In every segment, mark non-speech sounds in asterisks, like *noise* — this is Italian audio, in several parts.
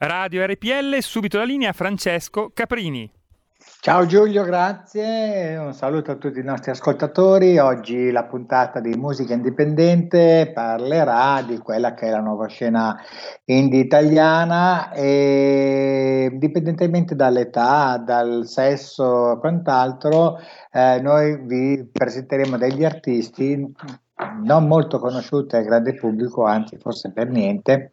Radio RPL, subito la linea Francesco Caprini. Ciao Giulio, grazie. Un saluto a tutti i nostri ascoltatori. Oggi la puntata di Musica Indipendente parlerà di quella che è la nuova scena indie italiana e indipendentemente dall'età, dal sesso e quant'altro, eh, noi vi presenteremo degli artisti non molto conosciuti al grande pubblico, anzi forse per niente,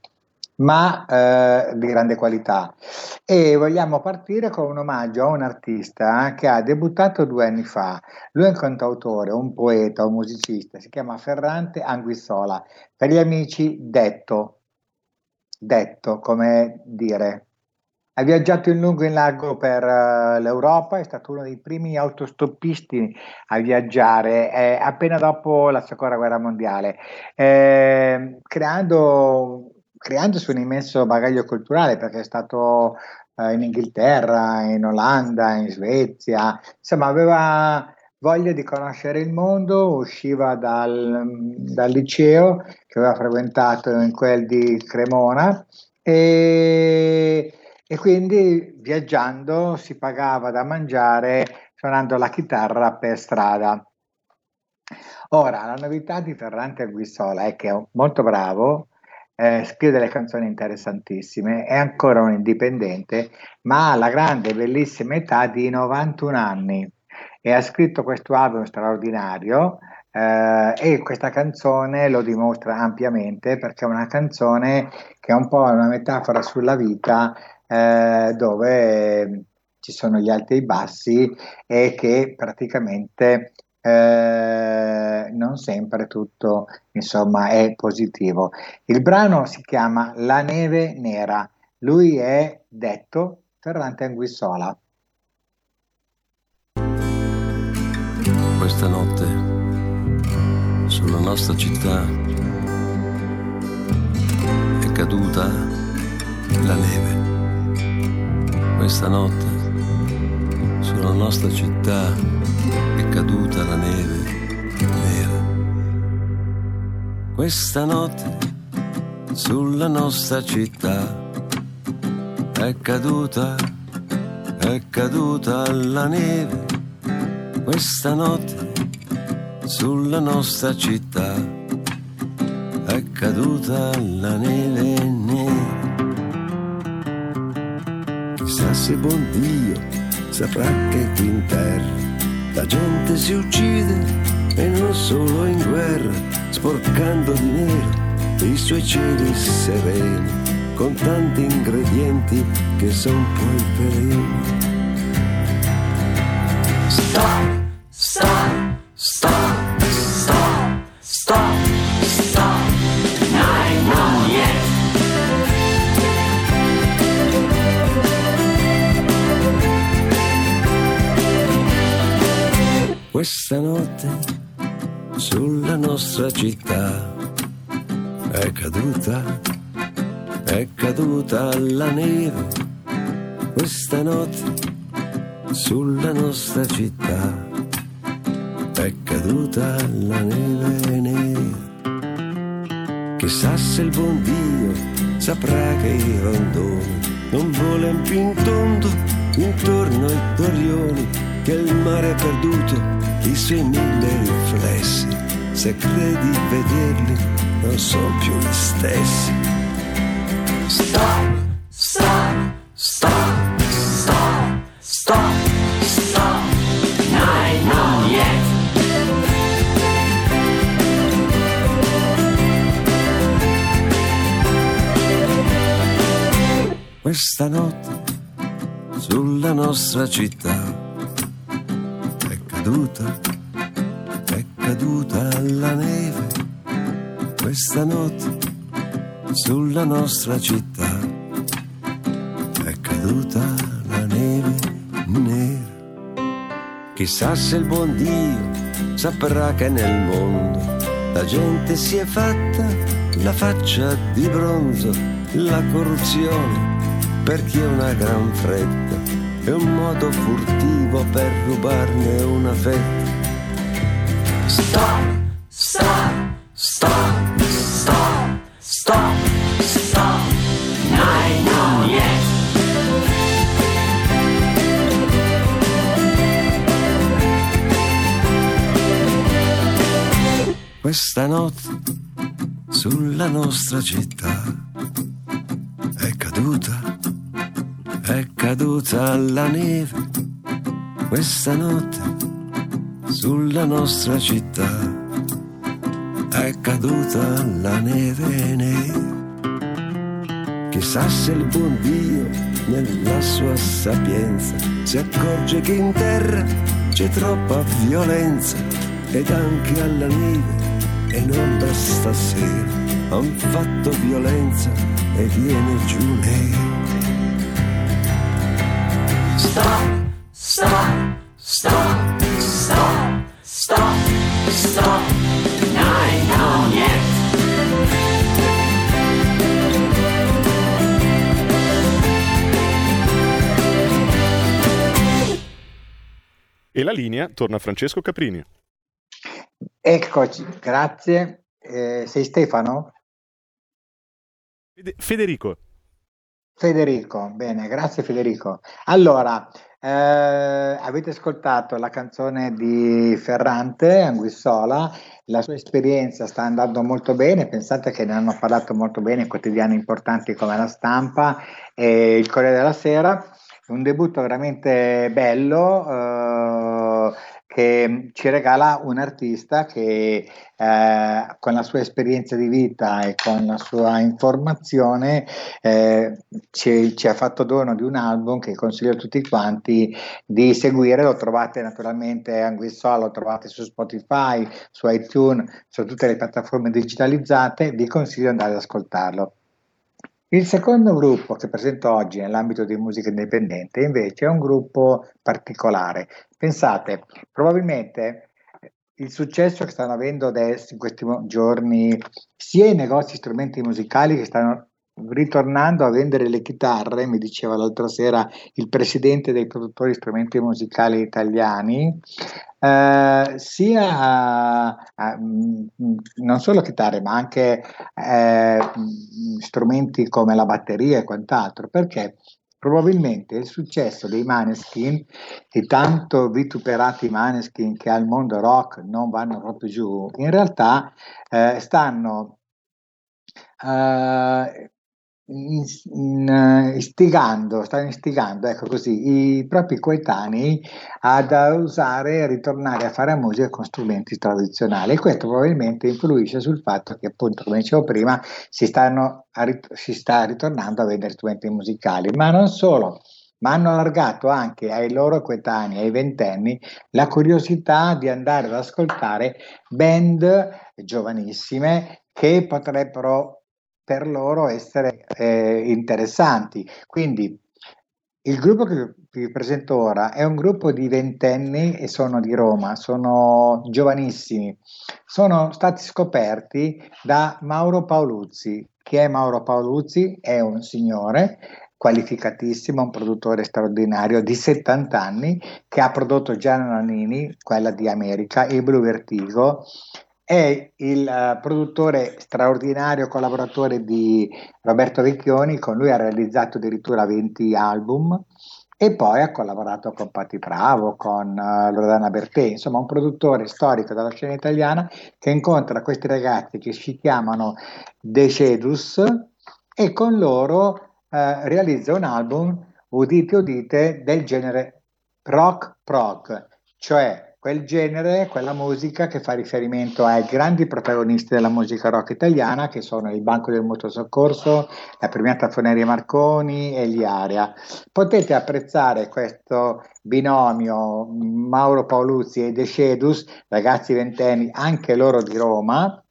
ma eh, di grande qualità. E vogliamo partire con un omaggio a un artista che ha debuttato due anni fa. Lui è un cantautore, un poeta, un musicista, si chiama Ferrante Anguissola. Per gli amici, detto, detto, come dire. Ha viaggiato in lungo e in largo per uh, l'Europa, è stato uno dei primi autostoppisti a viaggiare eh, appena dopo la seconda guerra mondiale, eh, creando creandosi un immenso bagaglio culturale perché è stato eh, in Inghilterra, in Olanda, in Svezia, insomma aveva voglia di conoscere il mondo, usciva dal, dal liceo che aveva frequentato in quel di Cremona e, e quindi viaggiando si pagava da mangiare suonando la chitarra per strada. Ora, la novità di Ferrante Aguissola è che è molto bravo, eh, scrive delle canzoni interessantissime, è ancora un indipendente, ma ha la grande bellissima età di 91 anni. E ha scritto questo album straordinario eh, e questa canzone lo dimostra ampiamente perché è una canzone che è un po' una metafora sulla vita eh, dove ci sono gli alti e i bassi e che praticamente eh, non sempre tutto insomma è positivo. Il brano si chiama La neve nera, lui è detto Ferrante Anguissola. Questa notte sulla nostra città è caduta la neve. Questa notte sulla nostra città è caduta la neve nera. Questa notte sulla nostra città è caduta, è caduta la neve. Questa notte sulla nostra città è caduta la neve nera. Chissà se buon Dio saprà che qui in terra la gente si uccide e non solo in guerra, sporcando di nero i suoi cieli sereni, con tanti ingredienti che son poi veleni. Stop, stop, Questa notte sulla nostra città è caduta, è caduta la neve. Questa notte sulla nostra città è caduta la neve nera. Chissà se il buon Dio saprà che i rondoni non volano più in tondo intorno ai torrioni, che il mare ha perduto i suoi mille riflessi. Se credi di vederli, non sono più gli stessi. Stop, stop, stop, stop, stop, stop. Nein, non yet. Questa notte sulla nostra città. Caduta, è caduta la neve questa notte sulla nostra città. È caduta la neve nera. Chissà se il buon Dio saprà che nel mondo la gente si è fatta la faccia di bronzo, la corruzione per chi ha una gran fretta è un modo furtivo per rubarne una fetta. Stop, stop, stop, stop, stop, stop, nine, no, yes. Questa notte sulla nostra città è caduta, caduta la neve. Questa notte sulla nostra città è caduta la neve nera. Chissà se il buon Dio, nella sua sapienza, si accorge che in terra c'è troppa violenza ed anche alla neve e non da stasera han fatto violenza e viene giù nero. Stop, stop, stop, stop, stop, stop, niente. E la linea torna a Francesco Caprini. Eccoci, grazie. Eh, sei Stefano? Fede- Federico, Federico, bene, grazie Federico. Allora, eh, avete ascoltato la canzone di Ferrante, Anguissola, la sua esperienza sta andando molto bene, pensate che ne hanno parlato molto bene quotidiani importanti come La Stampa e il Corriere della Sera, un debutto veramente bello. eh, che ci regala un artista che eh, con la sua esperienza di vita e con la sua informazione eh, ci, ci ha fatto dono di un album che consiglio a tutti quanti di seguire, lo trovate naturalmente Anguissò, lo trovate su Spotify, su iTunes, su tutte le piattaforme digitalizzate, vi consiglio di andare ad ascoltarlo. Il secondo gruppo che presento oggi nell'ambito di musica indipendente invece è un gruppo particolare. Pensate, probabilmente eh, il successo che stanno avendo adesso in questi giorni sia i negozi strumenti musicali che stanno ritornando a vendere le chitarre, mi diceva l'altra sera il presidente dei produttori strumenti musicali italiani, eh, sia eh, mh, non solo chitarre, ma anche eh, mh, strumenti come la batteria e quant'altro, perché probabilmente il successo dei Maneskin, i tanto vituperati Maneskin che al mondo rock non vanno proprio giù, in realtà eh, stanno eh, in- in- eh, istigando, stanno istigando, ecco così, i propri coetanei ad usare e ritornare a fare musica con strumenti tradizionali e questo probabilmente influisce sul fatto che appunto, come dicevo prima, si, stanno si sta ritornando a vendere strumenti musicali, ma non solo. Ma hanno allargato anche ai loro coetanei, ai ventenni, la curiosità di andare ad ascoltare band giovanissime che potrebbero per loro essere eh, interessanti. Quindi il gruppo che vi presento ora è un gruppo di ventenni e sono di Roma, sono giovanissimi, sono stati scoperti da Mauro Paoluzzi. Chi è Mauro Paoluzzi? È un signore qualificatissimo, un produttore straordinario di 70 anni che ha prodotto Gianna Nannini, quella di America, e Blue Vertigo, è il eh, produttore straordinario collaboratore di Roberto Vecchioni, con lui ha realizzato addirittura 20 album e poi ha collaborato con Patti Bravo, con eh, Loredana Bertè, insomma un produttore storico della scena italiana che incontra questi ragazzi che si chiamano The Shedus e con loro eh, realizza un album, udite udite, del genere rock prog, cioè quel genere, quella musica che fa riferimento ai grandi protagonisti della musica rock italiana che sono il Banco del Motosoccorso, la Premiata Foneria Marconi e gli Aria. Potete apprezzare questo binomio Mauro Paoluzzi e De Cedus, ragazzi ventenni, anche loro di Roma,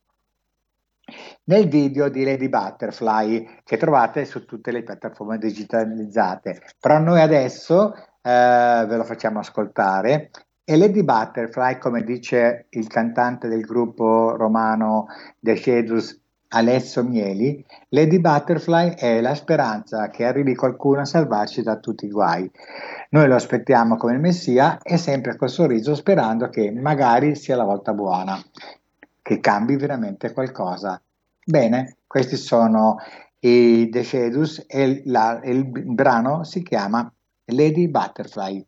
nel video di Lady Butterfly che trovate su tutte le piattaforme digitalizzate. Però noi adesso eh, ve lo facciamo ascoltare e Lady Butterfly, come dice il cantante del gruppo romano De Jesus Alessio Mieli, Lady Butterfly è la speranza che arrivi qualcuno a salvarci da tutti i guai. Noi lo aspettiamo come il Messia e sempre col sorriso sperando che magari sia la volta buona, che cambi veramente qualcosa. Bene, questi sono i Decedus e la, il brano si chiama Lady Butterfly.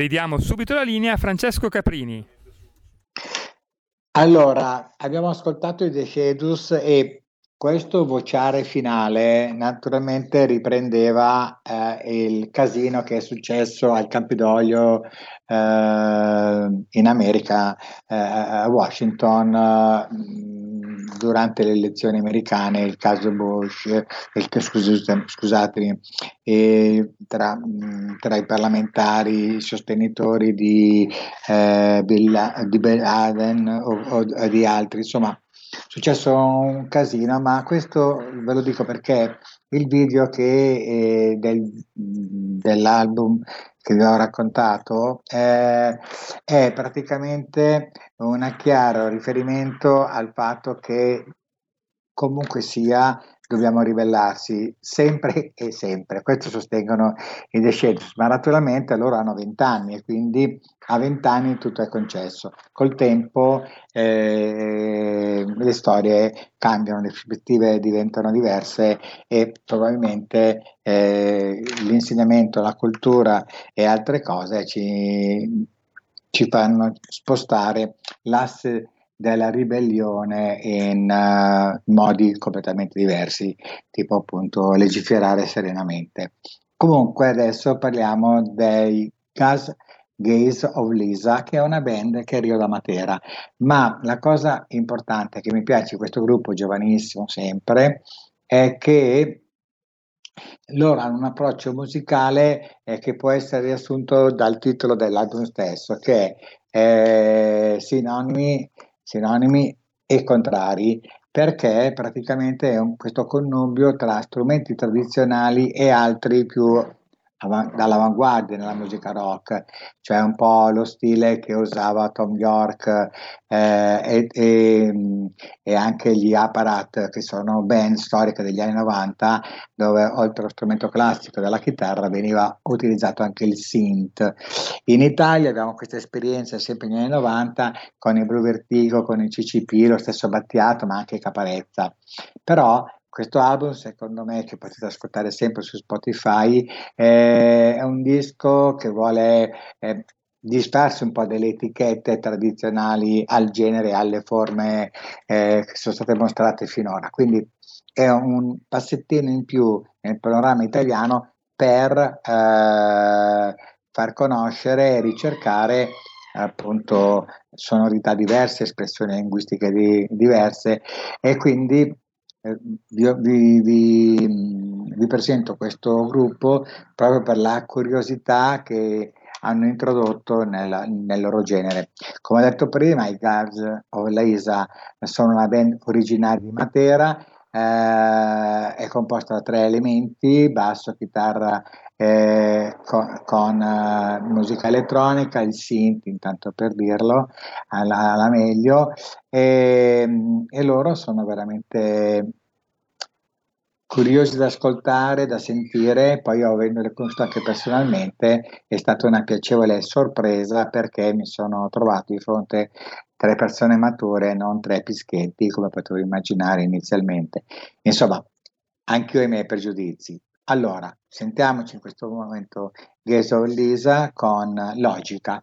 Ridiamo subito la linea a Francesco Caprini. Allora, abbiamo ascoltato i Decedus e questo vociare finale naturalmente riprendeva eh, il casino che è successo al Campidoglio eh, in America, eh, a Washington, eh, durante le elezioni americane, il caso Bush, il, scusate, scusatemi, tra, tra, i parlamentari, i sostenitori di, eh, Bill, di Bill Laden o, o di altri, insomma è successo un casino, ma questo ve lo dico perché il video che, eh, del, dell'album che vi ho raccontato eh, è praticamente un chiaro riferimento al fatto che comunque sia dobbiamo ribellarsi sempre e sempre. Questo sostengono i Descendants, ma naturalmente loro hanno 20 anni e quindi a 20 anni tutto è concesso. Col tempo eh, le storie cambiano, le prospettive diventano diverse e probabilmente eh, l'insegnamento, la cultura e altre cose ci, ci fanno spostare l'asse della ribellione in uh, modi completamente diversi, tipo appunto legiferare serenamente. Comunque adesso parliamo dei Gas Gaze of Lisa, che è una band che arriva da Matera, ma la cosa importante che mi piace di questo gruppo giovanissimo sempre è che loro hanno un approccio musicale eh, che può essere riassunto dal titolo dell'album stesso, che è eh, sinonimi sinonimi e contrari, perché praticamente è un, questo connubio tra strumenti tradizionali e altri più dall'avanguardia nella musica rock, cioè un po' lo stile che usava Tom York eh, e, e, e, anche gli Apparat, che sono band storiche degli anni 90, dove oltre allo strumento classico della chitarra veniva utilizzato anche il synth. In Italia abbiamo questa esperienza sempre negli anni 90 con il Blue Vertigo, con il CCP, lo stesso Battiato, ma anche Caparezza. Però questo album, secondo me, che potete ascoltare sempre su Spotify, eh, è un disco che vuole eh, disfarsi un po' delle etichette tradizionali al genere, alle forme eh, che sono state mostrate finora. Quindi è un passettino in più nel panorama italiano per eh, far conoscere e ricercare appunto sonorità diverse, espressioni linguistiche di, diverse e quindi eh, vi, vi, vi, vi, presento questo gruppo proprio per la curiosità che hanno introdotto nel, nel loro genere. Come ho detto prima, i Guards of Laisa sono una band originaria di Matera, eh, è composta da tre elementi, basso, chitarra eh, con, con uh, musica elettronica, il synth, intanto per dirlo alla, alla meglio, e, e, loro sono veramente curiosi da ascoltare, da sentire, poi avendole conosciuto anche personalmente è stata una piacevole sorpresa perché mi sono trovato di fronte tre persone mature, non tre pischetti come potevo immaginare inizialmente. Insomma, anche io ho i miei pregiudizi, allora, sentiamoci in questo momento Geso Lisa con Logica.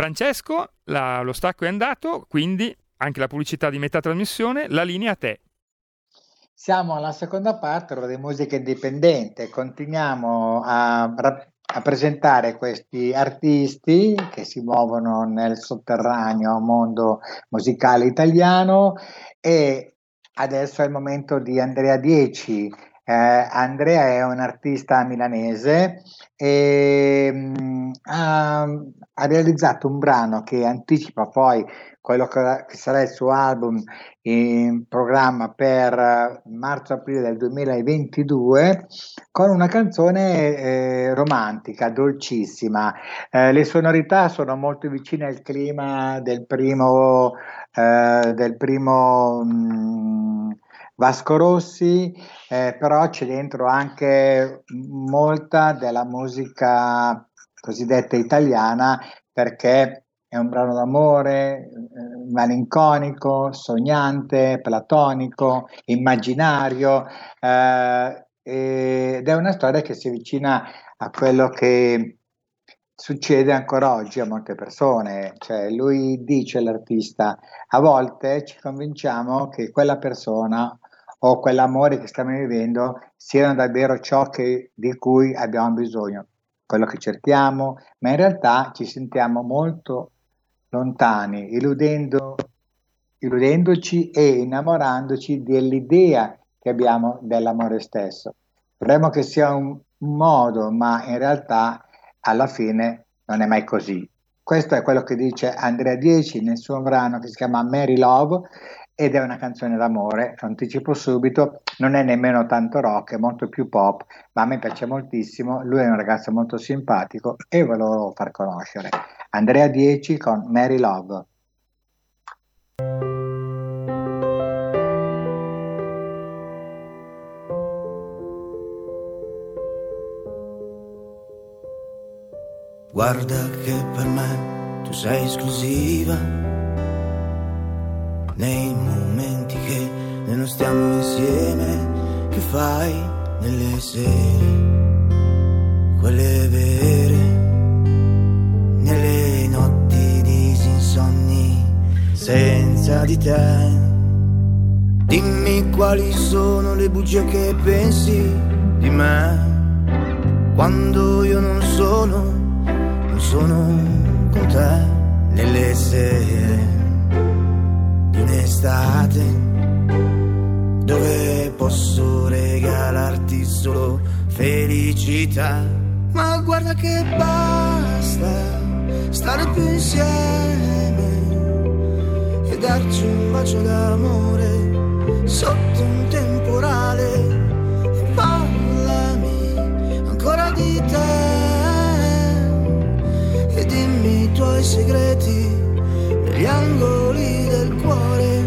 Francesco, la- lo stacco è andato, quindi anche la pubblicità di metà trasmissione, la linea a te. Siamo alla seconda parte di musica indipendente, continuiamo a, a presentare questi artisti che si muovono nel sotterraneo mondo musicale italiano e adesso è il momento di Andrea Dieci, Eh, Andrea è un artista milanese e mh, ha, ha realizzato un brano che anticipa poi quello che, sarà il suo album in programma per marzo-aprile del 2022 con una canzone eh, romantica, dolcissima. Eh, le sonorità sono molto vicine al clima del primo, eh, del primo mh, Vasco Rossi, eh, però c'è dentro anche molta della musica cosiddetta italiana perché è un brano d'amore, eh, malinconico, sognante, platonico, immaginario eh, ed è una storia che si avvicina a quello che succede ancora oggi a molte persone, cioè lui dice l'artista, a volte ci convinciamo che quella persona o quell'amore che stiamo vivendo siano davvero ciò che, di cui abbiamo bisogno, quello che cerchiamo, ma in realtà ci sentiamo molto lontani, illudendo, illudendoci e innamorandoci dell'idea che abbiamo dell'amore stesso. Vorremmo che sia un, modo, ma in realtà alla fine non è mai così. Questo è quello che dice Andrea Dieci nel suo brano che si chiama Mary Love ed è una canzone d'amore, lo anticipo subito, non è nemmeno tanto rock, è molto più pop, ma a me piace moltissimo, lui è un ragazzo molto simpatico e ve lo far conoscere. Andrea Dieci con Mary Love. Guarda che per me tu sei esclusiva. Nei momenti che noi non stiamo insieme, che fai nelle sere, quelle vere, nelle notti disinsonni, senza di te. Dimmi quali sono le bugie che pensi di me, quando io non sono sono con te nelle sere di un'estate dove posso regalarti solo felicità. Ma guarda che basta stare più insieme e darci un bacio d'amore sotto un temporale. Parlami ancora di te e dimmi i tuoi segreti negli angoli del cuore,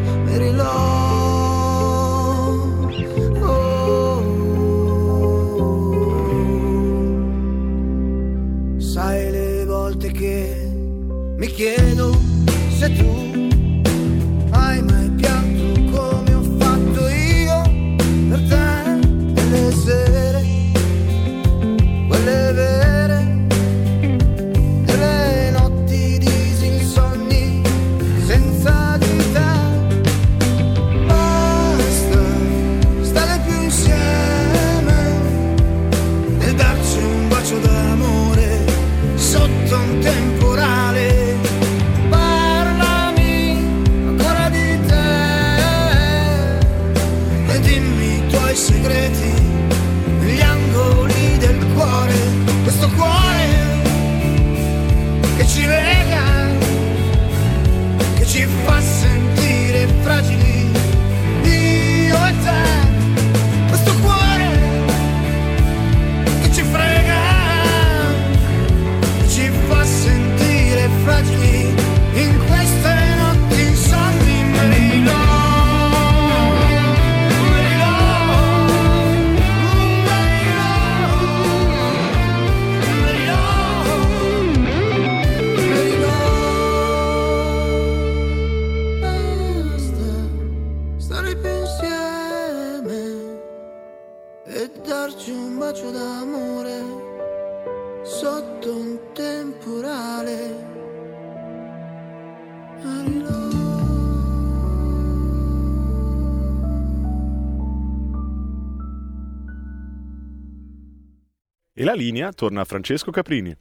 la linea torna a Francesco Caprini.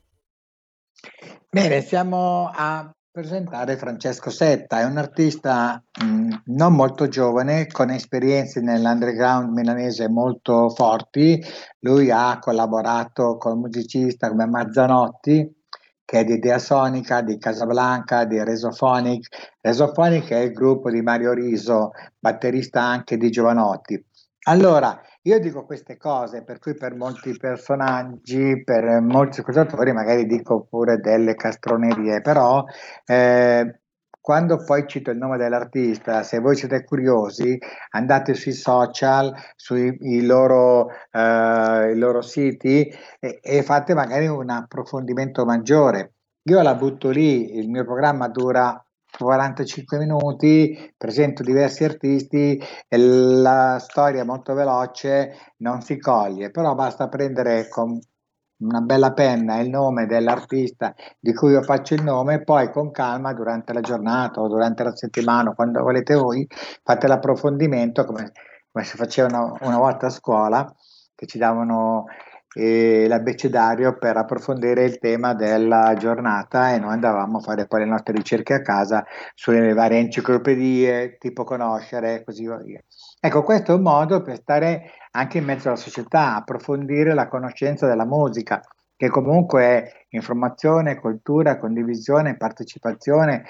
Bene, siamo a presentare Francesco Setta, è un artista mh, non molto giovane, con esperienze nell'underground milanese molto forti. Lui ha collaborato con musicisti come Mazzanotti, che è di Idea Sonica, di Casablanca, di Resophonic. Resophonic è il gruppo di Mario Riso, batterista anche di Giovanotti. Allora, io dico queste cose per cui per molti personaggi, per molti ascoltatori magari dico pure delle castronerie, però eh, quando poi cito il nome dell'artista, se voi siete curiosi, andate sui social, sui loro, eh, i loro siti e, e fate magari un approfondimento maggiore. Io la butto lì, il mio programma dura 45 minuti, presento diversi artisti e la storia è molto veloce, non si coglie, però basta prendere con una bella penna il nome dell'artista di cui io faccio il nome, poi con calma durante la giornata o durante la settimana, quando volete voi, fate l'approfondimento come, come si faceva una, una volta a scuola, che ci davano eh, l'abbecedario per approfondire il tema della giornata e noi andavamo a fare poi le nostre ricerche a casa sulle varie enciclopedie, tipo conoscere e così via. Ecco, questo è un modo per stare anche in mezzo alla società, approfondire la conoscenza della musica, che comunque è informazione, cultura, condivisione, partecipazione,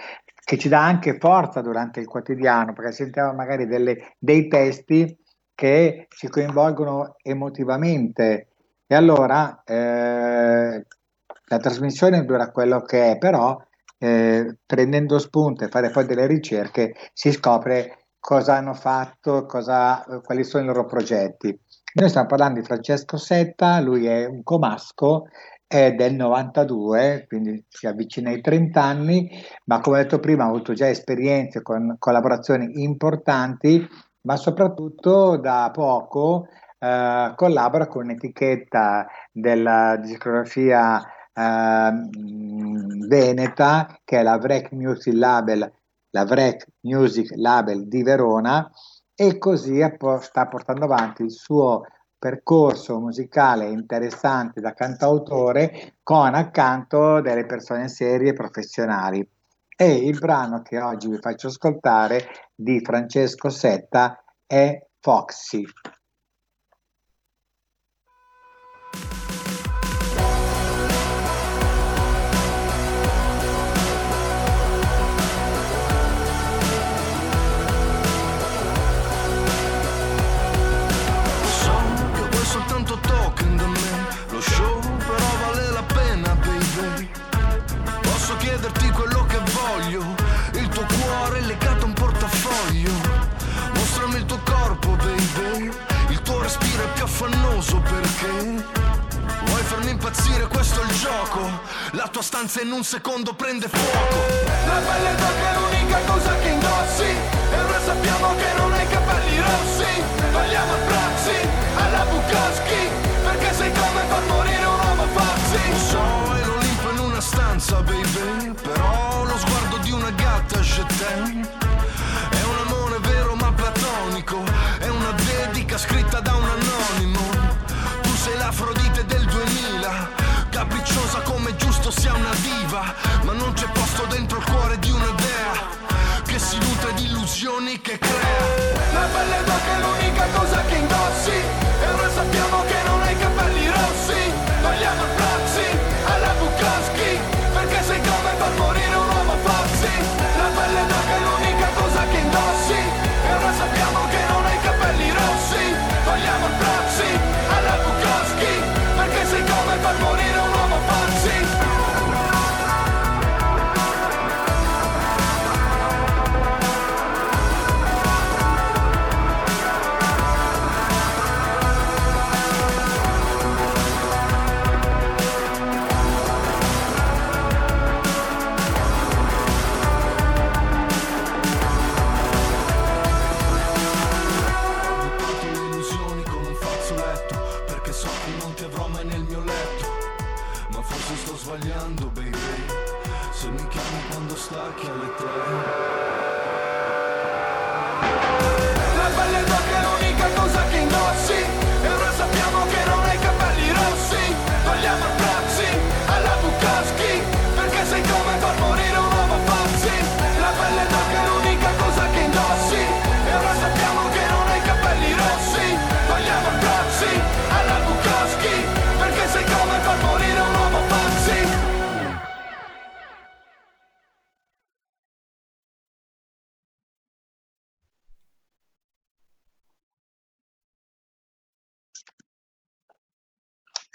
che ci dà anche forza durante il quotidiano, perché sentiamo magari delle, dei testi che ci coinvolgono emotivamente e allora eh, la trasmissione dura quello che è, però eh, prendendo spunto e fare poi delle ricerche si scopre cosa hanno fatto, cosa, quali sono i loro progetti. Noi stiamo parlando di Francesco Setta, lui è un comasco, è del 92, quindi si avvicina ai 30 anni, ma come ho detto prima ha avuto già esperienze con collaborazioni importanti, ma soprattutto da poco eh, collabora con un'etichetta della discografia eh, veneta che è la Vrec Music Label, la Vrec Music Label di Verona e così sta portando avanti il suo percorso musicale interessante da cantautore con accanto delle persone serie e professionali. E il brano che oggi vi faccio ascoltare di Francesco Setta è Foxy. Gioco. La tua stanza in un secondo prende fuoco. La pelle d'oca è l'unica cosa che indossi. E ora sappiamo che non hai capelli rossi. Balliamo abbracci alla Bukowski. Perché sei come far morire un uomo Foxy. So, è l'Olimpo in una stanza, baby. Però lo sguardo di una gatta, je t'aime. È un amore vero ma platonico. È una dedica scritta da un viva, ma non c'è posto dentro il cuore di un'idea che si nutre di illusioni che crea. La pelle d'oca è l'unica cosa che indossi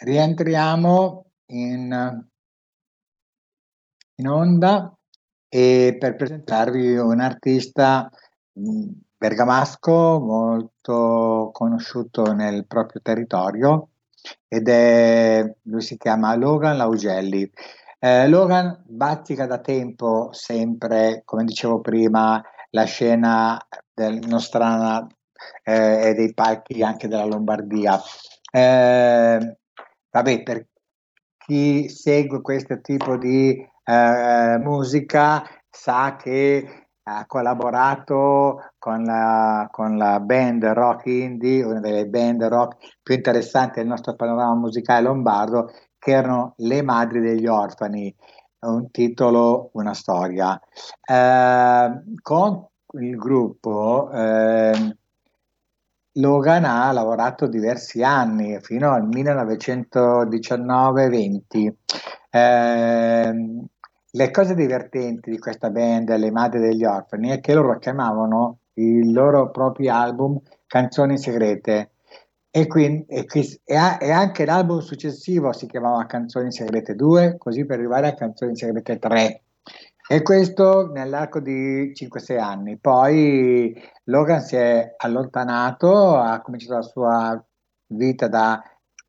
rientriamo in, in onda e per presentarvi un artista mh, bergamasco molto conosciuto nel proprio territorio ed è, lui si chiama Logan Laugelli. Eh, Logan bazzica da tempo sempre, come dicevo prima, la scena del nostrana eh, e dei palchi anche della Lombardia. Eh, vabbè, per chi segue questo tipo di eh, musica sa che ha collaborato con la, con la band rock indie, una delle band rock più interessanti del nostro panorama musicale lombardo, che erano Le Madri degli Orfani, un titolo, una storia. Eh, con il gruppo eh, Logan ha lavorato diversi anni, fino al 1919-20. Eh, le cose divertenti di questa band, Le Madri degli Orfani, è che loro chiamavano i loro propri album Canzoni Segrete. E, quindi, e, e, anche l'album successivo si chiamava Canzoni Segrete 2, così per arrivare a Canzoni Segrete 3. E questo nell'arco di 5-6 anni. Poi Logan si è allontanato, ha cominciato la sua vita da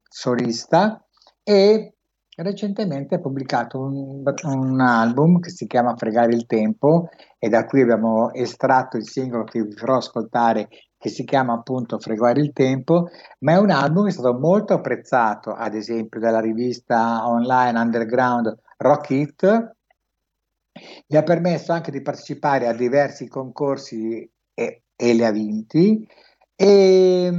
solista e recentemente ha pubblicato un, un, album che si chiama Fregare il tempo e da qui abbiamo estratto il singolo che vi farò ascoltare che si chiama appunto Fregare il tempo, ma è un album che è stato molto apprezzato ad esempio dalla rivista online underground Rock It, gli ha permesso anche di partecipare a diversi concorsi e, e li ha vinti. E,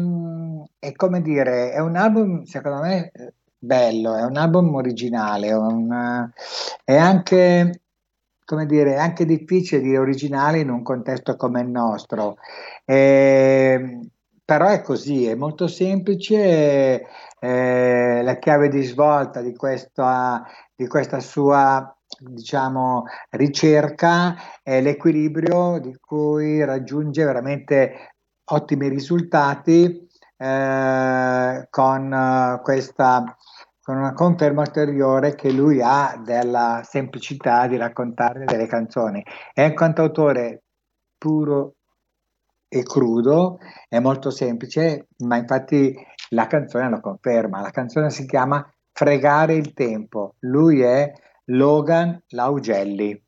e come dire è un album secondo me bello, è un album originale, un, è anche, come dire, è anche difficile dire originale in un contesto come il nostro, eh, però è così, è molto semplice, eh, la chiave di svolta di questa, di questa sua diciamo, ricerca è l'equilibrio di cui raggiunge veramente ottimi risultati eh, con uh, questa con una conferma ulteriore che lui ha della semplicità di raccontare delle canzoni. È un cantautore puro e crudo, è molto semplice, ma infatti la canzone lo conferma. La canzone si chiama Fregare il tempo. Lui è Logan Laugelli.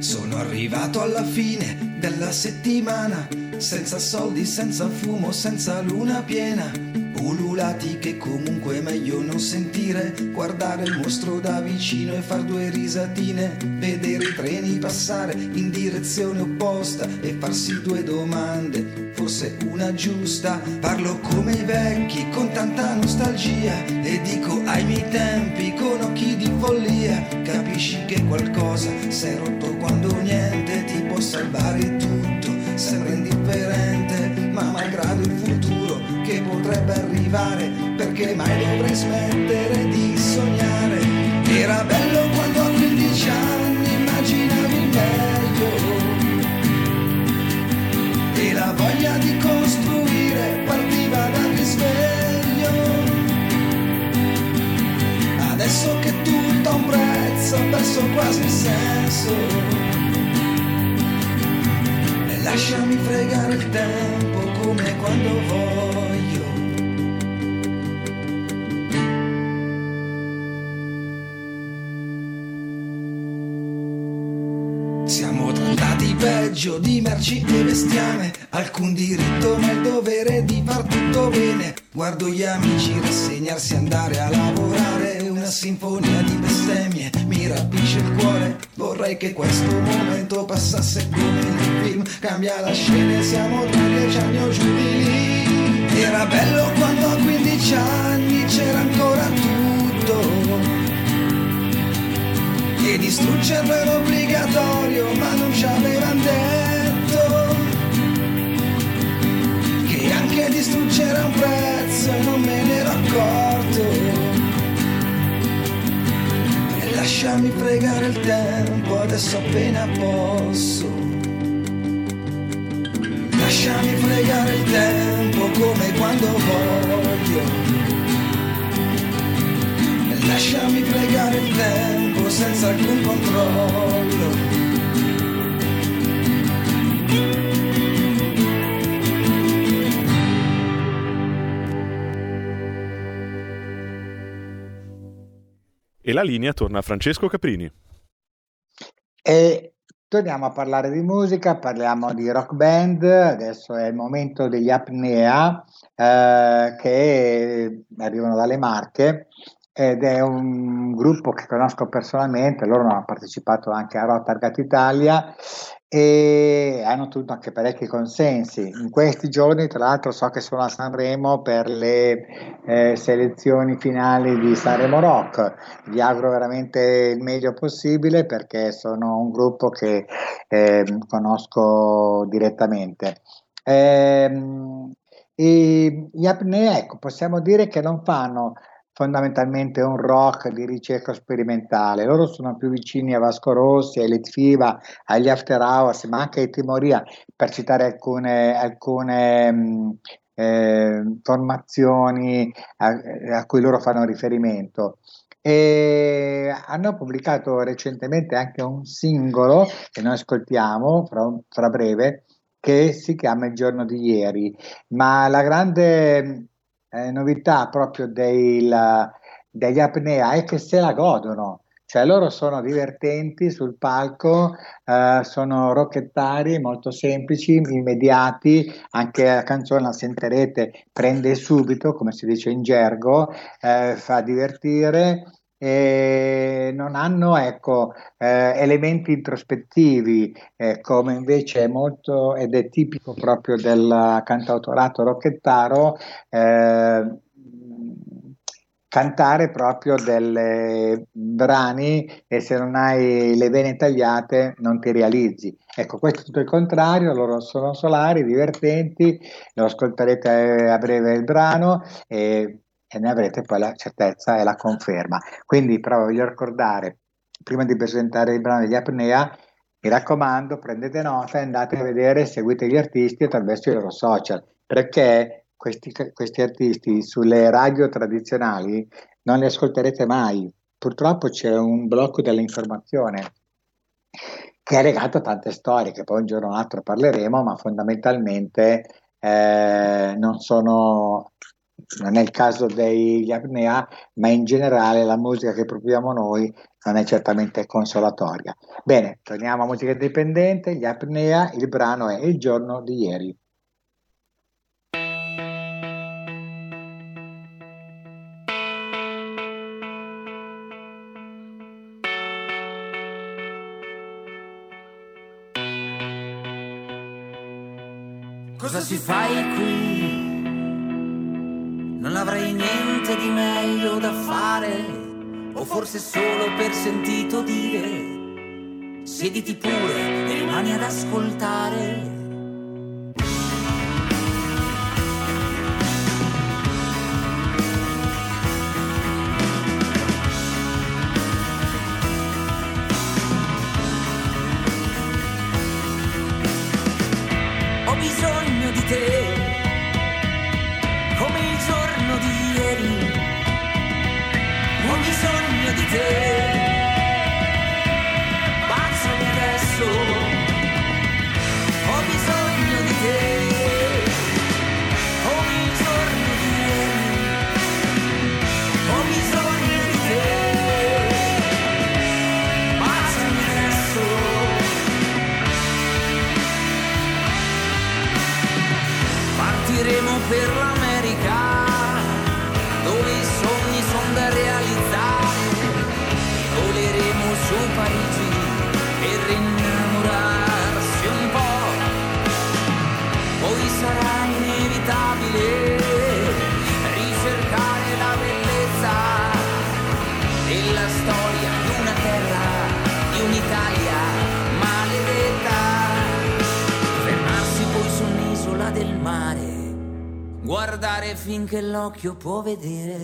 Sono arrivato alla fine della settimana, senza soldi, senza fumo, senza luna piena. Ululati che comunque è meglio non sentire, guardare il mostro da vicino e far due risatine, vedere i treni passare in direzione opposta e farsi due domande, forse una giusta. Parlo come i vecchi con tanta nostalgia e dico ai miei tempi con occhi di follia, capisci che qualcosa è rotto quando niente ti può salvare tutto, sembra arrivare, perché mai dovrei smettere di sognare. Era bello quando a 15 anni immaginavi il meglio e la voglia di costruire partiva dal risveglio. Adesso che tutto ha un prezzo, ha perso quasi il senso. Lasciami fregare il tempo come quando voglio. Peggio di merci e bestiame, alcun diritto il dovere di far tutto bene. Guardo gli amici rassegnarsi andare a lavorare, una sinfonia di bestemmie mi rapisce il cuore. Vorrei che questo momento passasse come nel film, cambia la scena e siamo tra dieci anni o giù di lì. Era bello quando a 15 anni c'era ancora tutto. E distruggerlo era obbligatorio, ma non ci avevano detto che anche distruggere ha un prezzo non me ne ero accorto. E lasciami pregare il tempo adesso appena posso. Lasciami fregare il tempo come quando voglio. Lasciami fregare il tempo senza alcun controllo. E la linea torna a Francesco Caprini. E torniamo a parlare di musica, parliamo di rock band, adesso è il momento degli Apnea eh, che arrivano dalle Marche ed è un gruppo che conosco personalmente, loro hanno partecipato anche a Rotargat Italia e hanno ottenuto anche parecchi consensi. In questi giorni, tra l'altro, so che sono a Sanremo per le eh, selezioni finali di Sanremo Rock. Vi auguro veramente il meglio possibile perché sono un gruppo che eh, conosco direttamente. Ehm, e gli apnea, ecco, possiamo dire che non fanno fondamentalmente un rock di ricerca sperimentale. Loro sono più vicini a Vasco Rossi, a Letfiva, agli After Hours, ma anche ai Timoria, per citare alcune, alcune mh, eh, formazioni a, a, cui loro fanno riferimento. E hanno pubblicato recentemente anche un singolo che noi ascoltiamo fra, fra breve che si chiama Il giorno di ieri, ma la grande eh, novità proprio del, degli apnea è che se la godono, cioè loro sono divertenti sul palco, eh, sono rocchettari, molto semplici, immediati, anche la canzone la sentirete, prende subito, come si dice in gergo, eh, fa divertire e non hanno ecco, eh, elementi introspettivi eh, come invece è molto ed è tipico proprio del cantautorato rocchettaro eh, cantare proprio dei brani e se non hai le vene tagliate non ti realizzi. Ecco, questo è tutto il contrario, loro sono solari, divertenti, lo ascolterete a breve il brano e e ne avrete poi la certezza e la conferma. Quindi però voglio ricordare, prima di presentare il brano degli apnea, mi raccomando, prendete nota e andate a vedere, seguite gli artisti attraverso i loro social, perché questi, questi artisti sulle radio tradizionali non li ascolterete mai. Purtroppo c'è un blocco dell'informazione che è legato a tante storie, che poi un giorno o l'altro parleremo, ma fondamentalmente eh, non sono non è il caso degli apnea, ma in generale la musica che proponiamo noi non è certamente consolatoria. Bene, torniamo a musica indipendente, gli apnea, il brano è Il giorno di ieri. Cosa si fai qui? Forse solo per sentito dire. Siediti pure e rimani ad ascoltare. L'occhio può vedere,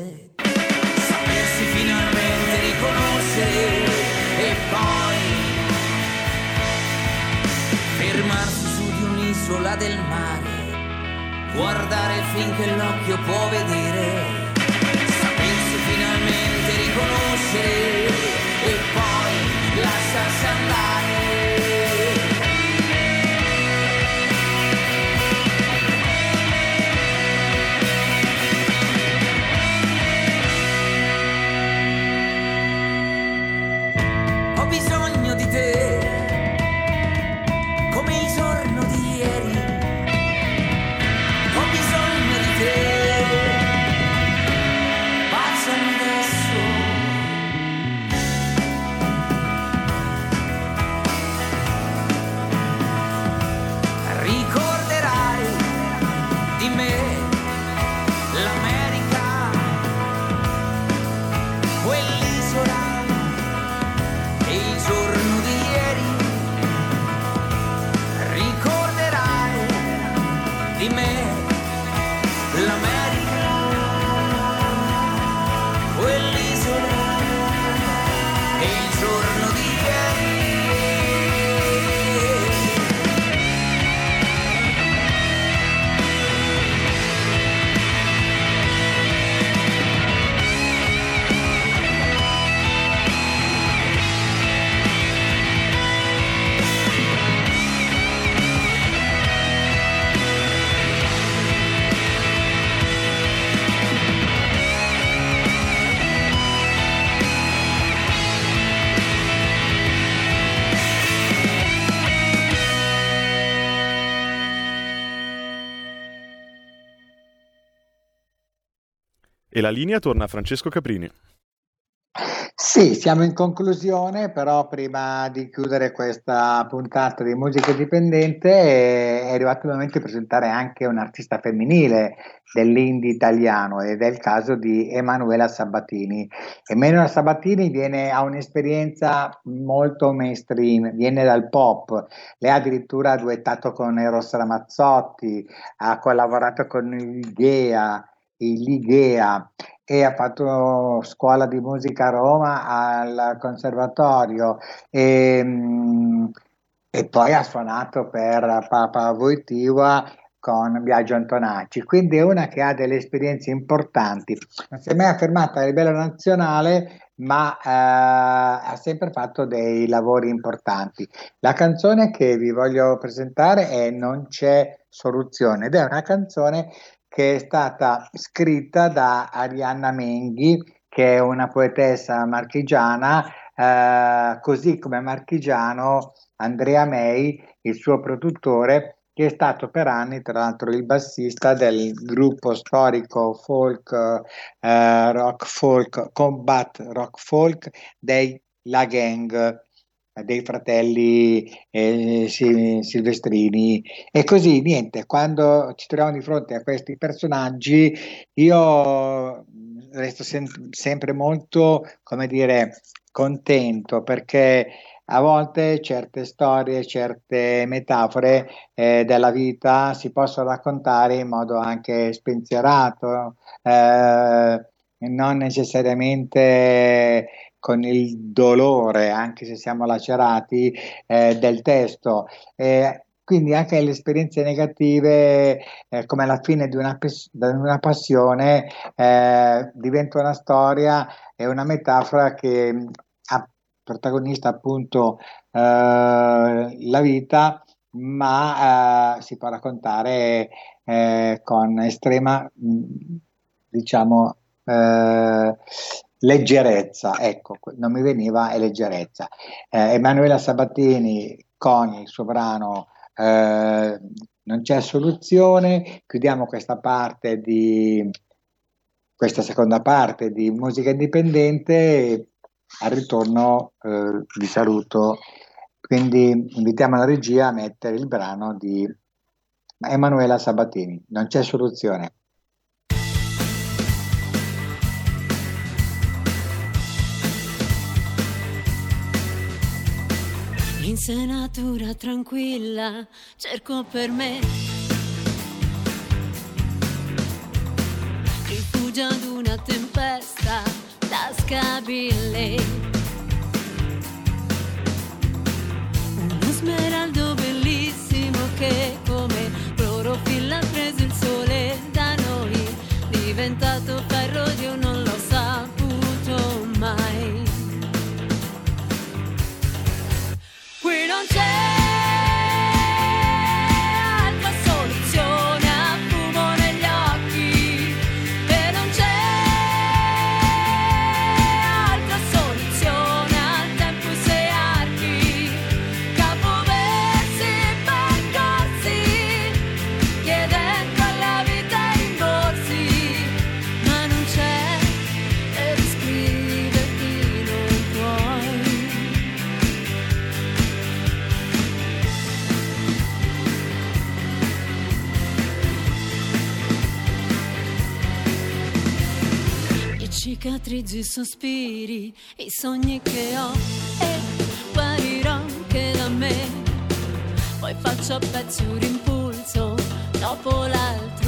E la linea torna a Francesco Caprini. Sì, siamo in conclusione, però prima di chiudere questa puntata di musica indipendente eh, è arrivato il momento di presentare anche un artista femminile dell'indie italiano ed è il caso di Emanuela Sabatini. Emanuela Sabatini viene, ha un'esperienza molto mainstream, viene dal pop, lei ha addirittura duettato con Eros Ramazzotti, ha collaborato con il il Ligea e ha fatto scuola di musica a Roma al conservatorio e, mm, e poi ha suonato per Papa Voitiva con Biagio Antonacci, quindi è una che ha delle esperienze importanti. Non si è mai affermata a livello nazionale, ma eh, ha sempre fatto dei lavori importanti. La canzone che vi voglio presentare è Non c'è soluzione ed è una canzone che è stata scritta da Arianna Menghi, che è una poetessa marchigiana, eh, così come marchigiano Andrea May, il suo produttore, che è stato per anni, tra l'altro, il bassista del gruppo storico folk, eh, rock folk, combat rock folk dei La Gang dei fratelli eh, silvestrini. E così niente quando ci troviamo di fronte a questi personaggi io resto sem- sempre molto come dire contento perché a volte certe storie, certe metafore eh, della vita si possono raccontare in modo anche spensierato, eh, non necessariamente con il dolore, anche se siamo lacerati, eh, del testo. Eh, quindi anche le esperienze negative, eh, come alla fine di una, di una passione, eh, diventa una storia e una metafora che ha protagonista appunto eh, la vita, ma eh, si può raccontare eh, con estrema, diciamo, leggerezza, ecco, non mi veniva è leggerezza. Eh, Emanuela Sabatini con il suo brano eh, Non c'è soluzione, chiudiamo questa parte di questa seconda parte di musica indipendente. Al ritorno eh, vi saluto. Quindi invitiamo la regia a mettere il brano di Emanuela Sabatini. Non c'è soluzione un'insenatura tranquilla cerco per me. Rifugio ad una tempesta da scabile. Uno smeraldo bellissimo che come clorofilla ha preso il sole da noi, diventato ferro di un'altra. Cicatrici, i sospiri, i sogni che ho e guarirò anche da me. Poi faccio a pezzi un impulso dopo l'altro.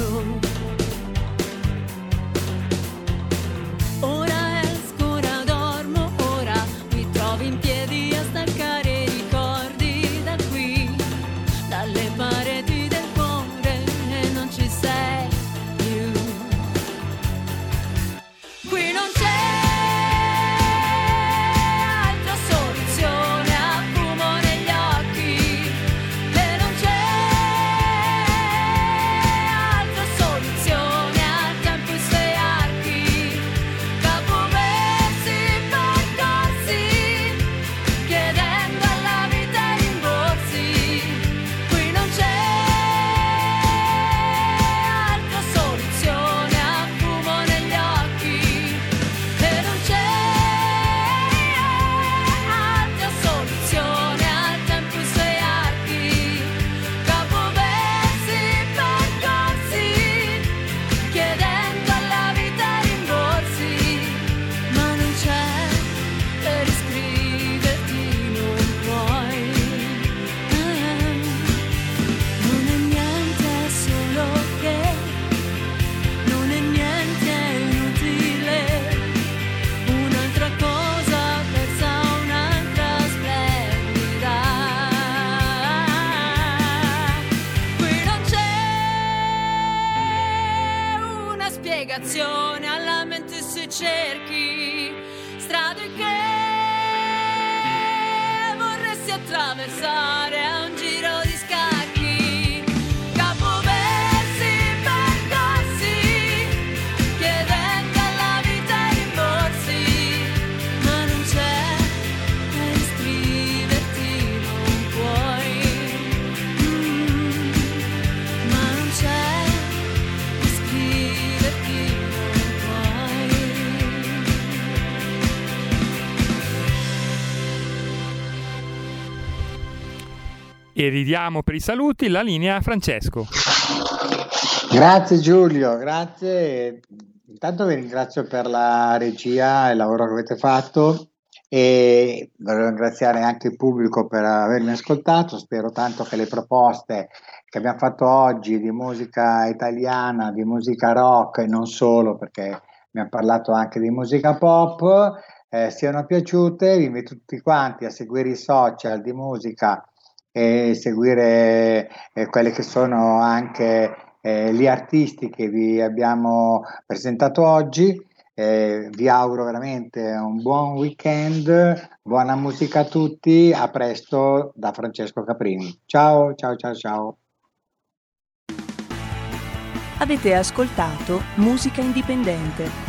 Una E ridiamo per i saluti la linea a Francesco. Grazie Giulio, grazie. Intanto vi ringrazio per la regia e il lavoro che avete fatto e voglio ringraziare anche il pubblico per avermi ascoltato. Spero tanto che le proposte che abbiamo fatto oggi di musica italiana, di musica rock e non solo, perché abbiamo parlato anche di musica pop, eh, siano piaciute. Vi invito tutti quanti a seguire i social di musica e seguire eh, quelli che sono anche eh, gli artisti che vi abbiamo presentato oggi. Eh, vi auguro veramente un buon weekend, buona musica a tutti, a presto da Francesco Caprini. Ciao, ciao, ciao, ciao. Avete ascoltato Musica Indipendente.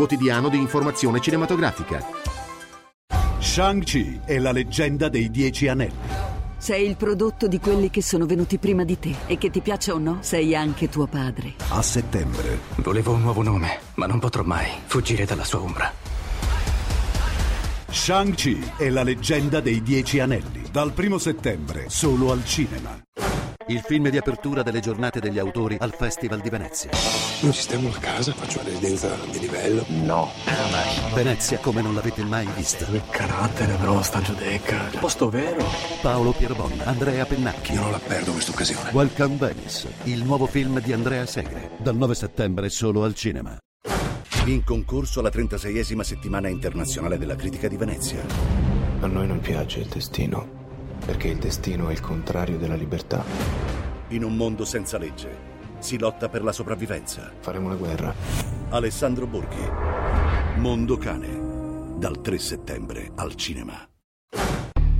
quotidiano di informazione cinematografica. Shang-Chi è la leggenda dei Dieci Anelli. Sei il prodotto di quelli che sono venuti prima di te e che ti piaccia o no, sei anche tuo padre. A settembre. Volevo un nuovo nome, ma non potrò mai fuggire dalla sua ombra. Shang-Chi è la leggenda dei Dieci Anelli. Dal primo settembre, solo al cinema. Il film di apertura delle giornate degli autori al Festival di Venezia. Non sistemo la casa, faccio una residenza di livello. No. Venezia come non l'avete mai vista. Che carattere però sta giudecca. Posto vero. Paolo Pierbon, Andrea Pennacchi. Io non la perdo questa occasione. Welcome Venice, il nuovo film di Andrea Segre. Dal 9 settembre solo al cinema. In concorso alla 36esima settimana internazionale della critica di Venezia. A noi non piace il destino, perché il destino è il contrario della libertà. In un mondo senza legge si lotta per la sopravvivenza. Faremo la guerra. Alessandro Borghi. Mondo Cane. Dal 3 settembre al cinema.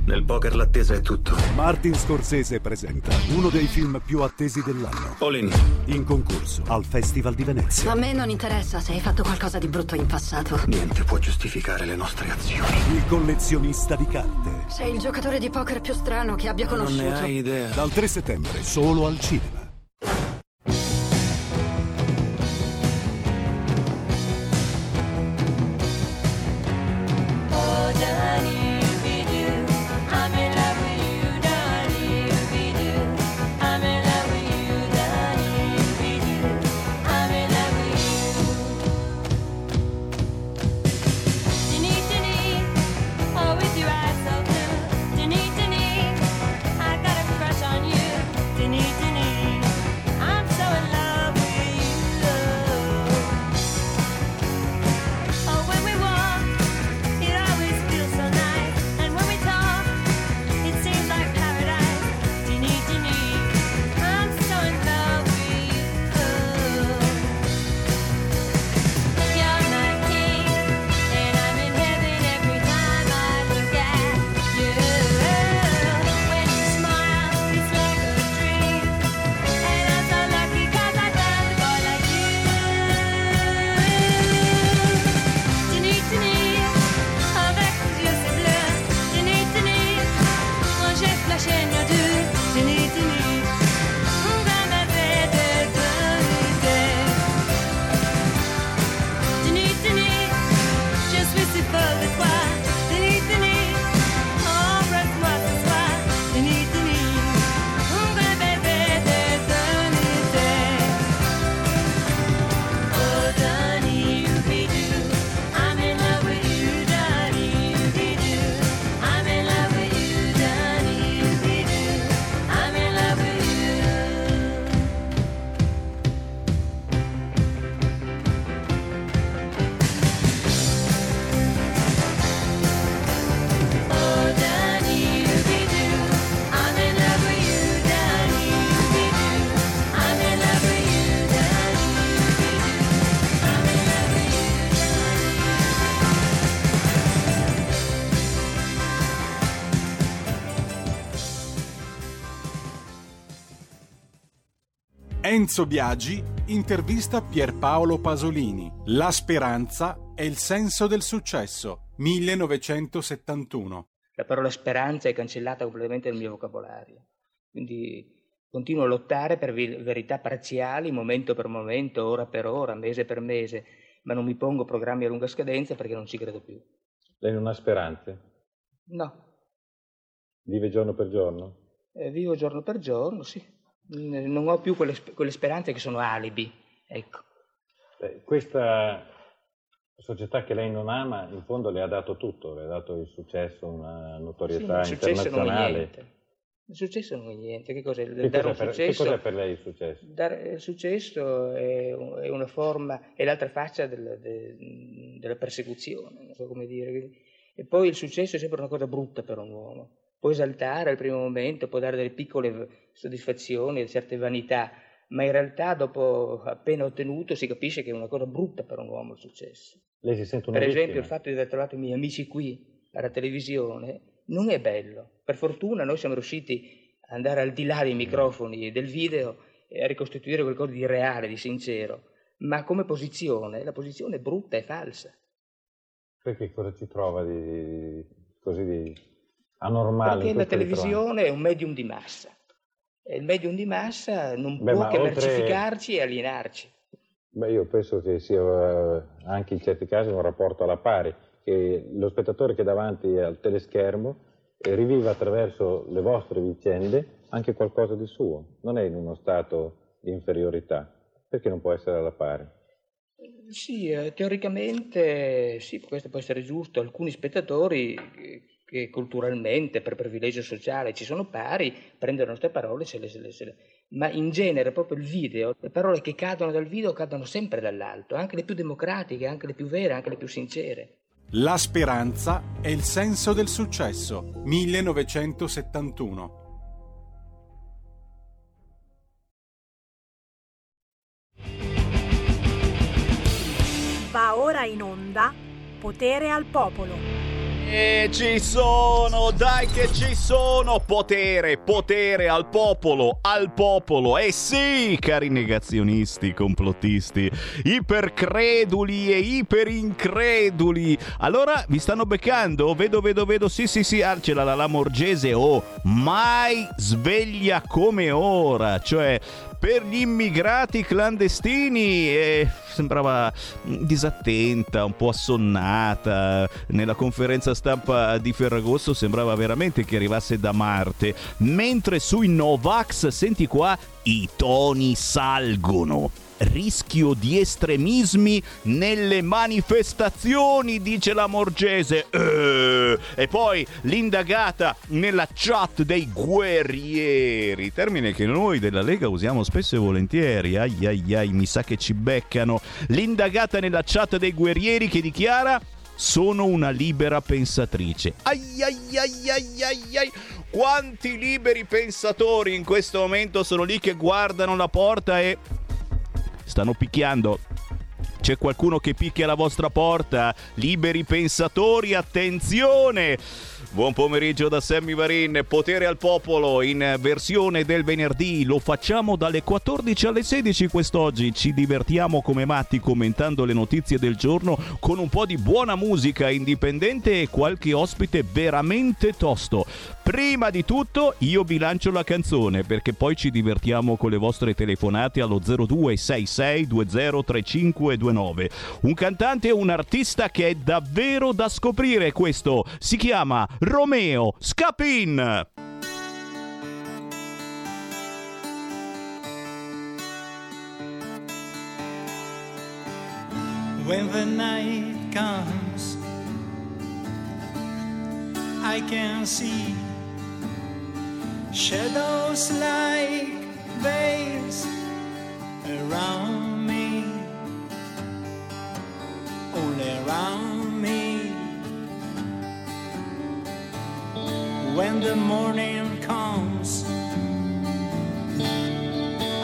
Nel poker l'attesa è tutto. Martin Scorsese presenta uno dei film più attesi dell'anno. All in. In concorso al Festival di Venezia. A me non interessa se hai fatto qualcosa di brutto in passato. Niente può giustificare le nostre azioni. Il collezionista di carte. Sei il giocatore di poker più strano che abbia Non conosciuto. ne hai idea. Dal 3 settembre solo al cinema. Enzo Biagi intervista Pierpaolo Pasolini. La speranza è il senso del successo. 1971. La parola speranza è cancellata completamente dal mio vocabolario. Quindi continuo a lottare per verità parziali, momento per momento, ora per ora, mese per mese, ma non mi pongo programmi a lunga scadenza perché non ci credo più. Lei non ha speranze? No, Vive giorno per giorno? eh, vivo giorno per giorno, sì. Non ho più quelle, quelle speranze che sono alibi. Ecco. Beh, questa società che lei non ama, in fondo le ha dato tutto, le ha dato il successo, una Sì, notorietà ma il successo non è internazionale. niente. Il successo non è niente. Che cos'è? Che Dare cos'è, per, che cos'è per lei il successo? dare il successo è, è una forma, è l'altra faccia del- de- della persecuzione, non so come dire. E poi il successo è sempre una cosa brutta per un uomo. Può esaltare al primo momento, può dare delle piccole soddisfazioni, certe vanità, ma in realtà dopo appena ottenuto si capisce che è una cosa brutta per un uomo il successo. Lei si sente una Per esempio vittima? il fatto di aver trovato i miei amici qui alla televisione non è bello. Per fortuna noi siamo riusciti ad andare al di là dei microfoni e del video e a ricostituire qualcosa di reale, di sincero. Ma come posizione, la posizione è brutta e falsa. Perché cosa ci trova di così di anormale? Perché la televisione è un medium di massa. E il medium di massa non Beh, può che oltre- mercificarci e alienarci. Beh, io penso che sia eh, anche in certi casi un rapporto alla pari, che lo spettatore che è davanti al teleschermo e riviva attraverso le vostre vicende anche qualcosa di suo. Non è in uno stato di inferiorità, perché non può essere alla pari. Sì, eh, teoricamente sì, questo può essere giusto. Alcuni spettatori eh, che culturalmente, per privilegio sociale, ci sono pari, prendono le nostre parole, se le, se le- se le- ma in genere proprio il video, le parole che cadono dal video cadono sempre dall'alto, anche le più democratiche, anche le più vere, anche le più sincere. La speranza è il senso del successo. 1971. Va ora in onda Potere al popolo. E ci sono, dai che ci sono! Potere, potere al popolo, al popolo! Eh sì, cari negazionisti, complottisti, ipercreduli e iperincreduli! Allora, vi stanno beccando? Vedo, vedo, vedo, sì, sì, sì, Arcela, la, la Morgese, oh, mai sveglia come ora! Cioè, per gli immigrati clandestini eh, sembrava disattenta, un po' assonnata. Nella conferenza stampa di Ferragosto sembrava veramente che arrivasse da Marte. Mentre sui Novax, senti qua, i toni salgono. Rischio di estremismi nelle manifestazioni, dice la Morgese. Eh, E poi l'indagata nella chat dei guerrieri, termine che noi della Lega usiamo spesso e volentieri. Ai ai ai, mi sa che ci beccano. L'indagata nella chat dei guerrieri che dichiara sono una libera pensatrice. Ai ai ai ai ai ai. Quanti liberi pensatori in questo momento sono lì che guardano la porta e stanno picchiando. C'è qualcuno che picchia la vostra porta? Liberi pensatori, attenzione! Buon pomeriggio da Sammy Varin, potere al popolo in versione del venerdì. Lo facciamo dalle 14 alle 16 quest'oggi. Ci divertiamo come matti commentando le notizie del giorno con un po' di buona musica indipendente e qualche ospite veramente tosto. Prima di tutto io vi lancio la canzone perché poi ci divertiamo con le vostre telefonate allo 0266203529. Un cantante e un artista che è davvero da scoprire questo. Si chiama Romeo Scapin. When the night comes, I can see shadows like veils around me, all around me. When the morning comes,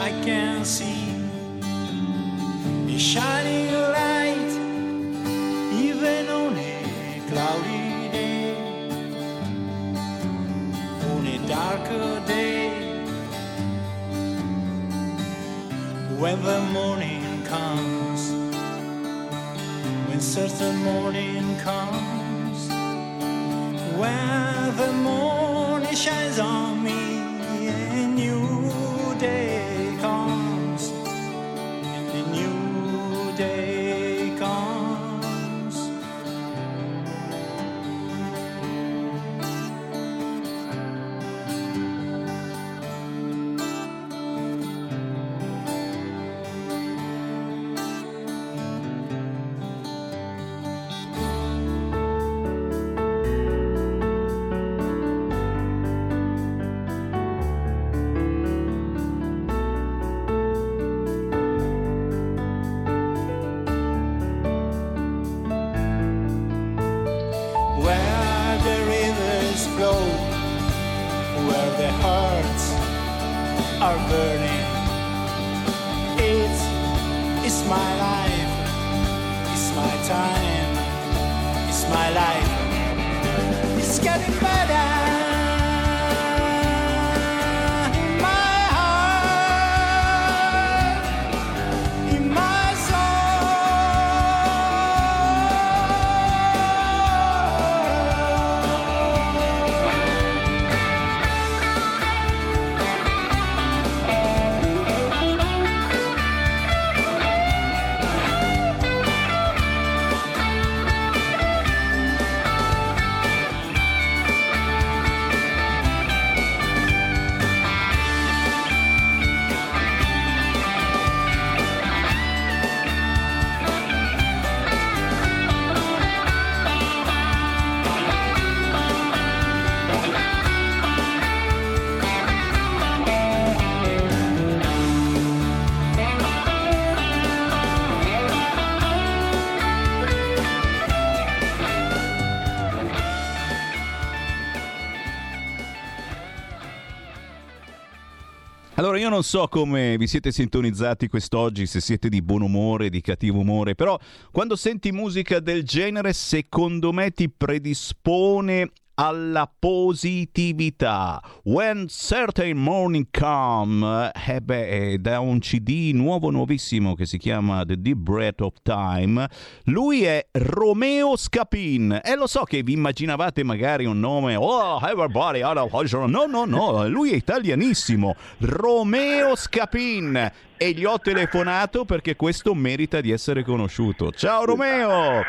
I can see a shining light, even on a cloudy day, on a darker day. When the morning comes, when certain morning comes, when the morning shines on me, io non so come vi siete sintonizzati quest'oggi, se siete di buon umore, di cattivo umore, però quando senti musica del genere, secondo me ti predispone alla positività. When Certain Morning Come, eh beh, è da un CD nuovo, nuovissimo che si chiama The Deep Breath of Time. Lui è Romeo Scapin e lo so che vi immaginavate magari un nome, oh, everybody, no, no, no, lui è italianissimo. Romeo Scapin e gli ho telefonato perché questo merita di essere conosciuto. Ciao Romeo!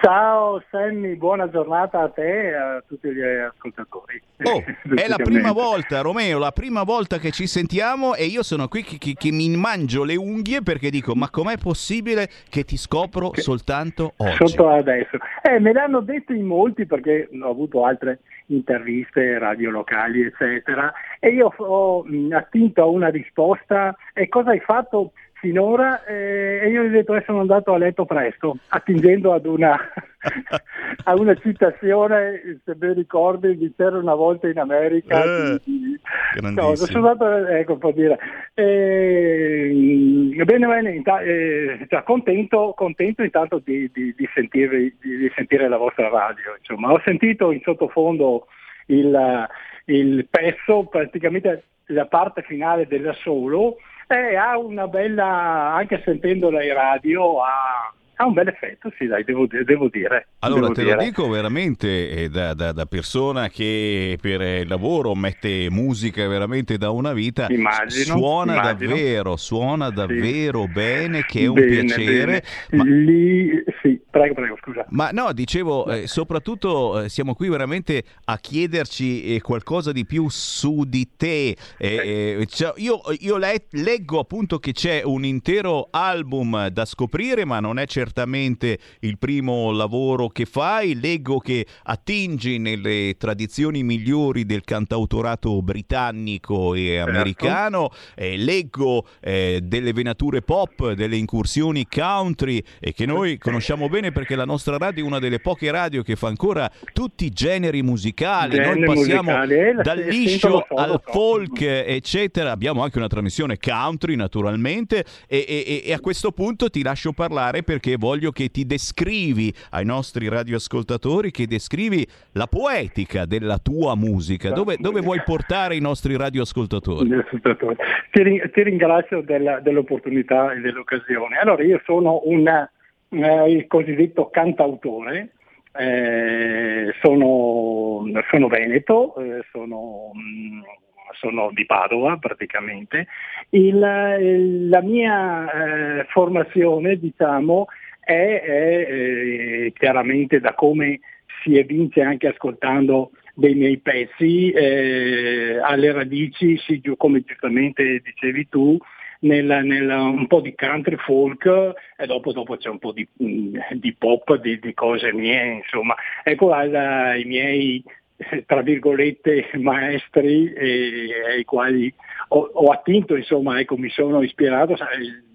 Ciao Sammy, buona giornata a te e a tutti gli ascoltatori. Oh, *laughs* è la prima volta, Romeo, la prima volta che ci sentiamo e io sono qui che, che, che mi mangio le unghie perché dico, ma com'è possibile che ti scopro che... soltanto oggi? Sotto adesso. Eh, me l'hanno detto in molti perché ho avuto altre interviste, radio locali, eccetera, e io ho attinto a una risposta e cosa hai fatto? finora e io gli ho detto che sono andato a letto presto, attingendo ad una, *laughs* a una citazione, se ben ricordi, di c'era una volta in America. Eh, di, no, sono andato, ecco, per dire. Eh, bene, bene, inta- eh, cioè, contento, contento intanto di, di, di, sentire, di, sentire, la vostra radio. Insomma. Ho sentito in sottofondo il, il pezzo, praticamente la parte finale della solo, eh, ha una bella, anche sentendola in radio, ha, ha un bel effetto, sì, dai, devo, devo dire. Allora, devo te dire. lo dico veramente eh, da, da, da, persona che per il lavoro mette musica veramente da una vita. Immagino, suona immagino. davvero, suona davvero sì. bene, che è un bene, piacere. Bene. Ma... Lì, sì, prego, prego, scusa. Ma no, dicevo, eh, soprattutto eh, siamo qui veramente a chiederci eh, qualcosa di più su di te. Eh, cioè, io, io le- leggo appunto che c'è un intero album da scoprire, ma non è certamente certamente il primo lavoro che fai, leggo che attingi nelle tradizioni migliori del cantautorato britannico e Certo. americano, eh, leggo eh, delle venature pop, delle incursioni country e che noi conosciamo bene perché la nostra radio è una delle poche radio che fa ancora tutti i generi musicali, Generi noi passiamo musicali, eh, dal liscio al folk eccetera, abbiamo anche una trasmissione country naturalmente e, e- e a questo punto ti lascio parlare perché voglio che ti descrivi ai nostri radioascoltatori, che descrivi la poetica della tua musica, dove, dove vuoi portare i nostri radioascoltatori? Ti, ti ringrazio della- dell'opportunità e dell'occasione. Allora, io sono un eh, il cosiddetto cantautore, eh, sono, sono veneto, eh, sono, mm, sono di Padova praticamente. Il- la mia eh, formazione, diciamo, è, è, eh, chiaramente da come si evince anche ascoltando dei miei pezzi, eh, alle radici, giu- come giustamente dicevi tu, nel, nel- un po' di country folk e dopo, dopo c'è un po' di, mm, di pop, di, di cose mie, insomma. Ecco alla- i miei, tra virgolette, maestri eh, ai quali ho, ho attinto, insomma, ecco, mi sono ispirato,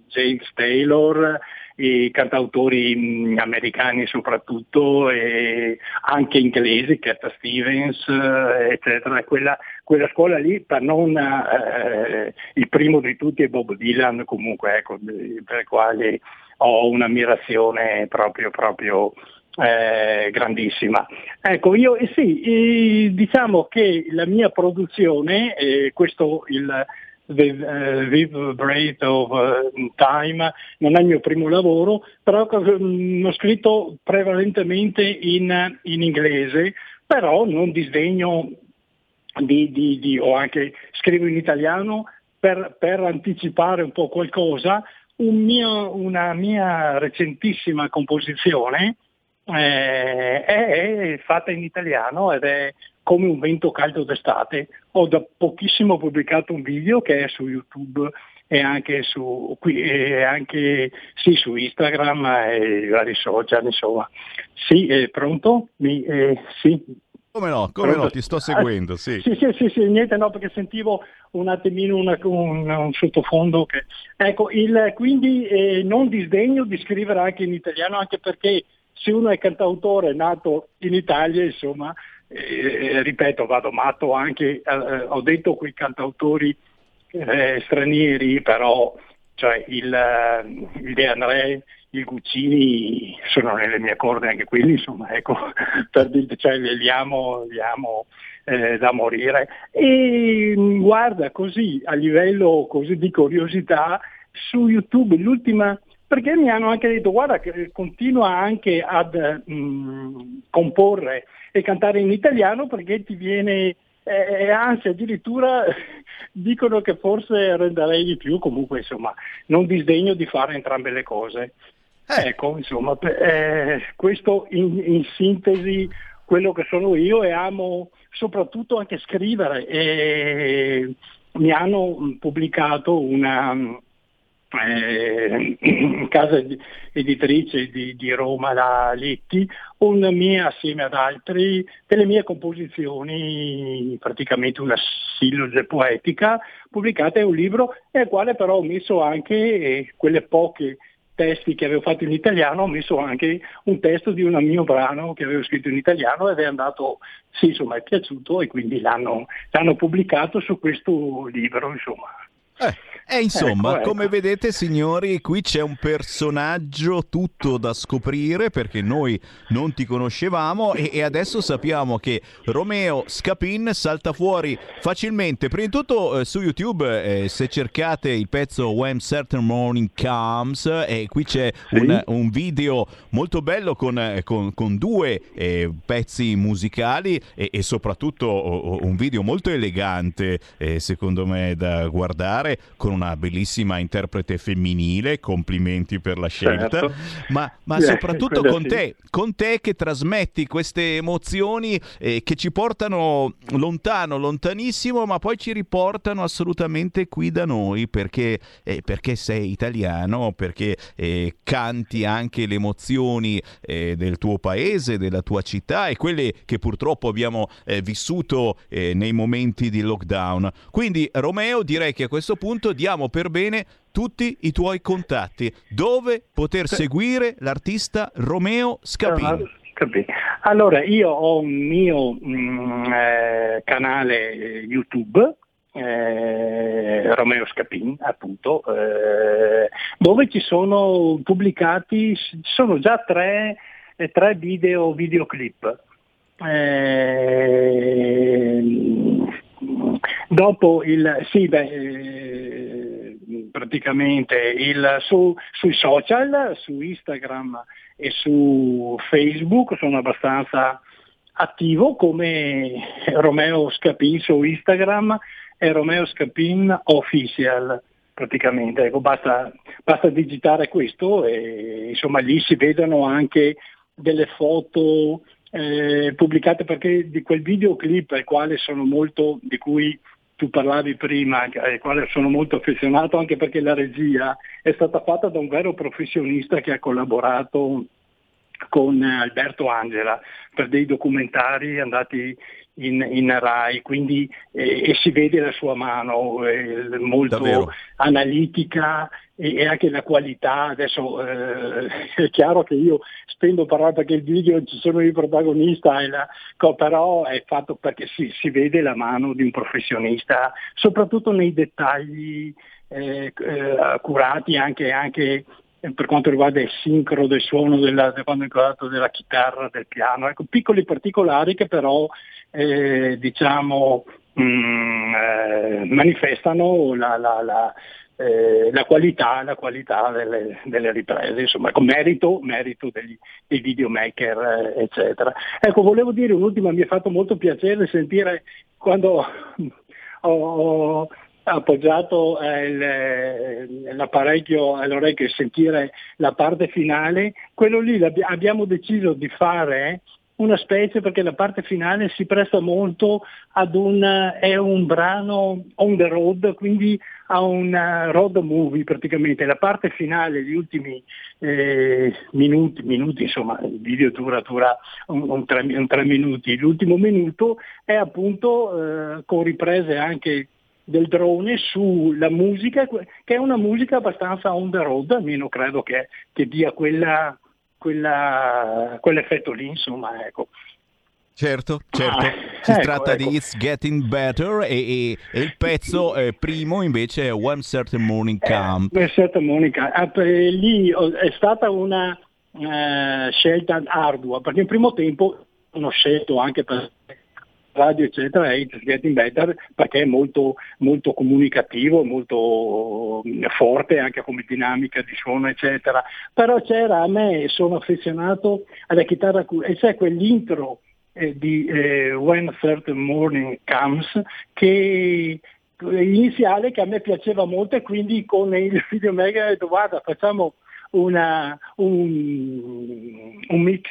James Taylor, i cantautori mh, americani soprattutto e anche inglesi, Cat Stevens, eh, eccetera. Quella, quella scuola lì, per non eh, il primo di tutti è Bob Dylan, comunque, ecco, per il quale ho un'ammirazione proprio, proprio eh, grandissima. Ecco, io eh sì, eh, diciamo che la mia produzione, eh, questo il The Vive Breath of eh, Time. Non è il mio primo lavoro, però mm, ho scritto prevalentemente in, in inglese, però non disdegno di, di- di- o anche scrivo in italiano per, per anticipare un po' qualcosa, un mio- una mia recentissima composizione eh, è fatta in italiano ed è come un vento caldo d'estate. Ho da pochissimo pubblicato un video che è su YouTube e anche su, qui, e anche, sì, su Instagram e vari social, insomma. Sì, è pronto? Mi, eh, sì, Come no, come no, ti sto seguendo, sì. sì, sì, sì, sì, niente, no, perché sentivo un attimino una- un, un sottofondo. Che... Ecco, il, quindi eh, non disdegno di scrivere anche in italiano, anche perché se uno è cantautore nato in Italia, insomma, eh, ripeto, vado matto anche, eh, ho detto quei cantautori eh, stranieri, però cioè il, eh, il De André, il Guccini sono nelle mie corde anche quelli, insomma, ecco, *laughs* per dire, cioè, li amo, li amo eh, da morire. E mh, guarda, così a livello così di curiosità, su YouTube l'ultima perché mi hanno anche detto guarda che continua anche ad mh, comporre e cantare in italiano perché ti viene eh, anzi addirittura *laughs* dicono che forse renderei di più. Comunque insomma non disdegno di fare entrambe le cose. Ecco insomma eh, questo in, in sintesi quello che sono io e amo soprattutto anche scrivere. E mi hanno pubblicato una eh, *clears throat* casa editrice di, di, Roma, la Letti, una mia assieme ad altri, delle mie composizioni, praticamente una silloge poetica, pubblicata in un libro nel quale però ho messo anche eh, quelle poche testi che avevo fatto in italiano, ho messo anche un testo di un mio brano che avevo scritto in italiano ed è andato, sì, insomma, è piaciuto e quindi l'hanno, l'hanno pubblicato su questo libro, insomma. Eh. E insomma, Ecco, ecco. come vedete signori, qui c'è un personaggio tutto da scoprire perché noi non ti conoscevamo e, e adesso sappiamo che Romeo Scapin salta fuori facilmente. Prima di tutto eh, su YouTube, eh, se cercate il pezzo When Certain Morning Comes, e qui c'è un, un video molto bello con, eh, con- con due eh, pezzi musicali e, e soprattutto oh, oh, un video molto elegante, eh, secondo me, da guardare, con una bellissima interprete femminile. Complimenti per la scelta. Certo. Ma, ma Eh, soprattutto con sì. te, con te che trasmetti queste emozioni eh, che ci portano lontano, lontanissimo, ma poi ci riportano assolutamente qui da noi perché, eh, perché sei italiano, perché eh, canti anche le emozioni eh, del tuo paese, della tua città e quelle che purtroppo abbiamo eh, vissuto eh, nei momenti di lockdown. Quindi Romeo direi che a questo punto diamo per bene tutti i tuoi contatti, dove poter seguire l'artista Romeo Scapin. Capì. Allora, io ho un mio mm, eh, canale YouTube, eh, Romeo Scapin, appunto, eh, dove ci sono pubblicati, ci sono già tre, eh, tre video, videoclip. Eh, dopo il, sì, beh, eh, praticamente il, su, sui social, su Instagram e su Facebook sono abbastanza attivo come Romeo Scapin su Instagram e Romeo Scapin Official praticamente. Ecco, basta, basta digitare questo e insomma lì si vedono anche delle foto eh, pubblicate perché di quel videoclip al quale sono molto, di cui tu parlavi prima, al quale sono molto affezionato anche perché la regia è stata fatta da un vero professionista che ha collaborato con Alberto Angela per dei documentari andati in, in Rai, quindi eh, e si vede la sua mano eh, molto Davvero. analitica e, e anche la qualità. Adesso eh, *laughs* è chiaro che io spendo parole perché il video ci sono io protagonista, e la- però è fatto perché si, si vede la mano di un professionista, soprattutto nei dettagli eh, eh, curati anche, anche per quanto riguarda il sincro del suono della, del quando della chitarra, del piano, ecco, piccoli particolari che però eh, diciamo mm, eh, manifestano la, la- la, eh, la qualità, la qualità delle, delle riprese, insomma, con merito, merito degli, dei videomaker, eh, eccetera. Ecco, volevo dire un'ultima, mi ha fatto molto piacere sentire quando ho, ho appoggiato eh, eh, l'apparecchio all'orecchio e sentire la parte finale, quello lì abbiamo deciso di fare una specie perché la parte finale si presta molto ad un, è un brano on the road, quindi a un eh, road movie praticamente. La parte finale, gli ultimi eh, minuti, minuti, insomma, il video dura, dura un, un tre, un tre minuti. L'ultimo minuto è appunto eh, con riprese anche del drone sulla musica, che è una musica abbastanza on the road, almeno credo che, che dia quella, quella- quell'effetto lì, insomma, ecco. Certo, certo. Ah, si ecco, tratta ecco. di It's Getting Better e, e- e il pezzo eh, primo invece è One Certain Morning Come. Perfetto Monica, Ah, per- lì oh, è stata una eh, scelta ardua, perché in primo tempo hanno scelto anche per radio eccetera It's Getting Better perché è molto, molto comunicativo, molto mm, forte anche come dinamica di suono eccetera, però c'era a me, sono affezionato alla chitarra acu- e c'è quell'intro eh, di eh, When Certain Morning Comes che iniziale che a me piaceva molto e quindi con il video mega ho detto guarda facciamo una, un, un mix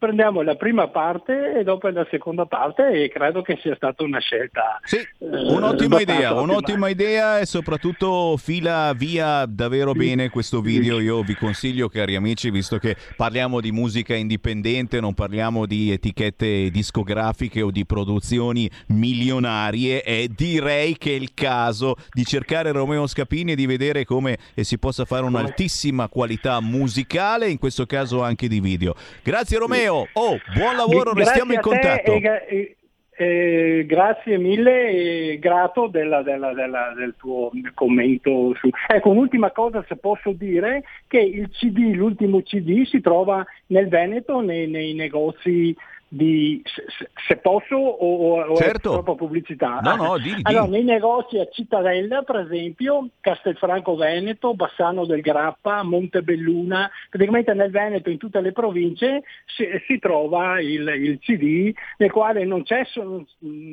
prendiamo la prima parte e dopo la seconda parte e credo che sia stata una scelta eh, Un'ottima abbastanza idea, ottima. un'ottima idea e soprattutto fila via davvero bene questo video. Io vi consiglio, cari amici, visto che parliamo di musica indipendente, non parliamo di etichette discografiche o di produzioni milionarie, e direi che è il caso di cercare Romeo Scapini e di vedere come eh, si possa fare un'altissima qualità musicale, in questo caso anche di video. Grazie Romeo, oh, buon lavoro, Grazie restiamo in contatto. e- e grazie mille e grato della- della- della- del tuo commento. Su. Ecco, un'ultima cosa se posso dire, che il CD, l'ultimo CD si trova nel Veneto nei, nei negozi di, se, se- posso o, o Certo. è troppa pubblicità? No, no, di- di. Allora, nei negozi a Cittadella, per esempio, Castelfranco Veneto, Bassano del Grappa, Montebelluna, praticamente nel Veneto, in tutte le province, si, si trova il, il CD nel quale non c'è, non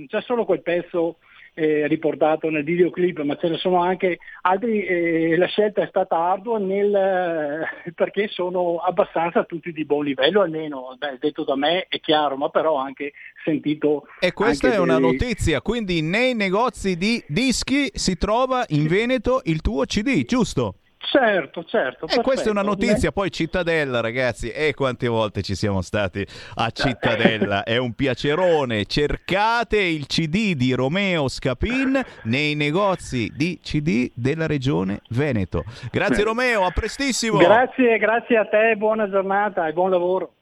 c'è solo quel pezzo eh, riportato nel videoclip, ma ce ne sono anche altri, eh, la scelta è stata ardua nel, eh, perché sono abbastanza tutti di buon livello, almeno beh, detto da me è chiaro, ma però anche sentito E questa è una dei- notizia, quindi nei negozi di dischi si trova in Veneto il tuo CD, giusto? Certo, certo. E questa è una perfetto. notizia, poi Cittadella ragazzi, e quante volte ci siamo stati a Cittadella, è un piacerone, cercate il CD di Romeo Scapin nei negozi di CD della regione Veneto. Grazie Romeo, a prestissimo! Grazie, grazie a te, buona giornata e buon lavoro.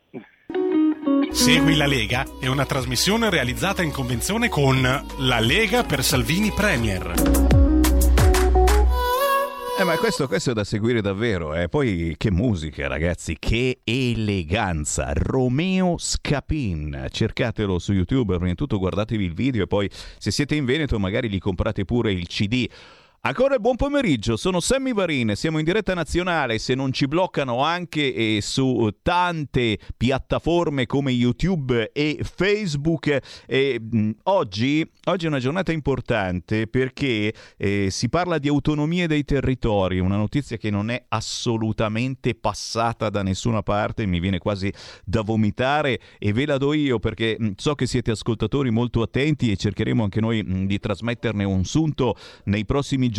Segui la Lega è una trasmissione realizzata in convenzione con La Lega per Salvini Premier. Eh, ma questo, questo è da seguire davvero. Eh. Poi che musica, ragazzi, che eleganza. Romeo Scapin. Cercatelo su YouTube, prima di tutto guardatevi il video e poi se siete in Veneto magari gli comprate pure il CD. Ancora il buon pomeriggio, sono Sammy Varin, siamo in diretta nazionale, se non ci bloccano anche eh, su tante piattaforme come YouTube e Facebook. eh, oggi, oggi è una giornata importante perché eh, si parla di autonomia dei territori, una notizia che non è assolutamente passata da nessuna parte, mi viene quasi da vomitare e ve la do io perché so che siete ascoltatori molto attenti e cercheremo anche noi mh, di trasmetterne un sunto nei prossimi giorni.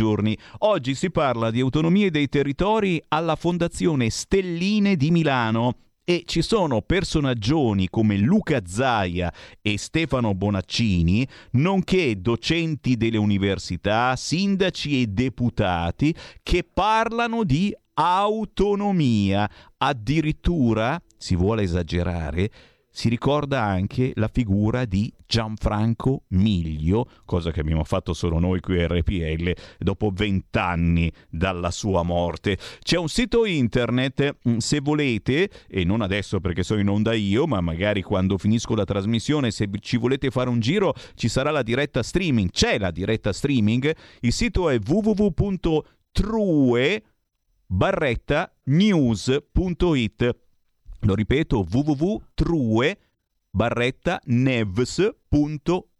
Oggi si parla di autonomia dei territori alla Fondazione Stelline di Milano. E ci sono personaggioni come Luca Zaia e Stefano Bonaccini, nonché docenti delle università, sindaci e deputati che parlano di autonomia. Addirittura, si vuole esagerare, si ricorda anche la figura di Gianfranco Miglio, cosa che abbiamo fatto solo noi qui a RPL dopo vent'anni dalla sua morte. C'è un sito internet, mm, se volete, e non adesso perché sono in onda io, ma magari quando finisco la trasmissione, se ci volete fare un giro, ci sarà la diretta streaming. C'è la diretta streaming. Il sito è www.true barretta news.it lo ripeto www.true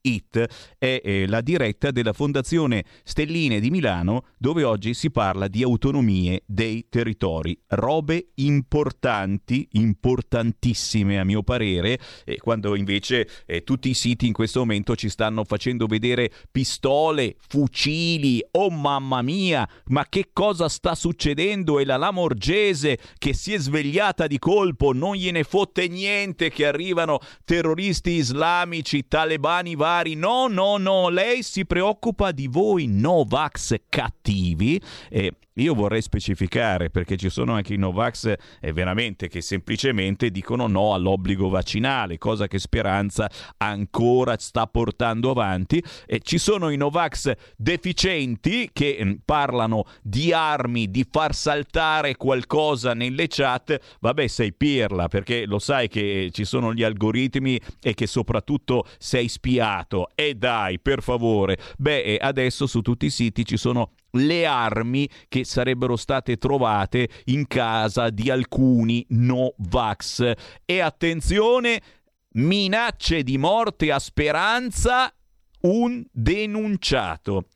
nevs.it è eh, la diretta della Fondazione Stelline di Milano dove oggi si parla di autonomie dei territori. Robe importanti, importantissime a mio parere, eh, quando invece eh, tutti i siti in questo momento ci stanno facendo vedere pistole, fucili, oh mamma mia, ma che cosa sta succedendo? E la Lamorgese che si è svegliata di colpo, non gliene fotte niente che arrivano terroristi islamici, talebani vari. No, no, no, lei si preoccupa di voi Novax cattivi. Eh, io vorrei specificare perché ci sono anche i Novax eh, veramente che semplicemente dicono no all'obbligo vaccinale, cosa che Speranza ancora sta portando avanti. E ci sono i Novax deficienti che mh, parlano di armi, di far saltare qualcosa nelle chat. Vabbè, sei pirla perché lo sai che ci sono gli algoritmi e che soprattutto sei spiato. E dai, per favore. Beh, eh, adesso su tutti i siti ci sono le armi che sarebbero state trovate in casa di alcuni no vax. E attenzione, minacce di morte a speranza, un denunciato.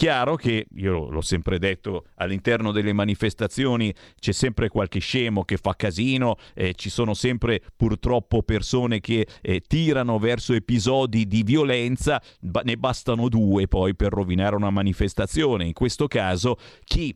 Chiaro che, io l'ho sempre detto, all'interno delle manifestazioni c'è sempre qualche scemo che fa casino, eh, ci sono sempre purtroppo persone che eh, tirano verso episodi di violenza, ba- ne bastano due poi per rovinare una manifestazione. In questo caso chi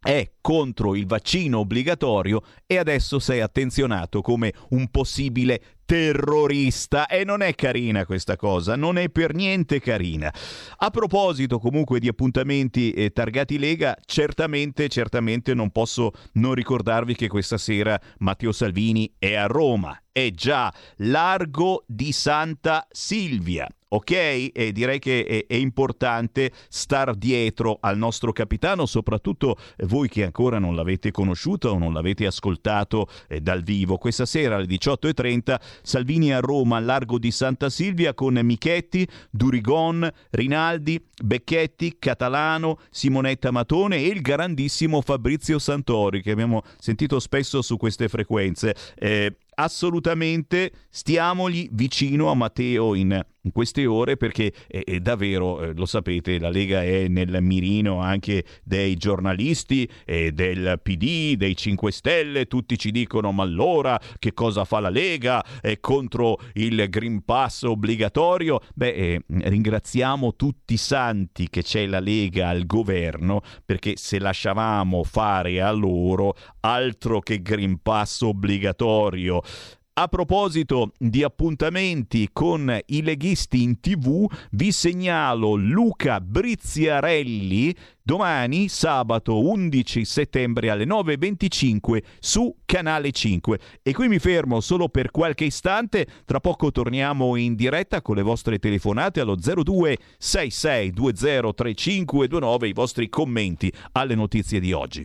è contro il vaccino obbligatorio e adesso sei attenzionato come un possibile terrorista e non è carina questa cosa, non è per niente carina. A proposito comunque di appuntamenti eh, targati Lega, certamente, certamente non posso non ricordarvi che questa sera Matteo Salvini è a Roma, è già largo di Santa Silvia. Ok? E direi che è, è, importante star dietro al nostro capitano, soprattutto voi che ancora non l'avete conosciuto o non l'avete ascoltato eh, dal vivo. Questa sera alle 18.30 Salvini a Roma, al largo di Santa Silvia, con Michetti, Durigon, Rinaldi, Becchetti, Catalano, Simonetta Matone e il grandissimo Fabrizio Santori, che abbiamo sentito spesso su queste frequenze. Eh, assolutamente stiamogli vicino a Matteo in, in queste ore perché è, è davvero, eh, lo sapete, la Lega è nel mirino anche dei giornalisti, eh, del PD, dei 5 Stelle, tutti ci dicono ma allora che cosa fa la Lega? È contro il Green Pass obbligatorio? Beh, eh, ringraziamo tutti i santi che c'è la Lega al governo perché se lasciavamo fare a loro altro che Green Pass obbligatorio a proposito di appuntamenti con i leghisti in tv, vi segnalo Luca Briziarelli domani, sabato 11 settembre alle 9.25 su Canale 5. E qui mi fermo solo per qualche istante, tra poco torniamo in diretta con le vostre telefonate allo 02 66 20 35 29 i vostri commenti alle notizie di oggi.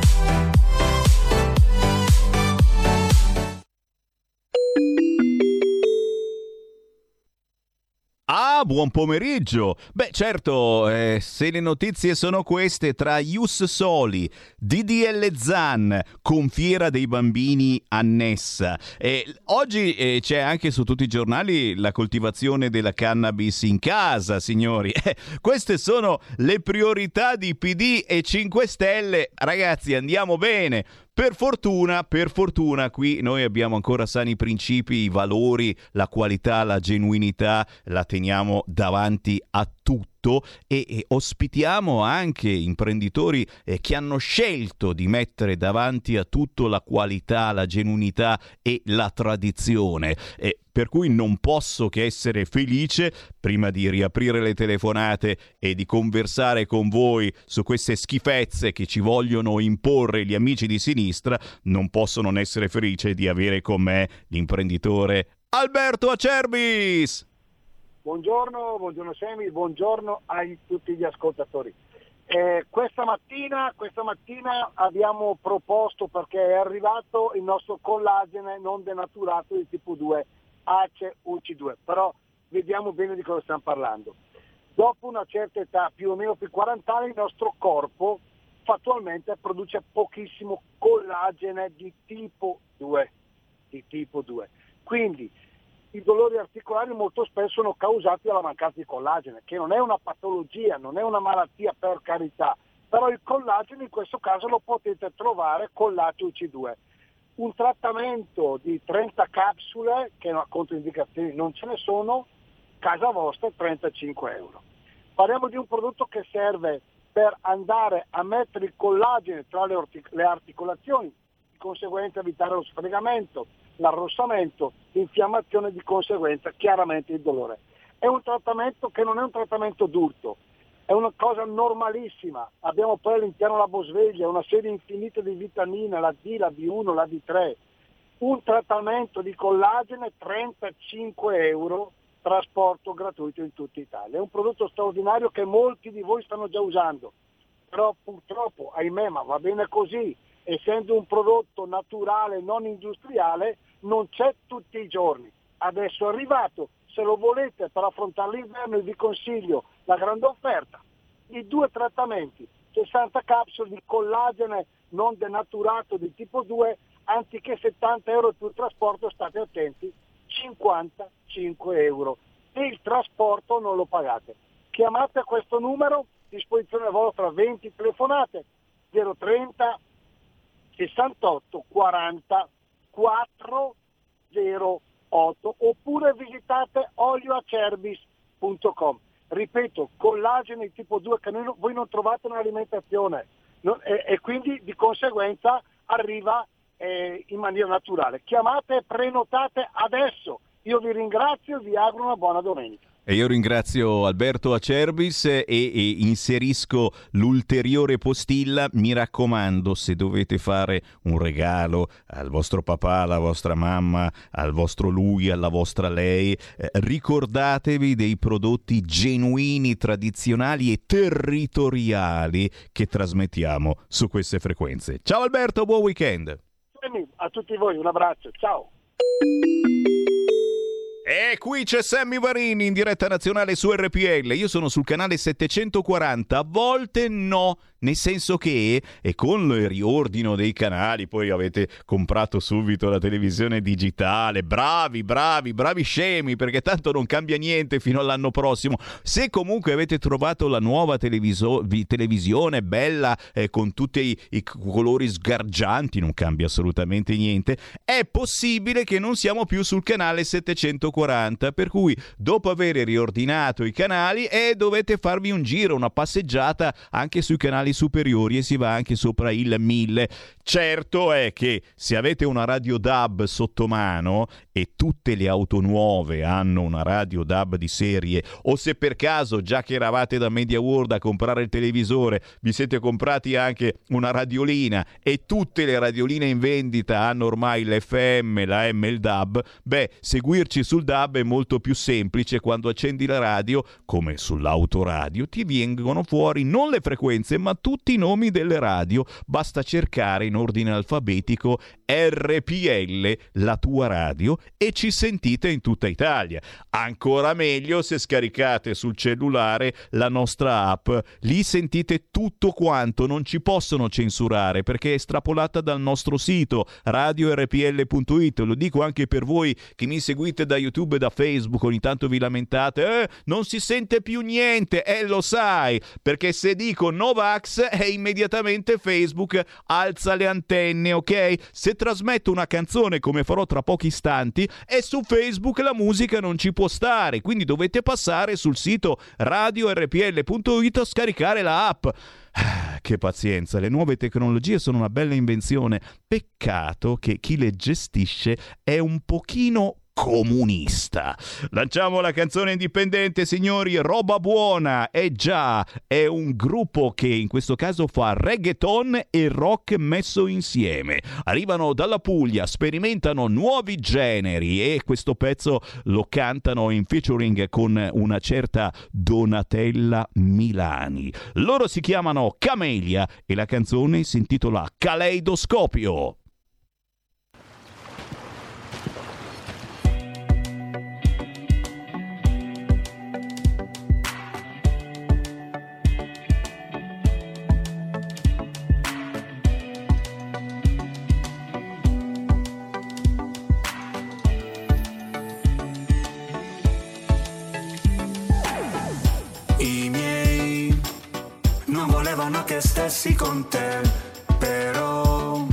Buon pomeriggio! Beh, certo, eh, se le notizie sono queste, tra Ius Soli, DDL Zan, con Fiera dei Bambini annessa. Eh, oggi eh, c'è anche su tutti i giornali la coltivazione della cannabis in casa, signori. Eh, queste sono le priorità di PD e 5 Stelle. Ragazzi, andiamo bene. Per fortuna, per fortuna, qui noi abbiamo ancora sani principi, i valori, la qualità, la genuinità, la teniamo davanti a tutti tutto e, e ospitiamo anche imprenditori eh, che hanno scelto di mettere davanti a tutto la qualità, la genuinità e la tradizione. Eh, per cui non posso che essere felice prima di riaprire le telefonate e di conversare con voi su queste schifezze che ci vogliono imporre gli amici di sinistra, non posso non essere felice di avere con me l'imprenditore Alberto Acerbis. Buongiorno, buongiorno Semi, buongiorno a tutti gli ascoltatori. Eh, questa, mattina, questa mattina abbiamo proposto perché è arrivato il nostro collagene non denaturato di tipo 2 ACE UC2, però vediamo bene di cosa stiamo parlando. Dopo una certa età, più o meno più 40 anni, il nostro corpo fattualmente produce pochissimo collagene di tipo 2. Di tipo 2. Quindi i dolori articolari molto spesso sono causati dalla mancanza di collagene, che non è una patologia, non è una malattia per carità, però il collagene in questo caso lo potete trovare con l'ACUC2 un trattamento di 30 capsule, che no, controindicazioni non ce ne sono, casa vostra 35 euro. Parliamo di un prodotto che serve per andare a mettere il collagene tra le articolazioni, di conseguenza evitare lo sfregamento, l'arrossamento, l'infiammazione, di conseguenza chiaramente il dolore. È un trattamento che non è un trattamento d'urto, è una cosa normalissima. Abbiamo poi all'interno la Bosveglia, una serie infinita di vitamine, la D, la B1, la D3, un trattamento di collagene 35 euro, trasporto gratuito in tutta Italia. È un prodotto straordinario che molti di voi stanno già usando, però purtroppo, ahimè, ma va bene così, essendo un prodotto naturale, non industriale, non c'è tutti i giorni. Adesso è arrivato, se lo volete per affrontare l'inverno vi consiglio la grande offerta di due trattamenti, 60 capsule di collagene non denaturato di tipo 2, anziché 70 euro più trasporto, state attenti, 55 euro. E il trasporto non lo pagate. Chiamate a questo numero, disposizione vostra 20 telefonate, 030 68 40 408 oppure visitate olioacerbis.com ripeto, collagene tipo 2 che noi, voi non trovate nell'alimentazione no, e, e, quindi di conseguenza arriva eh, in maniera naturale. Chiamate e prenotate adesso. Io vi ringrazio e vi auguro una buona domenica. E io ringrazio Alberto Acerbis e, e, inserisco l'ulteriore postilla. Mi raccomando, se dovete fare un regalo al vostro papà, alla vostra mamma, al vostro lui, alla vostra lei, eh, ricordatevi dei prodotti genuini, tradizionali e territoriali che trasmettiamo su queste frequenze. Ciao Alberto, buon weekend. A tutti voi un abbraccio, ciao. E qui c'è Sammy Varini in diretta nazionale su RPL. Io sono sul canale 740. A volte no, nel senso che, e con il riordino dei canali, poi avete comprato subito la televisione digitale. Bravi, bravi, bravi scemi, perché tanto non cambia niente fino all'anno prossimo. Se comunque avete trovato la nuova televiso- televisione bella, eh, con tutti i, i colori sgargianti, non cambia assolutamente niente, è possibile che non siamo più sul canale 740. 140, per cui dopo aver riordinato i canali eh, dovete farvi un giro, una passeggiata anche sui canali superiori e si va anche sopra il 1000. Certo è che se avete una radio DAB sotto mano e tutte le auto nuove hanno una radio DAB di serie o se per caso già che eravate da Media World a comprare il televisore vi siete comprati anche una radiolina e tutte le radioline in vendita hanno ormai l'FM, la M e il DAB, beh, seguirci sul DAB è molto più semplice quando accendi la radio, come sull'autoradio, ti vengono fuori non le frequenze ma tutti i nomi delle radio, basta cercare in ordine alfabetico RPL, la tua radio, e ci sentite in tutta Italia. Ancora meglio se scaricate sul cellulare la nostra app, lì sentite tutto quanto, non ci possono censurare perché è estrapolata dal nostro sito radiorpl.it, lo dico anche per voi che mi seguite da YouTube e da Facebook, ogni tanto vi lamentate, eh, non si sente più niente, e eh, lo sai, perché se dico Novax E immediatamente Facebook alza le antenne, ok? Se trasmetto una canzone come farò tra pochi istanti e su Facebook la musica non ci può stare, quindi dovete passare sul sito radiorpl.it a scaricare la app. Ah, Che pazienza, le nuove tecnologie sono una bella invenzione. Peccato che chi le gestisce è un pochino comunista. Lanciamo la canzone indipendente, signori, roba buona. E già, è un gruppo che in questo caso fa reggaeton e rock messo insieme. Arrivano dalla Puglia, sperimentano nuovi generi e questo pezzo lo cantano in featuring con una certa Donatella Milani. Loro si chiamano Camelia e la canzone si intitola Caleidoscopio. Stessi con te, però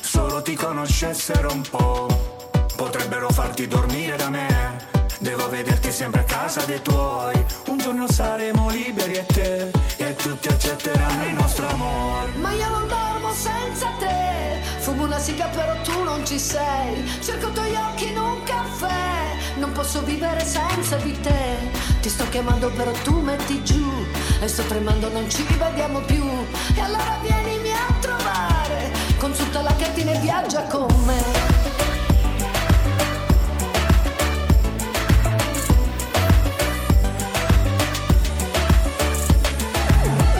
solo ti conoscessero un po', potrebbero farti dormire da me. Devo vederti sempre a casa dei tuoi. Un giorno saremo liberi e te, e tutti accetteranno il nostro amore. Ma io non dormo senza te Fumo una siga però tu non ci sei Cerco i tuoi occhi in un caffè Non posso vivere senza di te. Ti sto chiamando però tu metti giù. E sto tremando non ci vediamo più. E allora vienimi a trovare. Consulta la cartina e viaggia con me.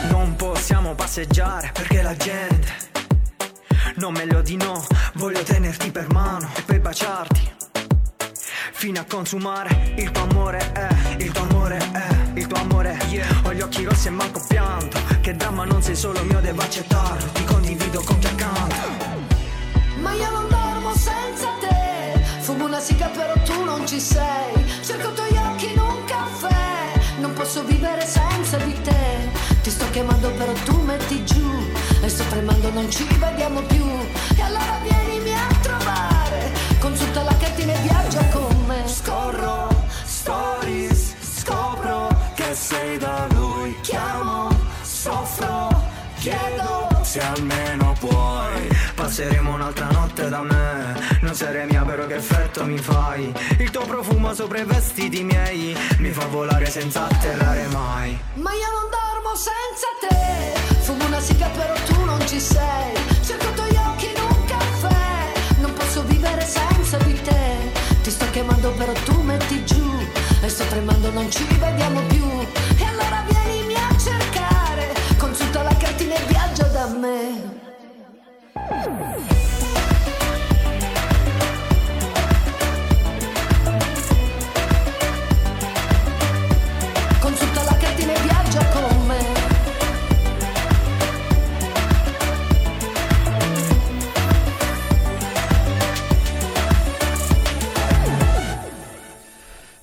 Non possiamo passeggiare perché la gente Non meglio di no, voglio tenerti per mano e poi baciarti Fino a consumare. Il tuo amore è, il tuo amore è, il tuo amore. Ho gli occhi rossi e manco pianto. Che dramma non sei solo mio, devo accettarlo. Ti condivido con chi accanto. Ma io non dormo senza te. Fumo una siga però tu non ci sei. Cerco i tuoi occhi in un caffè. Non posso vivere senza di te. Ti sto chiamando però tu metti giù. E sto tremando non ci vediamo più. E allora vienimi a trovare. Consulta la cartina e viaggia con Scorro stories, scopro che sei da lui. Chiamo, soffro, chiedo se almeno puoi. Passeremo un'altra notte da me Non sarei mia però che effetto mi fai Il tuo profumo sopra i vestiti miei Mi fa volare senza atterrare mai Ma io non dormo senza te Fumo una siga però tu non ci sei chiamando però tu metti giù E sto tremando non ci vediamo più. E allora vienimi a cercare Consulta la cartina e viaggia da me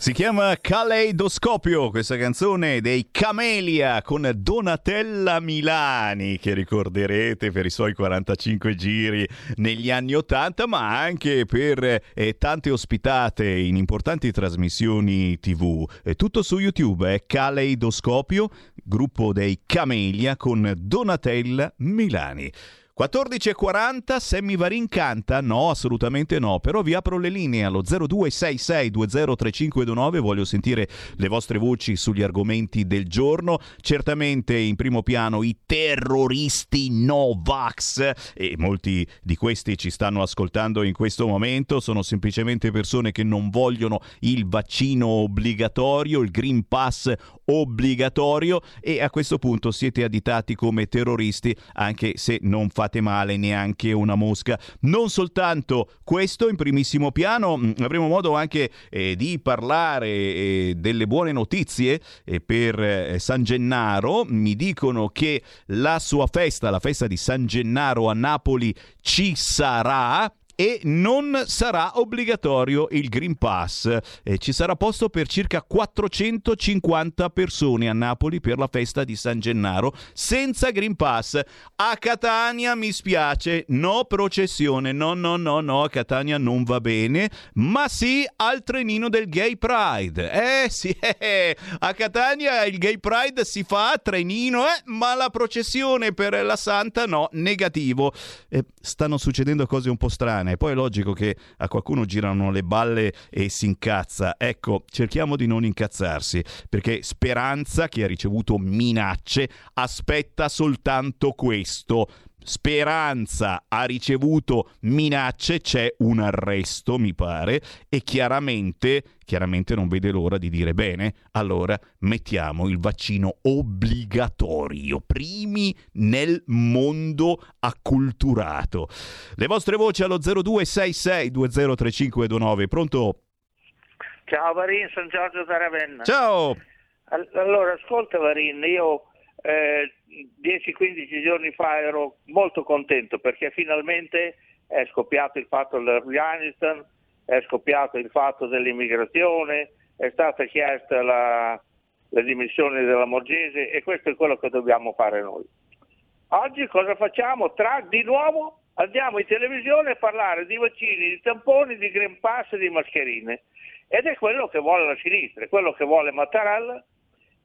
Si chiama Caleidoscopio, questa canzone dei Camelia con Donatella Milani, che ricorderete per i suoi 45 giri negli anni 80, ma anche per eh, tante ospitate in importanti trasmissioni TV. È tutto su YouTube, è Caleidoscopio, gruppo dei Camelia con Donatella Milani. 14.40, Sammy Varin canta? No, assolutamente no, però vi apro le linee allo 0266203529, voglio sentire le vostre voci sugli argomenti del giorno, certamente in primo piano i terroristi Novax e molti di questi ci stanno ascoltando in questo momento, sono semplicemente persone che non vogliono il vaccino obbligatorio, il Green Pass obbligatorio e a questo punto siete additati come terroristi anche se non fate male neanche una mosca. Non soltanto questo in primissimo piano, mh, avremo modo anche eh, di parlare eh, delle buone notizie eh, per eh, San Gennaro. Mi dicono che la sua festa, la festa di San Gennaro a Napoli ci sarà e non sarà obbligatorio il Green Pass. Eh, ci sarà posto per circa 450 persone a Napoli per la festa di San Gennaro senza Green Pass. A Catania mi spiace, no processione, no no no no, a Catania non va bene, ma sì al trenino del Gay Pride. Eh sì, *laughs* eh, a Catania il Gay Pride si fa a trenino, eh, ma la processione per la Santa no, negativo. Eh, stanno succedendo cose un po' strane, poi è logico che a qualcuno girano le balle e si incazza. Ecco, cerchiamo di non incazzarsi, perché Speranza, che ha ricevuto minacce, aspetta soltanto questo. Speranza ha ricevuto minacce, c'è un arresto, mi pare, e chiaramente, chiaramente non vede l'ora di dire bene, allora mettiamo il vaccino obbligatorio, primi nel mondo acculturato. Le vostre voci allo 0266 203529, pronto? Ciao Varin, sono Giorgio da Ravenna. Ciao! All- Allora, ascolta Varin, io eh, 10-15 giorni fa ero molto contento perché finalmente è scoppiato il fatto dell'Afghanistan, è scoppiato il fatto dell'immigrazione, è stata chiesta la, le dimissioni della Morgese e questo è quello che dobbiamo fare noi. Oggi cosa facciamo? Tra, di nuovo andiamo in televisione a parlare di vaccini, di tamponi, di Green Pass e di mascherine. Ed è quello che vuole la sinistra, è quello che vuole Mattarella.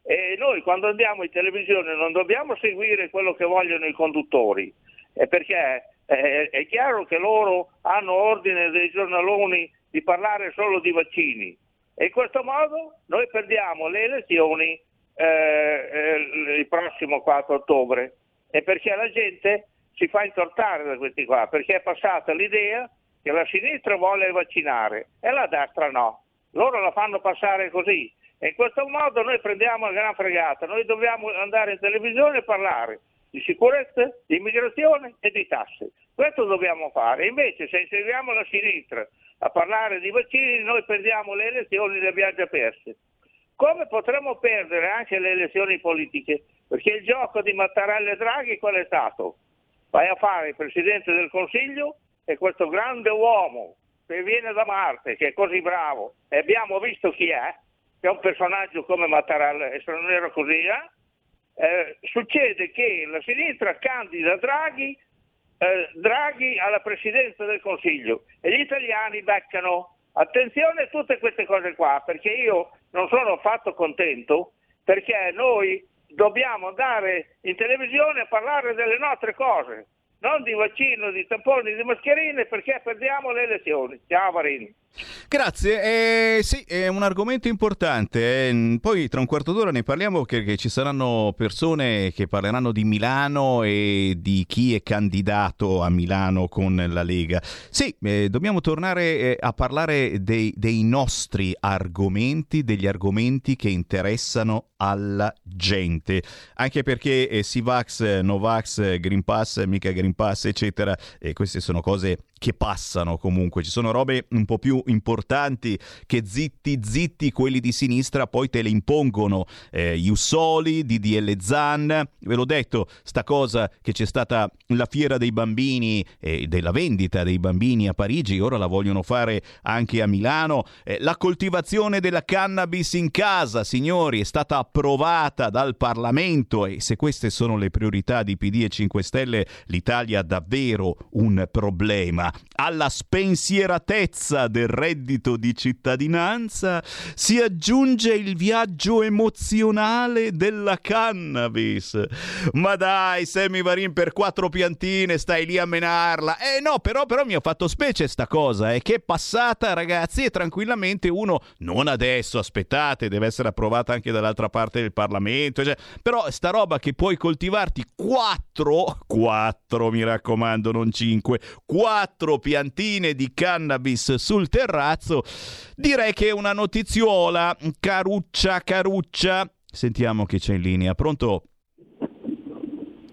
E noi quando andiamo in televisione non dobbiamo seguire quello che vogliono i conduttori, eh, perché eh, è chiaro che loro hanno ordine dei giornaloni di parlare solo di vaccini. E in questo modo noi perdiamo le elezioni eh, eh, il prossimo 4 ottobre. E perché la gente si fa intortare da questi qua, perché è passata l'idea che la sinistra vuole vaccinare e la destra no. Loro la fanno passare così. E in questo modo noi prendiamo la gran fregata. Noi dobbiamo andare in televisione e parlare di sicurezza, di immigrazione e di tasse. Questo dobbiamo fare. Invece se inseriamo la sinistra a parlare di vaccini noi perdiamo le elezioni, le abbiamo già perse. Come potremmo perdere anche le elezioni politiche? Perché il gioco di Mattarella e Draghi qual è stato? Vai a fare il Presidente del Consiglio e questo grande uomo che viene da Marte, che è così bravo, e abbiamo visto chi è, che è un personaggio come Mattarella, e se non era così, eh? Eh, succede che la sinistra candida Draghi, eh, Draghi alla presidenza del Consiglio e gli italiani beccano. Attenzione a tutte queste cose qua, perché io non sono affatto contento, perché noi dobbiamo andare in televisione a parlare delle nostre cose, non di vaccino, di tamponi, di mascherine, perché perdiamo le elezioni. Ciao Marini. Grazie, eh, sì, è un argomento importante. eh. Poi tra un quarto d'ora ne parliamo perché ci saranno persone che parleranno di Milano e di chi è candidato a Milano con la Lega. Sì, eh, dobbiamo tornare eh, a parlare dei, dei nostri argomenti, degli argomenti che interessano alla gente. Anche perché eh, Sivax, Novax, Green Pass, mica Green Pass, eccetera, e queste sono cose che passano comunque. Ci sono robe un po' più importanti che zitti zitti quelli di sinistra poi te le impongono. Eh, Jussoli, DDL Zan, ve l'ho detto, sta cosa che c'è stata la fiera dei bambini e della vendita dei bambini a Parigi, ora la vogliono fare anche a Milano. Eh, la coltivazione della cannabis in casa, signori, è stata approvata dal Parlamento e se queste sono le priorità di PD e 5 Stelle, l'Italia ha davvero un problema. Alla spensieratezza del reddito di cittadinanza si aggiunge il viaggio emozionale della cannabis. Ma dai, Sammy Varin per quattro piantine stai lì a menarla. Eh no, però, però mi ha fatto specie sta cosa, è che è passata, ragazzi, e tranquillamente uno, non adesso, aspettate, deve essere approvata anche dall'altra parte del Parlamento, cioè, però sta roba che puoi coltivarti quattro, quattro mi raccomando, non cinque, quattro piantine di cannabis sul terrazzo, direi che è una notiziola, caruccia, caruccia. Sentiamo chi c'è in linea, pronto?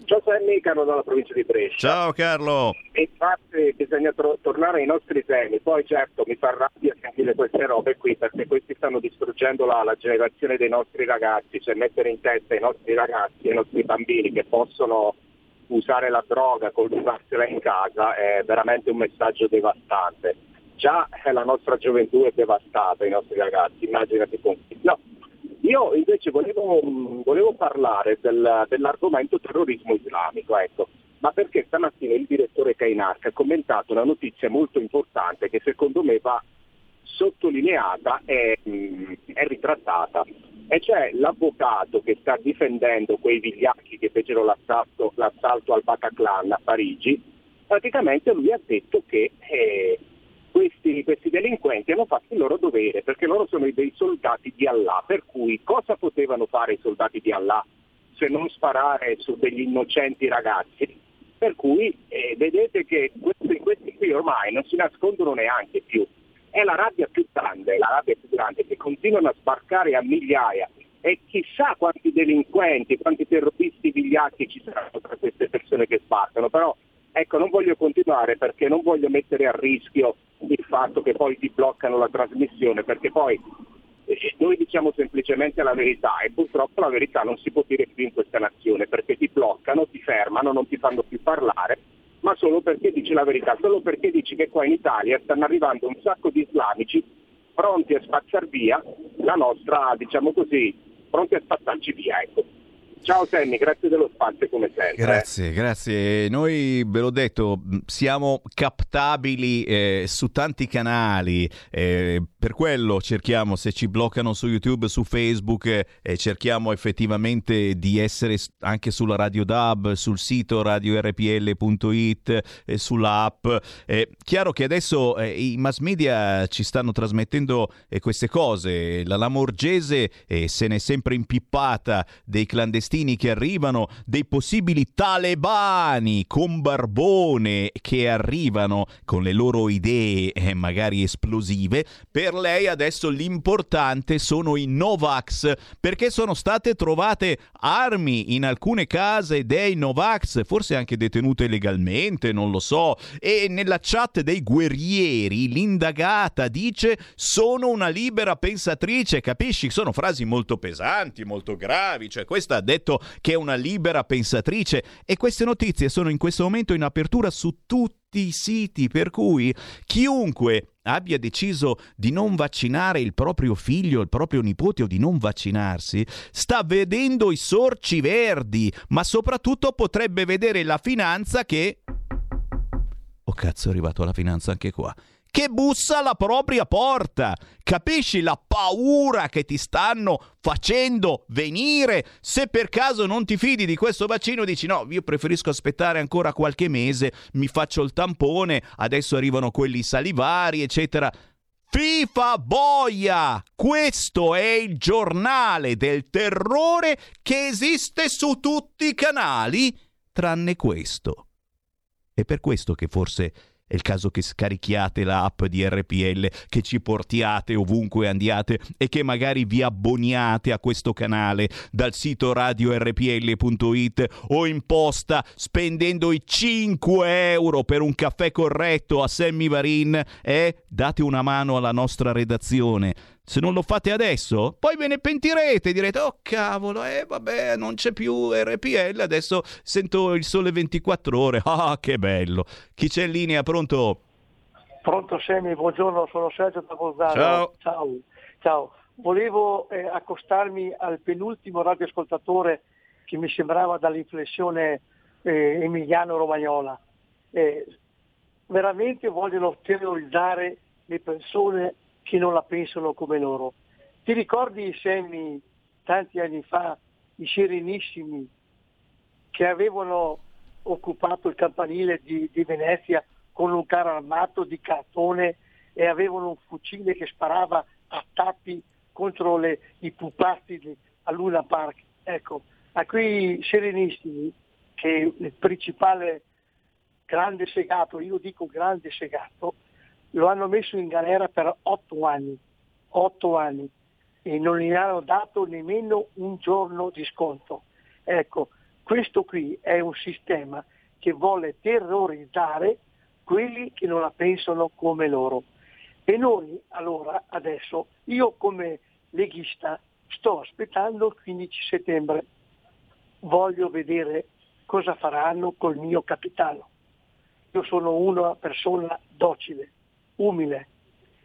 Ciao Sammy, Carlo dalla provincia di Brescia. Ciao Carlo. Infatti bisogna tro- tornare ai nostri temi, poi certo mi fa rabbia sentire queste robe qui perché questi stanno distruggendo la, la generazione dei nostri ragazzi, cioè mettere in testa ai nostri ragazzi, ai nostri bambini che possono usare la droga, coltivarsela in casa è veramente un messaggio devastante. Già la nostra gioventù è devastata, i nostri ragazzi, immaginati con No, io invece volevo, volevo parlare del- dell'argomento terrorismo islamico, ecco. ma perché stamattina il direttore Kainark ha commentato una notizia molto importante che secondo me va sottolineata e mh, è ritrattata. E c'è l'avvocato che sta difendendo quei vigliacchi che fecero l'assalto, l'assalto al Bataclan a Parigi, praticamente lui ha detto che eh, questi, questi delinquenti hanno fatto il loro dovere perché loro sono dei soldati di Allah, per cui cosa potevano fare i soldati di Allah se non sparare su degli innocenti ragazzi? Per cui eh, vedete che questi, questi qui ormai non si nascondono neanche più. È la rabbia più grande, la rabbia più grande che continuano a sbarcare a migliaia e chissà quanti delinquenti, quanti terroristi vigliacchi ci saranno tra queste persone che sbarcano, però ecco non voglio continuare perché non voglio mettere a rischio il fatto che poi ti bloccano la trasmissione perché poi eh, noi diciamo semplicemente la verità e purtroppo la verità non si può dire più in questa nazione perché ti bloccano, ti fermano, non ti fanno più parlare, ma solo perché dici la verità, solo perché dici che qua in Italia stanno arrivando un sacco di islamici pronti a spazzar via la nostra, diciamo così, pronti a spazzarci via, ecco. Ciao Sammy, grazie dello spazio come sempre. Grazie, grazie. Noi, ve l'ho detto, siamo captabili eh, su tanti canali, eh, per quello cerchiamo, se ci bloccano su YouTube, su Facebook, eh, cerchiamo effettivamente di essere anche sulla Radio DAB, sul sito radiorpl.it, eh, sull'app. Eh, chiaro che adesso eh, i mass media ci stanno trasmettendo eh, queste cose, la Lamorgese se n'è sempre impippata dei clandestini che arrivano, dei possibili talebani con barbone che arrivano con le loro idee eh, magari esplosive, per lei adesso l'importante sono i Novax, perché sono state trovate armi in alcune case dei Novax, forse anche detenute legalmente, non lo so, e nella chat dei guerrieri l'indagata dice sono una libera pensatrice, capisci? Sono frasi molto pesanti, molto gravi, cioè questa ha detto che è una libera pensatrice e queste notizie sono in questo momento in apertura su tutti i siti, per cui chiunque abbia deciso di non vaccinare il proprio figlio, il proprio nipote o di non vaccinarsi, sta vedendo i sorci verdi, ma soprattutto potrebbe vedere la finanza che... Oh cazzo, è arrivato alla finanza anche qua. Che bussa alla propria porta. Capisci la paura che ti stanno facendo venire? Se per caso non ti fidi di questo vaccino, dici no, io preferisco aspettare ancora qualche mese, mi faccio il tampone, adesso arrivano quelli salivari, eccetera. FIFA boia! Questo è il giornale del terrore che esiste su tutti i canali, tranne questo. È per questo che forse è il caso che scarichiate l'app di RPL, che ci portiate ovunque andiate e che magari vi abboniate a questo canale dal sito radiorpl.it o in posta spendendo i 5 euro per un caffè corretto a Sammy Varin e date una mano alla nostra redazione. Se non lo fate adesso, poi ve ne pentirete, direte, oh cavolo, eh vabbè, non c'è più RPL, adesso sento il sole 24 ore, *laughs* ah che bello. Chi c'è in linea, pronto? Pronto Semi, buongiorno, sono Sergio da Bolzano. Ciao. Ciao. Ciao. Volevo eh, accostarmi al penultimo radioascoltatore che mi sembrava dall'inflessione eh, emiliano-romagnola. Eh, veramente vogliono terrorizzare le persone che non la pensano come loro. Ti ricordi Semi tanti anni fa, i serenissimi che avevano occupato il campanile di, di Venezia con un carro armato di cartone e avevano un fucile che sparava a tappi contro le- i pupazzi a Luna Park. Ecco, a quei serenissimi che il principale grande segato, io dico grande segato, lo hanno messo in galera per otto anni, otto anni e non gli hanno dato nemmeno un giorno di sconto. Ecco, questo qui è un sistema che vuole terrorizzare quelli che non la pensano come loro. E noi allora adesso, io come leghista sto aspettando il 15 settembre, voglio vedere cosa faranno col mio capitano. Io sono una persona docile, umile,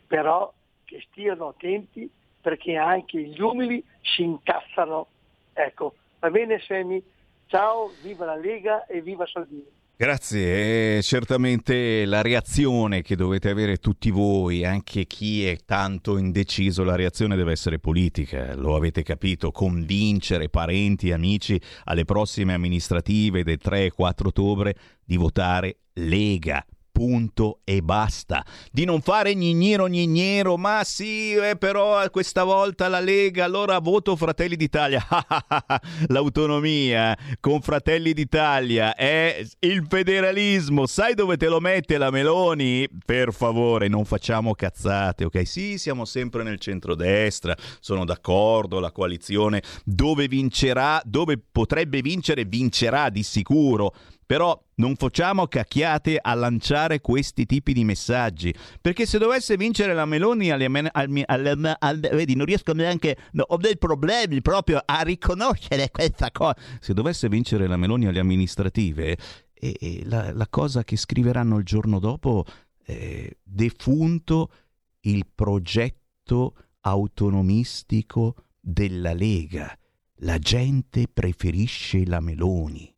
però che stiano attenti perché anche gli umili si incazzano. Ecco, va bene Semi? Ciao, viva la Lega e viva Salvini. Grazie, è certamente la reazione che dovete avere tutti voi, anche chi è tanto indeciso, la reazione deve essere politica, lo avete capito, convincere parenti e amici alle prossime amministrative del 3 e 4 ottobre di votare Lega punto e basta. Di non fare gnignero gnignero, ma sì, eh, però questa volta la Lega, allora voto Fratelli d'Italia. *laughs* L'autonomia con Fratelli d'Italia è il federalismo. Sai dove te lo mette la Meloni? Per favore, non facciamo cazzate, ok? Sì, siamo sempre nel centrodestra, sono d'accordo, la coalizione dove vincerà, dove potrebbe vincere, vincerà di sicuro però non facciamo cacchiate a lanciare questi tipi di messaggi, perché se dovesse vincere la Meloni, alle, alle, alle, alle, vedi, non riesco neanche, no, ho dei problemi proprio a riconoscere questa cosa. Se dovesse vincere la Meloni alle amministrative, e, e la, la, cosa che scriveranno il giorno dopo, eh, defunto il progetto autonomistico della Lega. La gente preferisce la Meloni.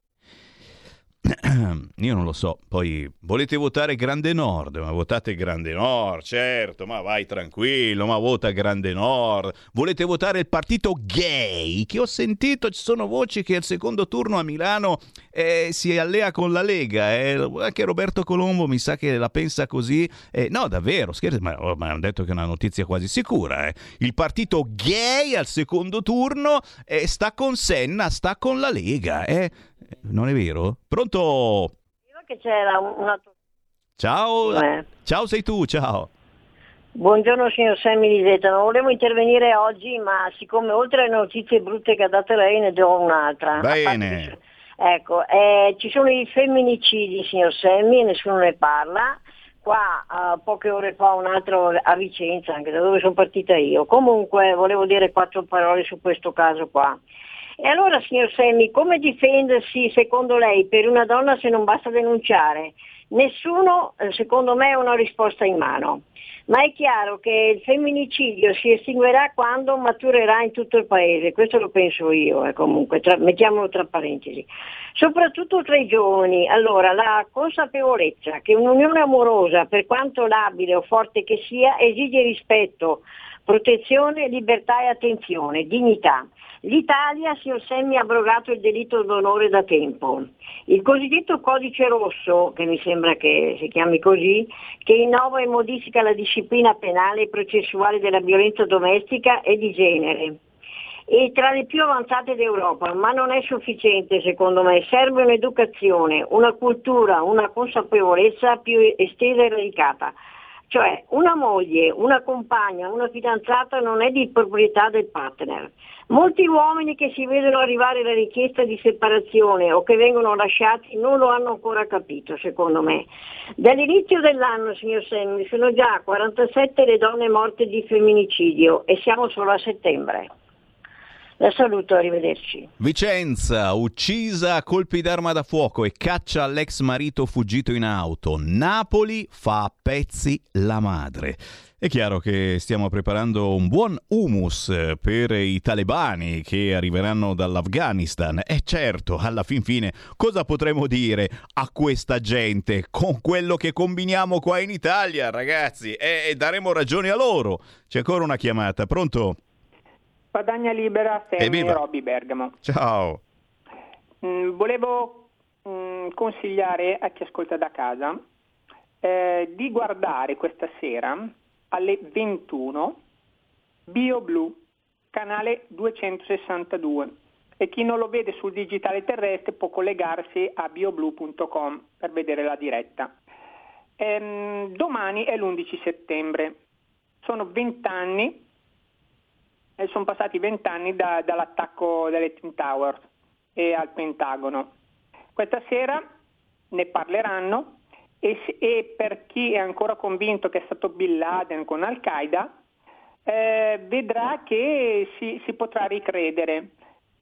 Io non lo so, poi volete votare Grande Nord, ma votate Grande Nord, certo, ma vai tranquillo, ma vota Grande Nord. Volete votare il partito gay, che ho sentito, ci sono voci che al secondo turno a Milano eh, si allea con la Lega, eh. anche Roberto Colombo mi sa che la pensa così. Eh, no, davvero, scherzo, ma, oh, ma hanno detto che è una notizia quasi sicura. Eh. Il partito gay al secondo turno eh, sta con Senna, sta con la Lega. Eh non è vero? Pronto? Che c'era un altro... Ciao, eh. ciao sei tu, ciao. Buongiorno signor Sammy Lisetta, non volevo intervenire oggi, ma siccome oltre alle notizie brutte che ha dato lei ne do un'altra. Bene. Ecco, eh, ci sono i femminicidi signor Sammy e nessuno ne parla. Qua uh, poche ore fa un altro a Vicenza, anche da dove sono partita io. Comunque volevo dire quattro parole su questo caso qua. E allora, signor Semmi, come difendersi secondo lei per una donna se non basta denunciare? Nessuno, eh, secondo me, ha una risposta in mano. Ma è chiaro che il femminicidio si estinguerà quando maturerà in tutto il paese, questo lo penso io, eh, comunque, tra, mettiamolo tra parentesi. Soprattutto tra i giovani. Allora, la consapevolezza che un'unione amorosa, per quanto labile o forte che sia, esige rispetto, protezione, libertà e attenzione, dignità. L'Italia, signor Semmi, ha abrogato il delitto d'onore da tempo. Il cosiddetto codice rosso, che mi sembra che si chiami così, che innova e modifica la disciplina penale e processuale della violenza domestica e di genere. È tra le più avanzate d'Europa, ma non è sufficiente secondo me, serve un'educazione, una cultura, una consapevolezza più estesa e radicata. Cioè una moglie, una compagna, una fidanzata non è di proprietà del partner. Molti uomini che si vedono arrivare la richiesta di separazione o che vengono lasciati non lo hanno ancora capito, secondo me. Dall'inizio dell'anno, signor Semmi, sono già 47 le donne morte di femminicidio e siamo solo a settembre. La saluto, arrivederci. Vicenza, uccisa a colpi d'arma da fuoco e caccia l'ex marito fuggito in auto. Napoli fa a pezzi la madre. È chiaro che stiamo preparando un buon humus per i talebani che arriveranno dall'Afghanistan. E certo, alla fin fine, cosa potremo dire a questa gente con quello che combiniamo qua in Italia, ragazzi? E daremo ragione a loro. C'è ancora una chiamata, pronto? Padagna Libera, Sammy e Robby Bergamo. Ciao. Mm, volevo mm, consigliare a chi ascolta da casa eh, di guardare questa sera alle 21 BioBlue, canale 262 e chi non lo vede sul digitale terrestre può collegarsi a bioblue.com per vedere la diretta. Ehm, domani è l'11 settembre, sono 20 anni e sono passati vent'anni da, dall'attacco delle Twin Towers e al Pentagono. Questa sera ne parleranno e, e, per chi è ancora convinto che è stato Bin Laden con Al-Qaeda, eh, vedrà che si, si, potrà ricredere.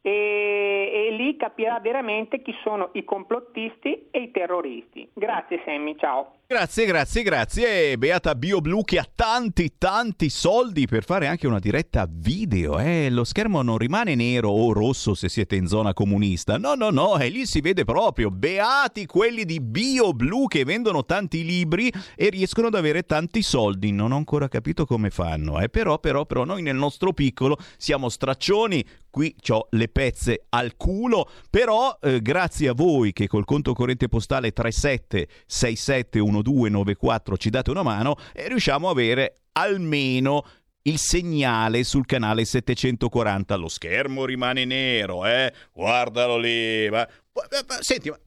e, e lì capirà veramente chi sono i complottisti e i terroristi. Grazie Sammy, ciao. Grazie, grazie, grazie. Beata BioBlue che ha tanti, tanti soldi per fare anche una diretta video. Eh? Lo schermo non rimane nero o rosso se siete in zona comunista. No, no, no, e lì si vede proprio. Beati quelli di BioBlue che vendono tanti libri e riescono ad avere tanti soldi. Non ho ancora capito come fanno. Eh? Però, però, però, noi nel nostro piccolo siamo straccioni. Qui ho le pezze al culo. Però, eh, grazie a voi che col conto corrente postale 376712 1294 ci date una mano e riusciamo a avere almeno il segnale sul canale 740. Lo schermo rimane nero, eh? Guardalo lì. Ma... Senti, ma...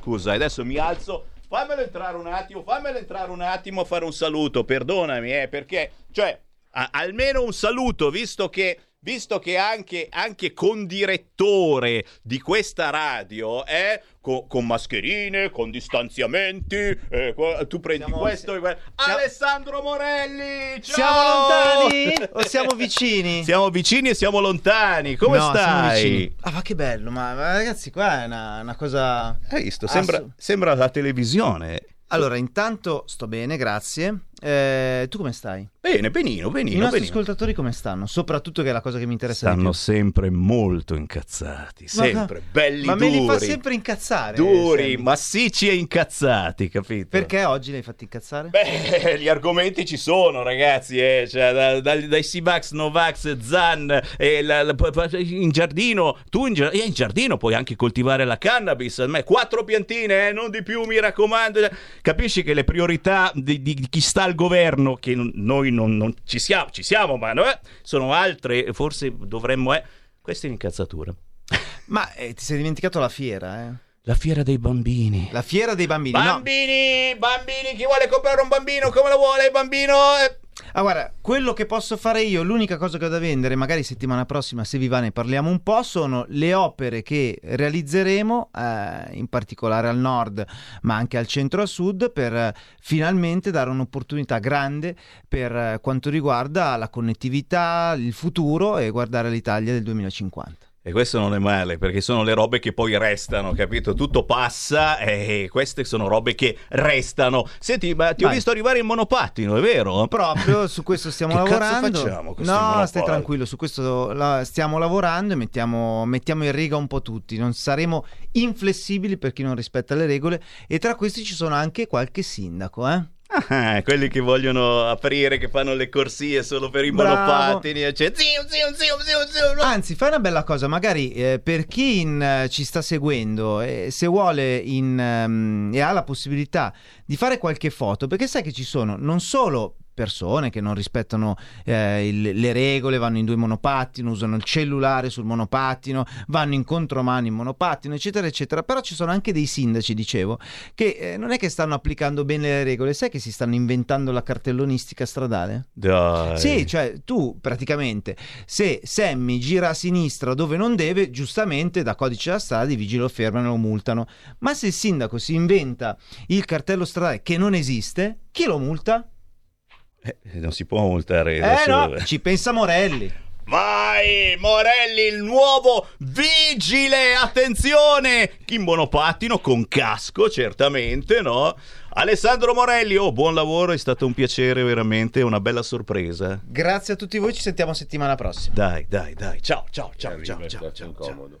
scusa, adesso mi alzo. Fammelo entrare un attimo, fammelo entrare un attimo a fare un saluto, perdonami, eh, perché, cioè, a- almeno un saluto, visto che visto che anche, anche condirettore di questa radio è co- con mascherine, con distanziamenti, eh, tu prendi Siamo- questo e que- Alessandro Morelli, ciao! Siamo lontani *laughs* o siamo vicini? Siamo vicini e siamo lontani, come No, siamo stai? Ah, ma che bello, ma, ma ragazzi, qua è una, una cosa. Hai visto? Sembra, Assu- sembra la televisione. Allora, intanto sto bene, grazie. Eh, tu come stai? Bene, benino, benino, I nostri benino. ascoltatori come stanno? Soprattutto che è la cosa che mi interessa Stanno sempre molto incazzati, Ma- sempre belli ma duri. me li fa sempre incazzare. Duri, Sammy. massicci e incazzati, capito? Perché oggi li hai fatti incazzare? Beh, gli argomenti ci sono, ragazzi, eh, cioè, da- dal- dai Sivax, Novax, Zan, e la- la- in giardino, tu in, eh, in giardino puoi anche coltivare la cannabis, a me quattro piantine, eh, non di più, mi raccomando. Capisci che le priorità di, di- di chi sta al governo, che noi non, non ci siamo, ci siamo, ma no, eh, sono altre, forse dovremmo... Eh. Questa è un'incazzatura. Ma eh, ti sei dimenticato la fiera, eh? La fiera dei bambini. La fiera dei bambini. no. Bambini, bambini, chi vuole comprare un bambino come lo vuole il bambino? Eh, Ah, guarda, quello che posso fare io, l'unica cosa che ho da vendere, magari settimana prossima, se vi va, ne parliamo un po', sono le opere che realizzeremo, eh, in particolare al nord, ma anche al centro e al sud, per eh, finalmente dare un'opportunità grande per eh, quanto riguarda la connettività, il futuro e guardare l'Italia del 2050. E questo non è male, perché sono le robe che poi restano, capito? Tutto passa e queste sono robe che restano. Senti, ma ti ho Vai. visto arrivare in monopattino, è vero? *laughs* Proprio su questo stiamo lavorando. facciamo no, monopattini? stai tranquillo, su questo la- stiamo lavorando e mettiamo, mettiamo in riga un po' tutti. Non saremo inflessibili per chi non rispetta le regole. E tra questi ci sono anche qualche sindaco, eh? Ah, quelli che vogliono aprire, che fanno le corsie solo per i Bravo. monopattini. Cioè, zio, zio, zio, zio, zio. no. Anzi, fai una bella cosa, magari eh, per chi in, eh, ci sta seguendo, eh, se vuole in, ehm, e ha la possibilità di fare qualche foto, perché sai che ci sono non solo persone che non rispettano eh, il- le regole, vanno in due monopattino, usano il cellulare sul monopattino, vanno in contromano in monopattino, eccetera, eccetera. Però ci sono anche dei sindaci, dicevo, che eh, non è che stanno applicando bene le regole, sai che si stanno inventando la cartellonistica stradale? Dai. Sì, cioè tu praticamente se Sammy gira a sinistra dove non deve, giustamente da codice della strada i vigili lo fermano e lo multano. Ma se il sindaco si inventa il cartello stradale che non esiste, chi lo multa? Eh, non si può multare Eh adesso. no, ci pensa Morelli. Vai, Morelli, il nuovo vigile! Attenzione! In monopattino, con casco, certamente, no? Alessandro Morelli, oh, buon lavoro, è stato un piacere, veramente, una bella sorpresa. Grazie a tutti voi, ci sentiamo settimana prossima. Dai, dai, dai, ciao, ciao, ciao, ciao, ciao, ciao, ciao.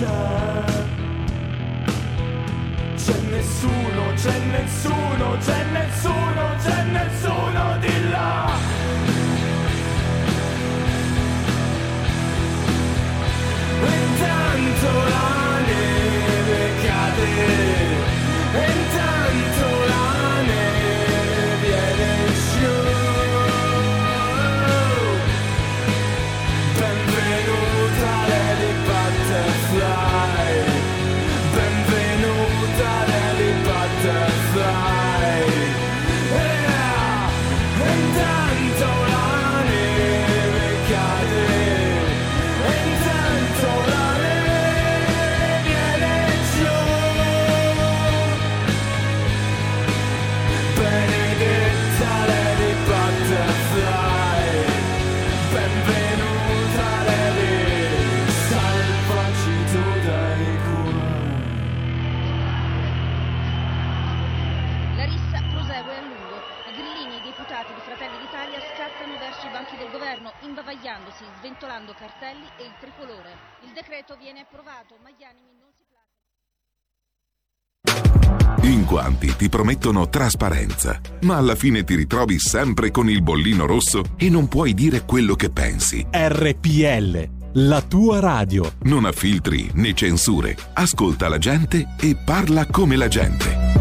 C'è. C'è nessuno, c'è nessuno, c'è nessuno, c'è nessuno di là. Intanto la neve cade, cartelli e il tricolore. Il decreto viene approvato, ma gli animi non si In quanti ti promettono trasparenza, ma alla fine ti ritrovi sempre con il bollino rosso e non puoi dire quello che pensi. RPL, la tua radio. Non ha filtri né censure. Ascolta la gente e parla come la gente.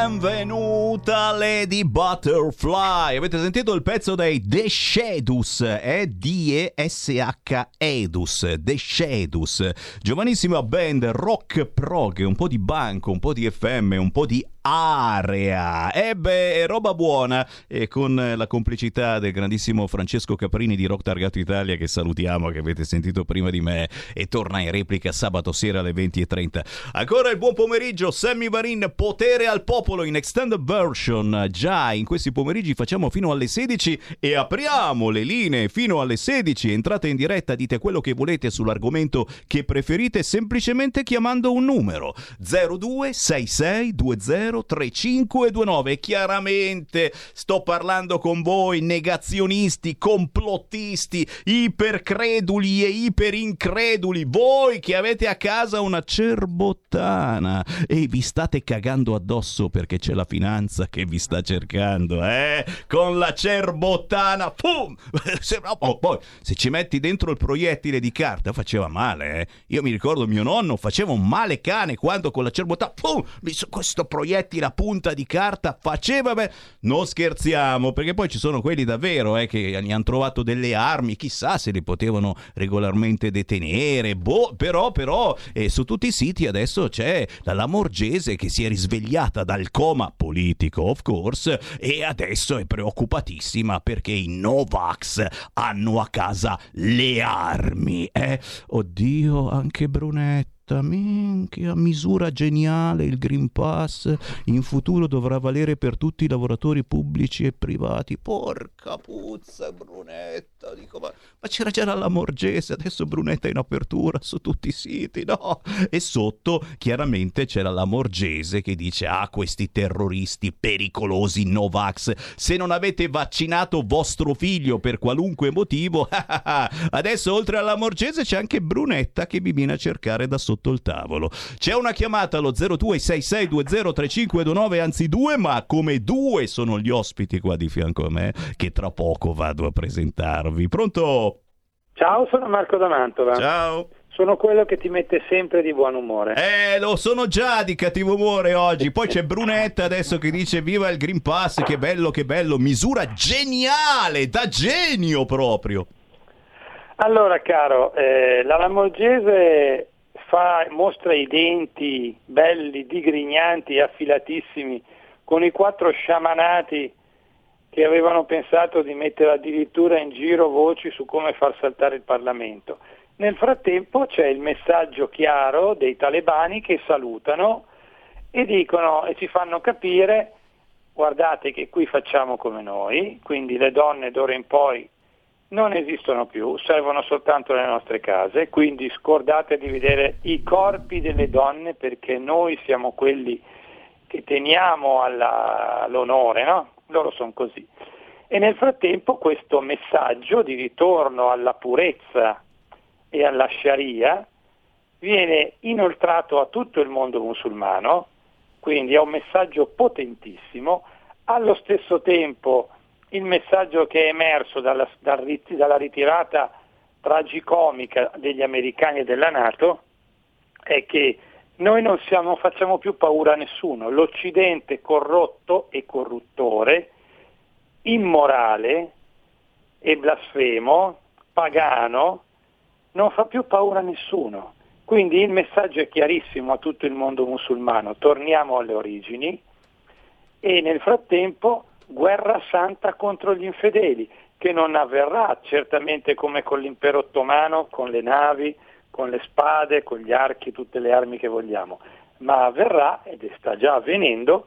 Benvenuta Lady Butterfly. Avete sentito il pezzo dei The Shadus? È D-E-S-H Edus. The Shadus. Giovanissima band rock prog, un po' di banco, un po' di FM, un po' di area. Ebbe è roba buona e con la complicità del grandissimo Francesco Caprini di Rock Targato Italia che salutiamo, che avete sentito prima di me e torna in replica sabato sera alle 20.30. Ancora il buon pomeriggio, Sammy Varin, potere al popolo in extended version. Già, in questi pomeriggi facciamo fino alle 16 e apriamo le linee fino alle 16. Entrate in diretta, dite quello che volete sull'argomento che preferite semplicemente chiamando un numero 026620 3529 e chiaramente sto parlando con voi negazionisti, complottisti, ipercreduli e iperincreduli, voi che avete a casa una cerbottana e vi state cagando addosso perché c'è la finanza che vi sta cercando, eh? Con la cerbottana, pum! *laughs* Se, oh, poi se ci metti dentro il proiettile di carta faceva male, eh? Io mi ricordo mio nonno faceva un male cane quando con la cerbottana, pum! Questo proiettile a punta di carta faceva beh, non scherziamo perché poi ci sono quelli davvero eh, che ne hanno trovato delle armi chissà se le potevano regolarmente detenere boh, però però eh, su tutti i siti adesso c'è la Lamorgese che si è risvegliata dal coma politico of course e adesso è preoccupatissima perché i Novax hanno a casa le armi eh? oddio anche Brunetta minchia, misura geniale il Green Pass in futuro dovrà valere per tutti i lavoratori pubblici e privati. Porca puzza, Brunetta, dico, ma, ma c'era già la Lamorgese, adesso Brunetta in apertura su tutti i siti, no? E sotto chiaramente c'era la Lamorgese che dice "Ah, questi terroristi pericolosi Novax, se non avete vaccinato vostro figlio per qualunque motivo, *laughs* adesso oltre alla Lamorgese c'è anche Brunetta che vi viene a cercare da sotto il tavolo. C'è una chiamata allo 0266203529, anzi due, ma come due sono gli ospiti qua di fianco a me che tra poco vado a presentarvi. Pronto? Ciao, sono Marco da Mantova. Ciao. Sono quello che ti mette sempre di buon umore. Eh, lo sono già di cattivo umore oggi. Poi c'è Brunetta adesso che dice viva il Green Pass, che bello, che bello. Misura geniale, da genio proprio. Allora, caro, eh, la Lamorgese fa, mostra i denti belli, digrignanti affilatissimi con i quattro sciamanati che avevano pensato di mettere addirittura in giro voci su come far saltare il Parlamento. Nel frattempo c'è il messaggio chiaro dei talebani che salutano e dicono e ci fanno capire guardate che qui facciamo come noi, quindi le donne d'ora in poi non esistono più, servono soltanto le nostre case, quindi scordate di vedere i corpi delle donne perché noi siamo quelli che teniamo alla, all'onore, no? Loro sono così. E nel frattempo questo messaggio di ritorno alla purezza e alla Sharia viene inoltrato a tutto il mondo musulmano, quindi è un messaggio potentissimo, allo stesso tempo il messaggio che è emerso dalla, dal, dalla ritirata tragicomica degli americani e della Nato è che noi non, siamo, facciamo più paura a nessuno, l'Occidente corrotto e corruttore, immorale e blasfemo, pagano, non fa più paura a nessuno. Quindi il messaggio è chiarissimo a tutto il mondo musulmano, torniamo alle origini. E nel frattempo guerra santa contro gli infedeli, che non avverrà certamente come con l'impero ottomano, con le navi, con le spade, con gli archi, tutte le armi che vogliamo, ma avverrà, ed sta già avvenendo,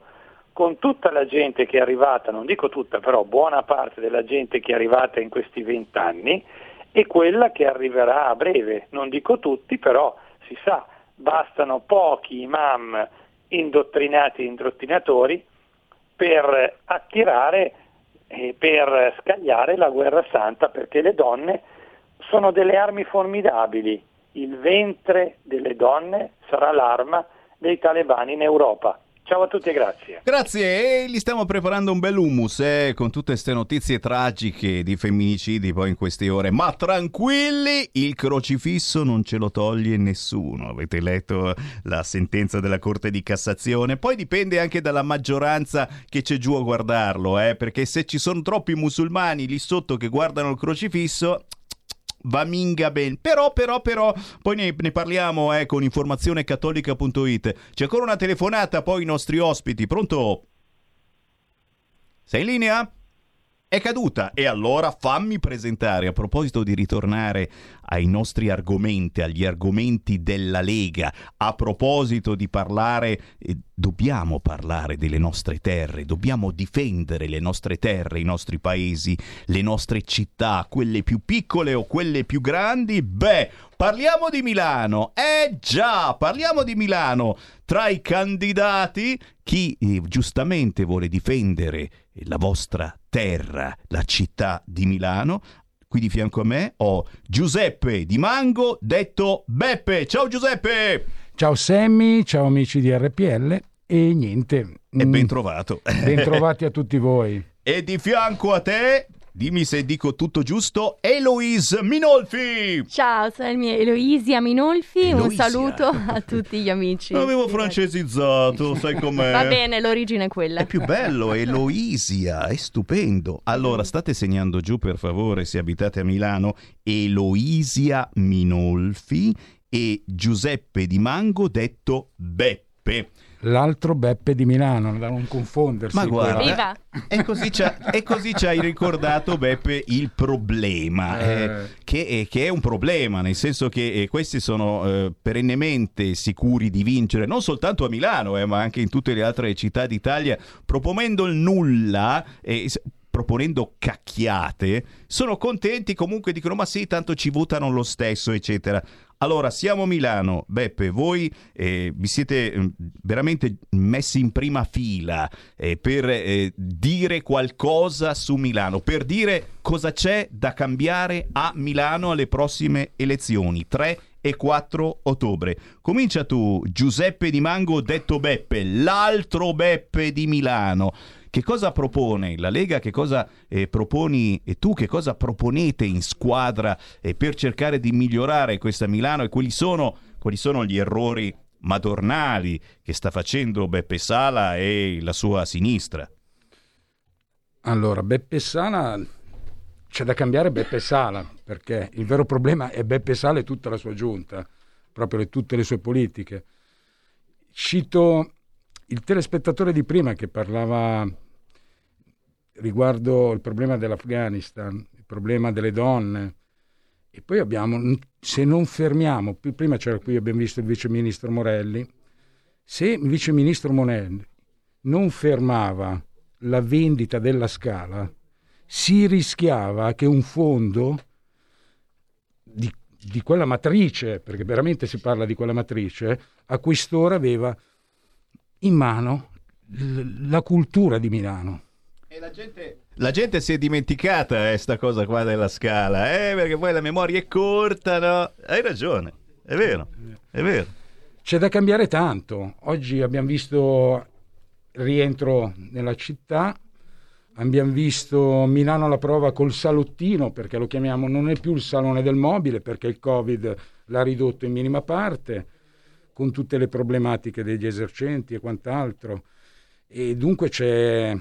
con tutta la gente che è arrivata, non dico tutta, però buona parte della gente che è arrivata in questi vent'anni e quella che arriverà a breve, non dico tutti, però si sa, bastano pochi imam indottrinati e indottrinatori per attirare e per scagliare la guerra santa, perché le donne sono delle armi formidabili. Il ventre delle donne sarà l'arma dei talebani in Europa. Ciao a tutti e grazie. Grazie, e gli stiamo preparando un bel hummus eh, con tutte queste notizie tragiche di femminicidi poi in queste ore. Ma tranquilli, il crocifisso non ce lo toglie nessuno. Avete letto la sentenza della Corte di Cassazione? Poi dipende anche dalla maggioranza che c'è giù a guardarlo, eh, perché se ci sono troppi musulmani lì sotto che guardano il crocifisso, va minga ben. Però, però, però, poi ne, ne parliamo eh, con informazionecattolica.it. C'è ancora una telefonata, poi i nostri ospiti. Pronto? Sei in linea? È caduta. E allora fammi presentare, a proposito di ritornare ai nostri argomenti, agli argomenti della Lega, a proposito di parlare, eh, dobbiamo parlare delle nostre terre, dobbiamo difendere le nostre terre, i nostri paesi, le nostre città, quelle più piccole o quelle più grandi. Beh, parliamo di Milano. Eh già, parliamo di Milano. Tra i candidati, chi eh, giustamente vuole difendere la vostra terra, la città di Milano. Qui di fianco a me ho Giuseppe Di Mango, detto Beppe. Ciao Giuseppe! Ciao Sammy, ciao amici di RPL e niente. E mm, ben trovato. Ben trovati *laughs* a tutti voi. E di fianco a te, dimmi se dico tutto giusto, Eloise Minolfi. Ciao, sono il mio Eloisia Minolfi, un Eloisia. saluto a tutti gli amici. L'avevo francesizzato, sai com'è? Va bene, l'origine è quella. È più bello, Eloisia, è stupendo. Allora, state segnando giù per favore, se abitate a Milano, Eloisia Minolfi e Giuseppe Di Mango, detto Beppe. L'altro Beppe di Milano, da non confondersi. Ma guarda, Viva! E così, e così ci hai ricordato, Beppe, il problema, eh, Eh. che, è, che è un problema, nel senso che eh, questi sono eh, perennemente sicuri di vincere, non soltanto a Milano, eh, ma anche in tutte le altre città d'Italia, proponendo il nulla. eh, proponendo cacchiate, sono contenti comunque dicono ma sì, tanto ci votano lo stesso, eccetera. Allora, siamo a Milano, Beppe, voi eh, vi siete eh, veramente messi in prima fila eh, per eh, dire qualcosa su Milano, per dire cosa c'è da cambiare a Milano alle prossime elezioni, 3 e 4 ottobre. Comincia tu, Giuseppe Di Mango, detto Beppe, l'altro Beppe di Milano. Che cosa propone la Lega? Che cosa eh, proponi e tu? Che cosa proponete in squadra eh, per cercare di migliorare questa Milano? E quali sono, quali sono gli errori madornali che sta facendo Beppe Sala e la sua sinistra? Allora, Beppe Sala, c'è da cambiare Beppe Sala, perché il vero problema è Beppe Sala e tutta la sua giunta, proprio le- tutte le sue politiche. Cito il telespettatore di prima che parlava riguardo il problema dell'Afghanistan, il problema delle donne. E poi abbiamo, se non fermiamo, prima c'era qui, abbiamo visto il vice ministro Morelli, se il vice ministro Morelli non fermava la vendita della scala, si rischiava che un fondo di, di quella matrice, perché veramente si parla di quella matrice, a quest'ora aveva in mano l- la cultura di Milano. La gente si è dimenticata eh, sta cosa qua della scala, eh, perché poi la memoria è corta, no? Hai ragione, è vero, è vero. C'è da cambiare tanto. Oggi abbiamo visto il rientro nella città, abbiamo visto Milano alla prova col salottino, perché lo chiamiamo, non è più il salone del mobile, perché il Covid l'ha ridotto in minima parte, con tutte le problematiche degli esercenti e quant'altro. E dunque c'è,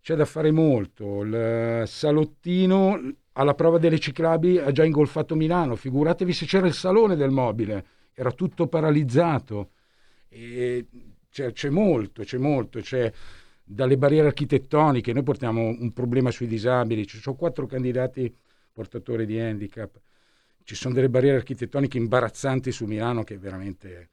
c'è da fare molto. Il salottino alla prova delle ciclabili ha già ingolfato Milano, figuratevi se c'era il salone del mobile, era tutto paralizzato. C'è, c'è molto, c'è molto, c'è dalle barriere architettoniche, noi portiamo un problema sui disabili, ci sono quattro candidati portatori di handicap, ci sono delle barriere architettoniche imbarazzanti su Milano che veramente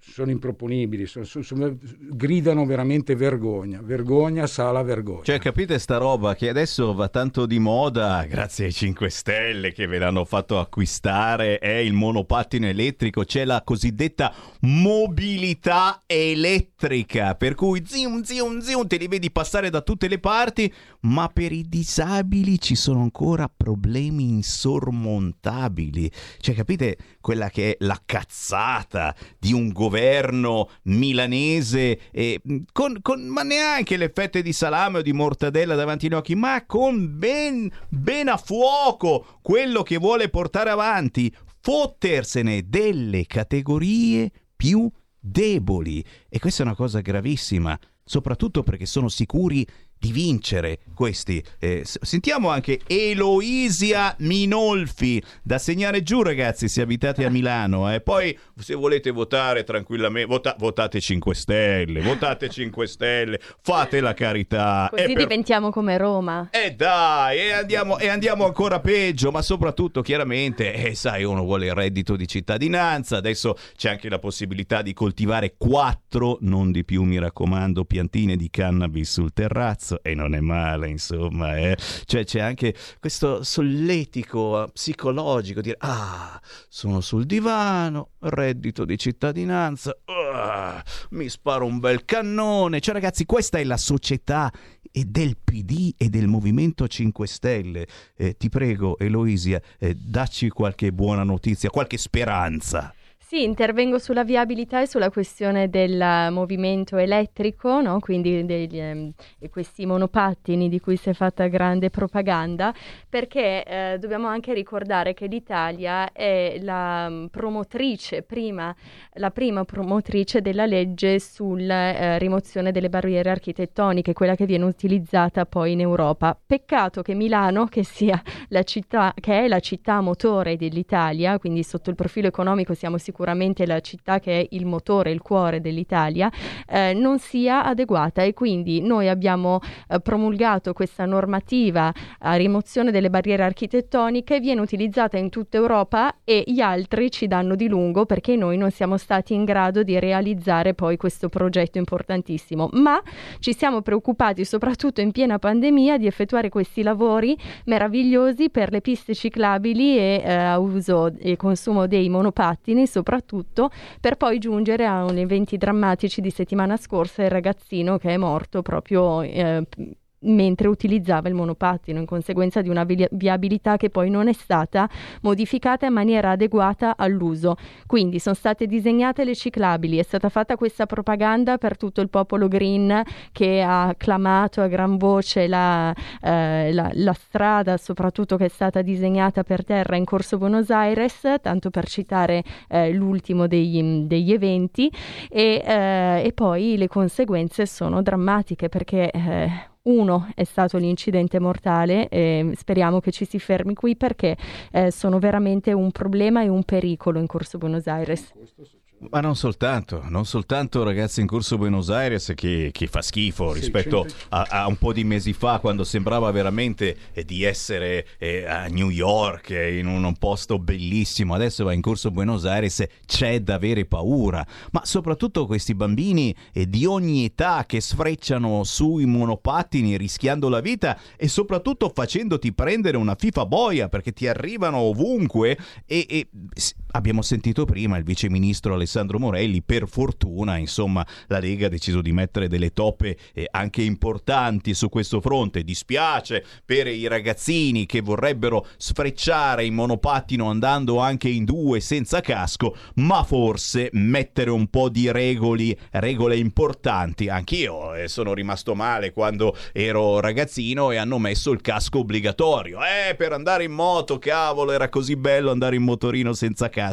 sono improponibili, sono- sono- gridano veramente vergogna, vergogna, sala, vergogna. Cioè, capite sta roba che adesso va tanto di moda, grazie ai 5 Stelle che ve l'hanno fatto acquistare, è il monopattino elettrico, c'è la cosiddetta mobilità elettrica, per cui zium zium zium te li vedi passare da tutte le parti, ma per i disabili ci sono ancora problemi insormontabili. Cioè, capite quella che è la cazzata di un governo milanese eh, con, con- ma neanche le fette di salame o di mortadella davanti agli occhi, ma con ben, ben a fuoco quello che vuole portare avanti, fottersene delle categorie più deboli. E questa è una cosa gravissima, soprattutto perché sono sicuri di vincere questi. Eh, sentiamo anche Eloisia Minolfi da segnare giù, ragazzi, se abitate a Milano. eh. Poi, se volete votare tranquillamente, vota- votate 5 Stelle, votate 5 Stelle, fate la carità. Così per- diventiamo come Roma. e dai, e andiamo, e andiamo ancora peggio, ma soprattutto chiaramente, eh, sai, uno vuole il reddito di cittadinanza, adesso c'è anche la possibilità di coltivare quattro, non di più mi raccomando, piantine di cannabis sul terrazzo e non è male, insomma, eh. Cioè c'è anche questo solletico eh, psicologico, dire, ah, sono sul divano, reddito di cittadinanza, ah, mi sparo un bel cannone, cioè ragazzi, questa è la società e del PD e del Movimento 5 Stelle. Eh, ti prego, Eloisia, eh, dacci qualche buona notizia, qualche speranza. Sì, intervengo sulla viabilità e sulla questione del movimento elettrico, no? quindi degli, ehm, questi monopattini di cui si è fatta grande propaganda, perché eh, dobbiamo anche ricordare che l'Italia è la mm, promotrice, prima, la prima promotrice della legge sulla eh, rimozione delle barriere architettoniche, quella che viene utilizzata poi in Europa. Peccato che Milano, che, sia la città, che è la città motore dell'Italia, quindi sotto il profilo economico siamo sicuramente la città che è il motore, il cuore dell'Italia, eh, non sia adeguata e quindi noi abbiamo eh, promulgato questa normativa a rimozione delle barriere architettoniche, viene utilizzata in tutta Europa e gli altri ci danno di lungo perché noi non siamo stati in grado di realizzare poi questo progetto importantissimo, ma ci siamo preoccupati soprattutto in piena pandemia di effettuare questi lavori meravigliosi per le piste ciclabili e eh, a uso e consumo dei monopattini soprattutto per poi giungere a un eventi drammatici di settimana scorsa il ragazzino che è morto proprio eh, mentre utilizzava il monopattino in conseguenza di una vi- viabilità che poi non è stata modificata in maniera adeguata all'uso. Quindi sono state disegnate le ciclabili, è stata fatta questa propaganda per tutto il popolo green che ha clamato a gran voce la, eh, la, la strada, soprattutto che è stata disegnata per terra in Corso Buenos Aires, tanto per citare eh, l'ultimo degli, degli eventi, e, eh, e poi le conseguenze sono drammatiche perché eh, uno è stato l'incidente mortale e speriamo che ci si fermi qui perché eh, sono veramente un problema e un pericolo in Corso Buenos Aires. Ma non soltanto, non soltanto ragazzi in corso Buenos Aires che, che fa schifo rispetto a, a un po' di mesi fa quando sembrava veramente eh, di essere eh, a New York eh, in un, un posto bellissimo, adesso va in corso Buenos Aires, c'è da avere paura, ma soprattutto questi bambini eh, di ogni età che sfrecciano sui monopattini rischiando la vita e soprattutto facendoti prendere una FIFA boia perché ti arrivano ovunque e, e abbiamo sentito prima il viceministro Alessandro Morelli, per fortuna, insomma, la Lega ha deciso di mettere delle toppe eh, anche importanti su questo fronte. Dispiace per i ragazzini che vorrebbero sfrecciare in monopattino andando anche in due senza casco, ma forse mettere un po' di regoli, regole importanti. Anch'io eh, sono rimasto male quando ero ragazzino e hanno messo il casco obbligatorio. Eh, per andare in moto, cavolo, era così bello andare in motorino senza casco.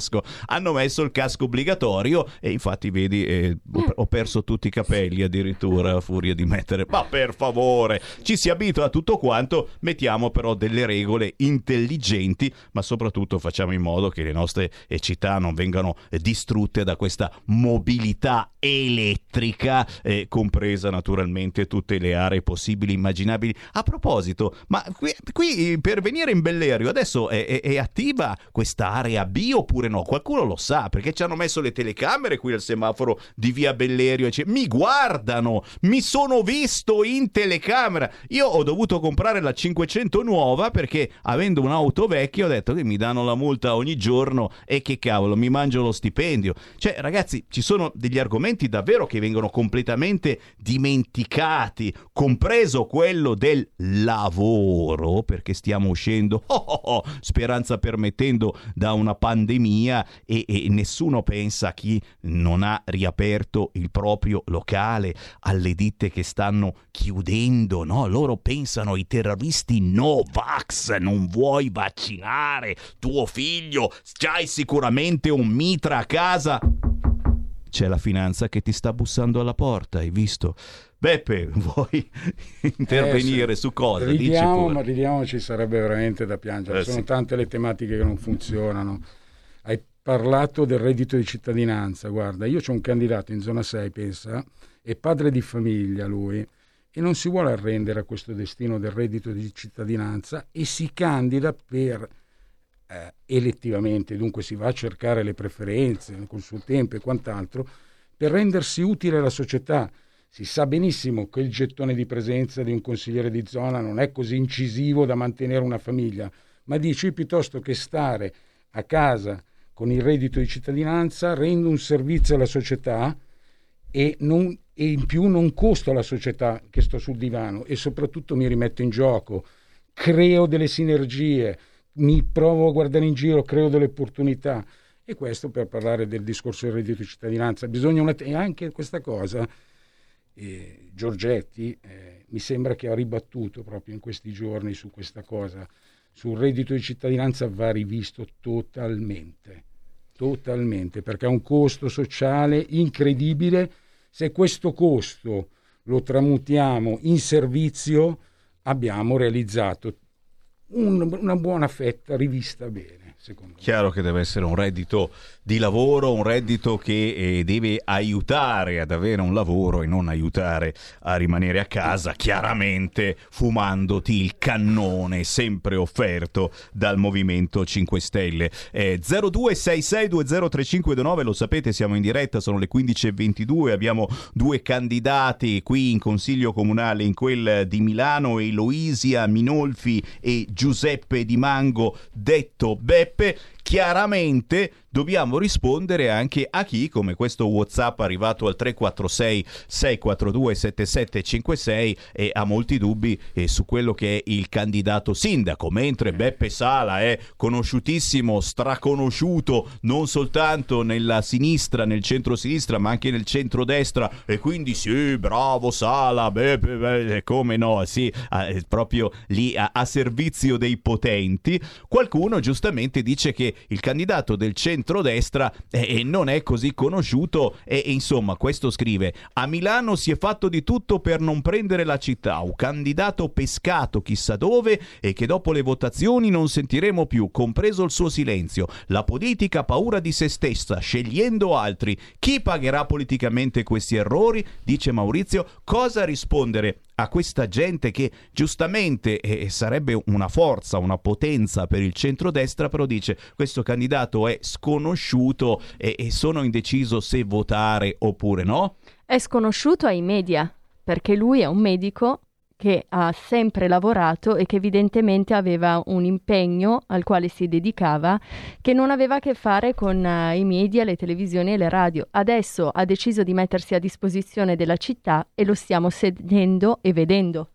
Hanno messo il casco obbligatorio e infatti vedi eh, ho, ho perso tutti i capelli addirittura a furia di mettere. Ma per favore ci si abitua a tutto quanto mettiamo però delle regole intelligenti ma soprattutto facciamo in modo che le nostre eh, città non vengano distrutte da questa mobilità elettrica eh, compresa naturalmente tutte le aree possibili immaginabili a proposito ma qui, qui, per venire in Bellerio adesso è, è- è attiva questa area B oppure no qualcuno lo sa perché ci hanno messo le telecamere qui al semaforo di via Bellerio. e Mi guardano, mi sono visto in telecamera. Io ho dovuto comprare la 500 nuova perché avendo un'auto vecchia ho detto che mi danno la multa ogni giorno e che cavolo, mi mangio lo stipendio. Cioè, ragazzi, ci sono degli argomenti davvero che vengono completamente dimenticati, compreso quello del lavoro, perché stiamo uscendo, *laughs* oh, oh, oh, speranza permettendo, da una pandemia e, e nessuno pensa a chi non ha riaperto il proprio locale, alle ditte che stanno chiudendo, no? Loro pensano ai terroristi no vax, non vuoi vaccinare tuo figlio, c'hai sicuramente un mitra a casa. C'è la finanza che ti sta bussando alla porta, hai visto? Beppe, *laughs* vuoi intervenire Eh, sì. su cosa? Dici Ridiamo, ma ridiamo ci sarebbe veramente da piangere. Eh, Sono sì. tante le tematiche che non funzionano. Hai parlato del reddito di cittadinanza. Guarda, io ho un candidato in zona 6, pensa, è padre di famiglia lui, e non si vuole arrendere a questo destino del reddito di cittadinanza e si candida per eh, elettivamente, dunque si va a cercare le preferenze col suo tempo e quant'altro, per rendersi utile alla società. Si sa benissimo che il gettone di presenza di un consigliere di zona non è così incisivo da mantenere una famiglia, ma dici piuttosto che stare a casa con il reddito di cittadinanza rendo un servizio alla società e, non- e in più non costo alla società che sto sul divano e soprattutto mi rimetto in gioco, creo delle sinergie, mi provo a guardare in giro, creo delle opportunità. E questo per parlare del discorso del reddito di cittadinanza. Bisogna una, e anche questa cosa, eh, Giorgetti eh, mi sembra che ha ribattuto proprio in questi giorni su questa cosa. Sul reddito di cittadinanza va rivisto totalmente, totalmente, perché ha un costo sociale incredibile. Se questo costo lo tramutiamo in servizio, abbiamo realizzato un- una buona fetta rivista bene, secondo me. Chiaro che deve essere un reddito di lavoro, un reddito che eh, deve aiutare ad avere un lavoro e non aiutare a rimanere a casa, chiaramente fumandoti il cannone sempre offerto dal Movimento 5 Stelle. Eh, 0266203529, lo sapete, siamo in diretta, sono le 15.22, abbiamo due candidati qui in Consiglio Comunale, in quel di Milano, Eloisia Minolfi e Giuseppe Di Mango, detto Beppe. Bit. Chiaramente dobbiamo rispondere anche a chi, come questo WhatsApp arrivato al 346 642 7756 e ha molti dubbi eh, su quello che è il candidato sindaco, mentre Beppe Sala è conosciutissimo, straconosciuto non soltanto nella sinistra, nel centro-sinistra, ma anche nel centro-destra. E quindi sì, bravo Sala, Beppe, beh, come no, sì, è proprio lì a, a servizio dei potenti. Qualcuno giustamente dice che il candidato del centrodestra eh, non è così conosciuto e, e insomma questo scrive a Milano si è fatto di tutto per non prendere la città, un candidato pescato chissà dove e che dopo le votazioni non sentiremo più, compreso il suo silenzio. La politica ha paura di se stessa, scegliendo altri. Chi pagherà politicamente questi errori? Dice Maurizio, cosa rispondere a questa gente che giustamente eh, sarebbe una forza, una potenza per il centrodestra, però dice questo candidato è sconosciuto e, e sono indeciso se votare oppure no. È sconosciuto ai media, perché lui è un medico che ha sempre lavorato e che evidentemente aveva un impegno al quale si dedicava che non aveva a che fare con eh, i media, le televisioni e le radio. Adesso ha deciso di mettersi a disposizione della città e lo stiamo sedendo e vedendo.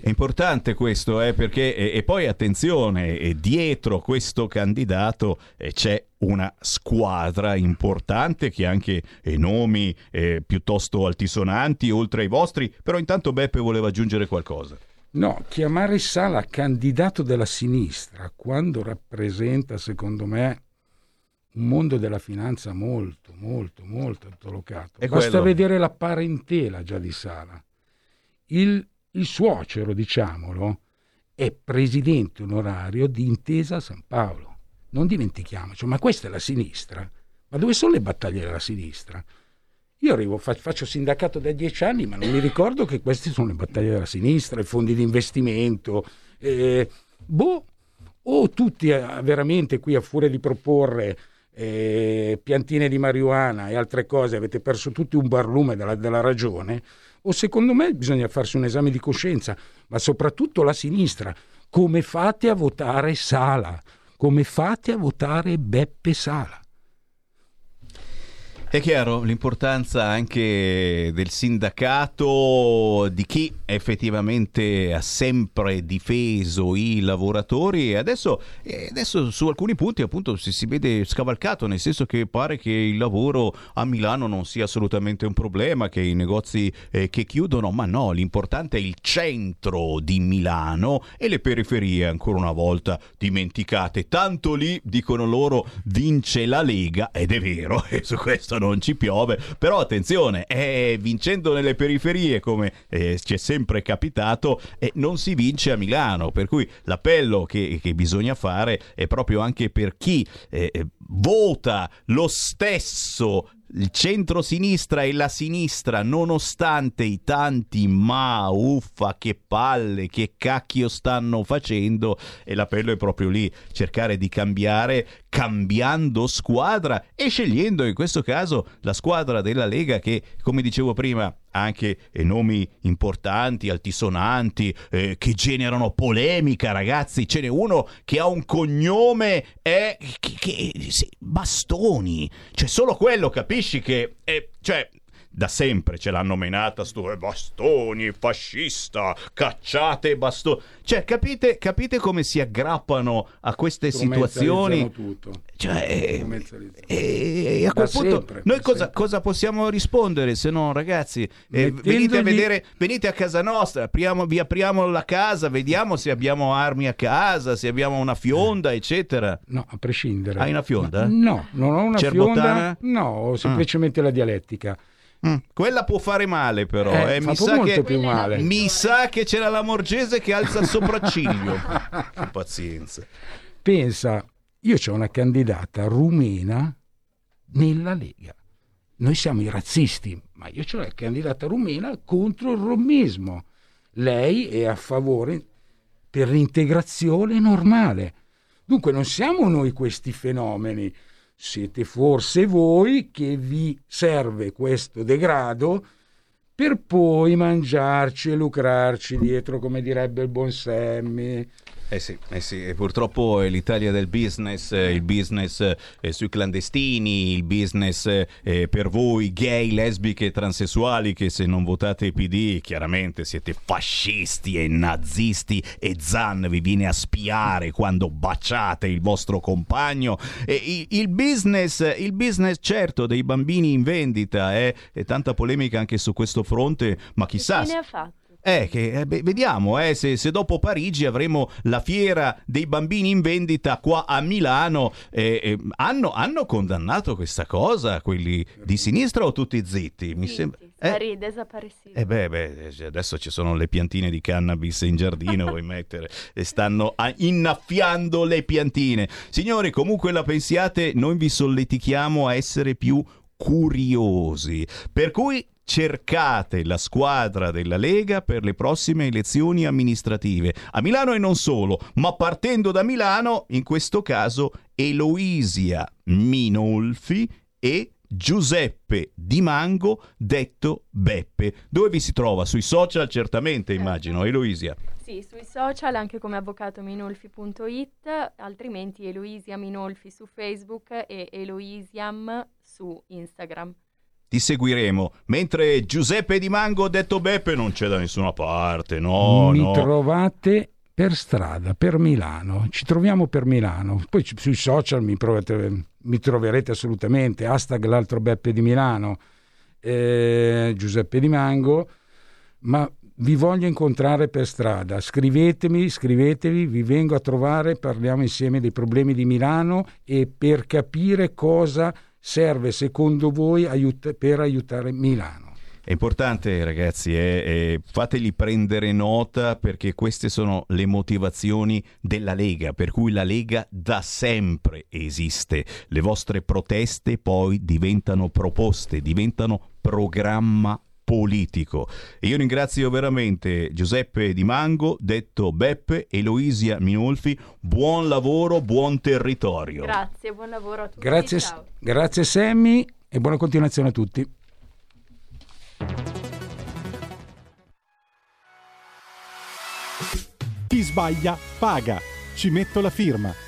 È importante questo, eh, perché e, poi attenzione, dietro questo candidato eh, c'è una squadra importante che ha anche eh, nomi eh, piuttosto altisonanti oltre ai vostri, però intanto Beppe voleva aggiungere qualcosa. No, chiamare Sala candidato della sinistra quando rappresenta, secondo me, un mondo della finanza molto, molto, molto altolocato. Basta quello. vedere la parentela già di Sala. Il, il suocero, diciamolo, è presidente onorario di Intesa San Paolo. Non dimentichiamoci, ma questa è la sinistra. Ma dove sono le battaglie della sinistra? Io arrivo, fa- faccio sindacato da dieci anni, ma non mi ricordo che queste sono le battaglie della sinistra, i fondi di investimento. eh, boh, o tutti veramente qui a furia di proporre eh, piantine di marijuana e altre cose avete perso tutti un barlume della, della ragione, o secondo me bisogna farsi un esame di coscienza, ma soprattutto la sinistra. Come fate a votare Sala? Come fate a votare Beppe Sala? È chiaro l'importanza anche del sindacato, di chi effettivamente ha sempre difeso i lavoratori e adesso, adesso su alcuni punti appunto si, si vede scavalcato, nel senso che pare che il lavoro a Milano non sia assolutamente un problema, che i negozi eh, che chiudono, ma no, l'importante è il centro di Milano e le periferie ancora una volta dimenticate. Tanto lì, dicono loro, vince la Lega ed è vero, *laughs* e su questo non ci piove, però attenzione, eh, vincendo nelle periferie come eh, ci è sempre capitato, eh, non si vince a Milano, per cui l'appello che, che bisogna fare è proprio anche per chi eh, eh, vota lo stesso il centro-sinistra e la sinistra, nonostante i tanti ma, uffa, che palle, che cacchio stanno facendo, e l'appello è proprio lì, cercare di cambiare, cambiando squadra e scegliendo in questo caso la squadra della Lega che, come dicevo prima, anche eh, nomi importanti, altisonanti, eh, che generano polemica, ragazzi. Ce n'è uno che ha un cognome è che, che- Bastoni. Cioè, solo quello capisci che è, cioè da sempre ce l'hanno menata sto eh, bastoni, fascista, cacciate bastoni. Cioè, capite, capite come si aggrappano a queste situazioni? Tutto. Cioè, eh, Strumentalizzano. e a quel Da punto sempre, noi cosa, cosa possiamo rispondere se no ragazzi eh, venite a vedere venite a casa nostra apriamo- vi apriamo la casa vediamo se abbiamo armi a casa se abbiamo una fionda eccetera no a prescindere hai una fionda? No, non ho una Cerbottana? fionda, no, ho semplicemente la dialettica. Mm, quella può fare male però Eh, eh, mi, sa molto che, più male. mi sa che c'era la Morgese che alza il sopracciglio *laughs* Che pazienza Pensa, io ho una candidata rumena nella Lega. Noi siamo i razzisti, ma io ho la candidata rumena contro il rommismo. Lei è a favore per l'integrazione normale. Dunque non siamo noi questi fenomeni, siete forse voi che vi serve questo degrado per poi mangiarci e lucrarci dietro, come direbbe il buon Sammy. Eh sì, eh sì, e purtroppo è l'Italia del business, eh, il business eh, sui clandestini, il business eh, per voi gay, lesbiche e transessuali che se non votate PD chiaramente siete fascisti e nazisti e Zan vi viene a spiare quando baciate il vostro compagno. E il, business, il business certo dei bambini in vendita, eh, e tanta polemica anche su questo fronte, ma chissà... Chi ne ha fatto? Eh, che, eh, vediamo eh, se, se dopo Parigi avremo la fiera dei bambini in vendita qua a Milano. eh, eh, hanno, hanno condannato questa cosa quelli di sinistra o tutti zitti? Mi sembra. Eh? Spari. Eh beh, beh, eh, adesso ci sono le piantine di cannabis in giardino, vuoi *laughs* mettere, e stanno innaffiando le piantine. Signori, comunque la pensiate, noi vi solletichiamo a essere più curiosi. Per cui cercate la squadra della Lega per le prossime elezioni amministrative. A Milano e non solo, ma partendo da Milano, in questo caso Eloisia Minolfi e Giuseppe Di Mango, detto Beppe. Dove vi si trova? Sui social certamente, immagino. Eloisia. Sì, sui social anche come avvocatominolfi.it, altrimenti Eloisia Minolfi su Facebook e Eloisiam su Instagram. Ti seguiremo. Mentre Giuseppe Di Mango, detto Beppe, non c'è da nessuna parte. No, mi no. trovate per strada, per Milano. Ci troviamo per Milano. Poi sui social mi, provate- mi troverete assolutamente. Hashtag l'altro Beppe di Milano, eh, Giuseppe Di Mango. Ma vi voglio incontrare per strada. Scrivetemi, scrivetevi, vi vengo a trovare, parliamo insieme dei problemi di Milano e per capire cosa serve secondo voi aiut- per aiutare Milano. È importante, ragazzi, eh, eh, fategli prendere nota perché queste sono le motivazioni della Lega, per cui la Lega da sempre esiste. Le vostre proteste poi diventano proposte, diventano programma politico. E io ringrazio veramente Giuseppe Di Mango, detto Beppe, Eloisia Minolfi. Buon lavoro, buon territorio. Grazie, buon lavoro a tutti. Grazie, Ciao. grazie Sammy e buona continuazione a tutti. Chi sbaglia paga. Ci metto la firma.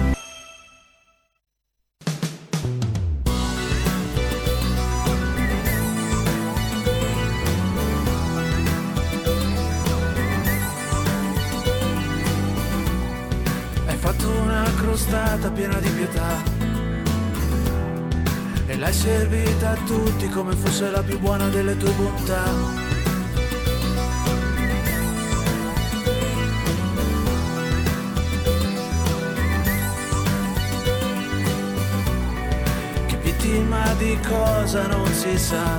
Crostata piena di pietà e l'hai servita a tutti come fosse la più buona delle tue bontà. Che vittima di cosa non si sa.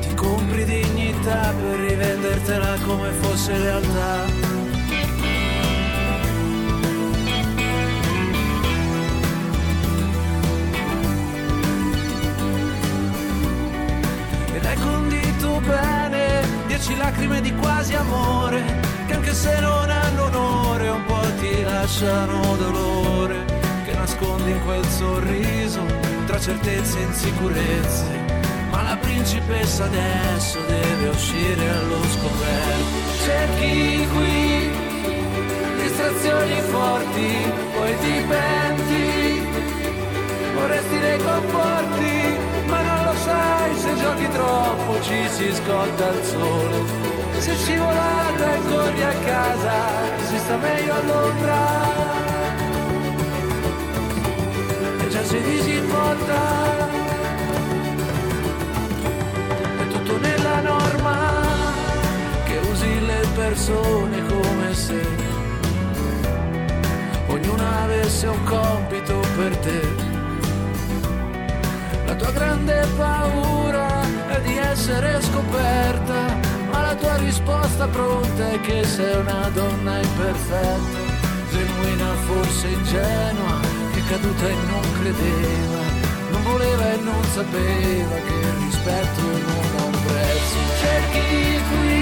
Ti compri dignità per rivendertela come fosse realtà. Dieci lacrime di quasi amore che anche se non hanno onore un po' ti lasciano dolore che nascondi in quel sorriso tra certezze e insicurezze. Ma la principessa adesso deve uscire allo scoperto. Cerchi qui distrazioni forti poi ti penti vorresti dei conforti, se giochi troppo ci si scotta il sole. Se scivolata e corri a casa, si sta meglio all'ombra. E già sei disinvolta. È tutto nella norma che usi le persone come se ognuna avesse un compito per te. La tua grande paura di essere scoperta, ma la tua risposta pronta è che sei una donna imperfetta, genuina forse ingenua, che caduta e non credeva, non voleva e non sapeva che il rispetto non ha un prezzo. Cerchi qui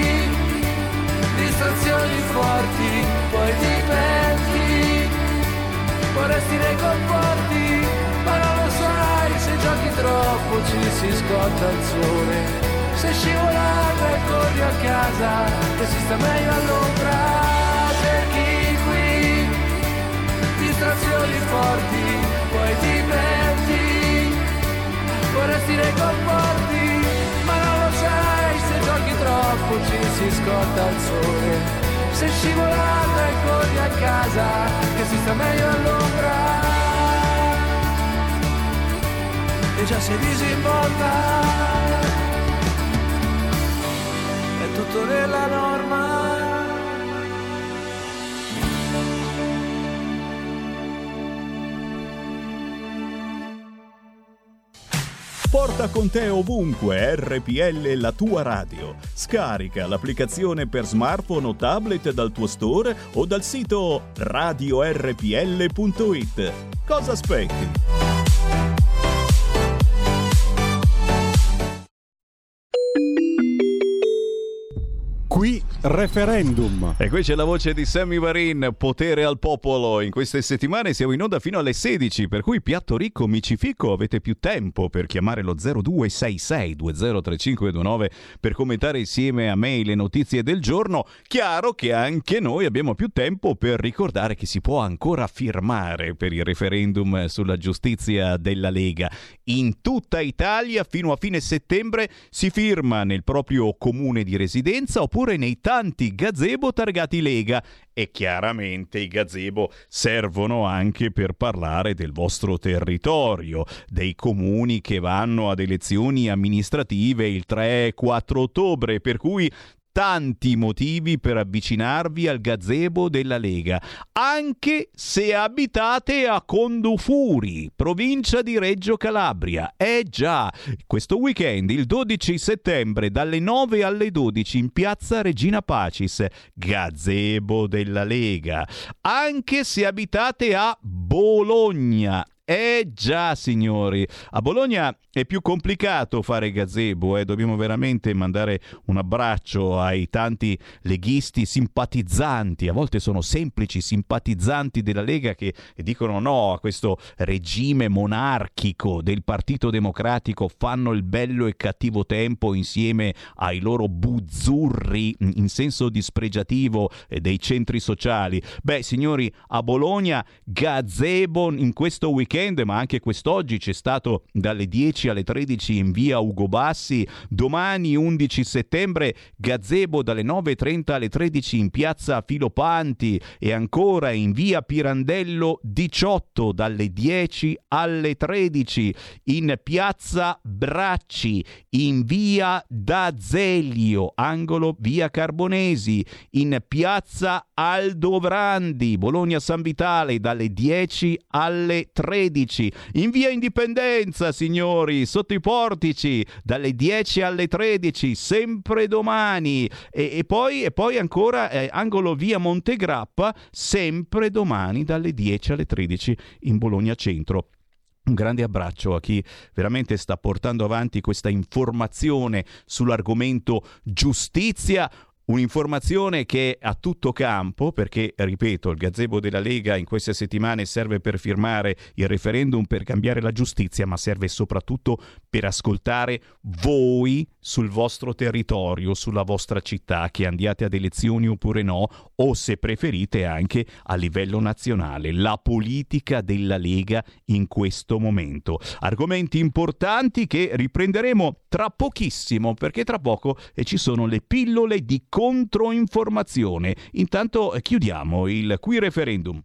distrazioni forti, poi ti penti, vorresti dei comporti, giochi troppo ci si scotta il sole. Se scivolata e corri a casa, che si sta meglio all'ombra, cerchi qui distrazioni forti, poi ti penti, vorresti dei comporti, ma non lo sai se giochi troppo ci si scotta il sole. Se scivolata e corri a casa, che si sta meglio all'ombra e già sei disinvolta. È tutto nella norma. Porta con te ovunque RPL la tua radio. Scarica l'applicazione per smartphone o tablet dal tuo store o dal sito radiorpl.it. Cosa aspetti? Referendum. E qui c'è la voce di Sammy Varin, potere al popolo. In queste settimane siamo in onda fino alle 16, per cui piatto ricco, micifico, avete più tempo per chiamare lo 0266203529 per commentare insieme a me le notizie del giorno. Chiaro che anche noi abbiamo più tempo per ricordare che si può ancora firmare per il referendum sulla giustizia della Lega. In tutta Italia fino a fine settembre si firma nel proprio comune di residenza oppure nei tanti gazebo targati Lega. E chiaramente i gazebo servono anche per parlare del vostro territorio, dei comuni che vanno ad elezioni amministrative il 3 e 4 ottobre, per cui tanti motivi per avvicinarvi al gazebo della Lega, anche se abitate a Condufuri, provincia di Reggio Calabria. Eh già, questo weekend, il 12 settembre, dalle 9 alle 12 in piazza Regina Pacis, gazebo della Lega, anche se abitate a Bologna. Eh già, signori, a Bologna è più complicato fare gazebo, eh? dobbiamo veramente mandare un abbraccio ai tanti leghisti simpatizzanti, a volte sono semplici simpatizzanti della Lega che dicono no a questo regime monarchico del Partito Democratico, fanno il bello e cattivo tempo insieme ai loro buzzurri in senso dispregiativo eh, dei centri sociali. Beh, signori, a Bologna gazebo in questo weekend weekend, ma anche quest'oggi c'è stato dalle 10 alle 13 in via Ugo Bassi, domani 11 settembre gazebo dalle 9.30 alle 13 in piazza Filopanti. E ancora in via Pirandello 18 dalle 10 alle 13 in piazza Bracci, in via D'Azeglio, angolo via Carbonesi, in piazza Aldovrandi, Bologna San Vitale dalle 10 alle 13 13, in via Indipendenza, signori, sotto i portici, dalle 10 alle 13, sempre domani. E, e poi, e poi ancora eh, angolo via Montegrappa, sempre domani, dalle 10 alle 13 in Bologna Centro. Un grande abbraccio a chi veramente sta portando avanti questa informazione sull'argomento giustizia, Un'informazione che è a tutto campo, perché, ripeto, il gazebo della Lega in queste settimane serve per firmare il referendum per cambiare la giustizia, ma serve soprattutto per ascoltare voi sul vostro territorio, sulla vostra città, che andiate ad elezioni oppure no, o se preferite anche a livello nazionale, la politica della Lega in questo momento. Argomenti importanti che riprenderemo tra pochissimo, perché tra poco eh, ci sono le pillole di controinformazione. Intanto eh, chiudiamo il qui referendum.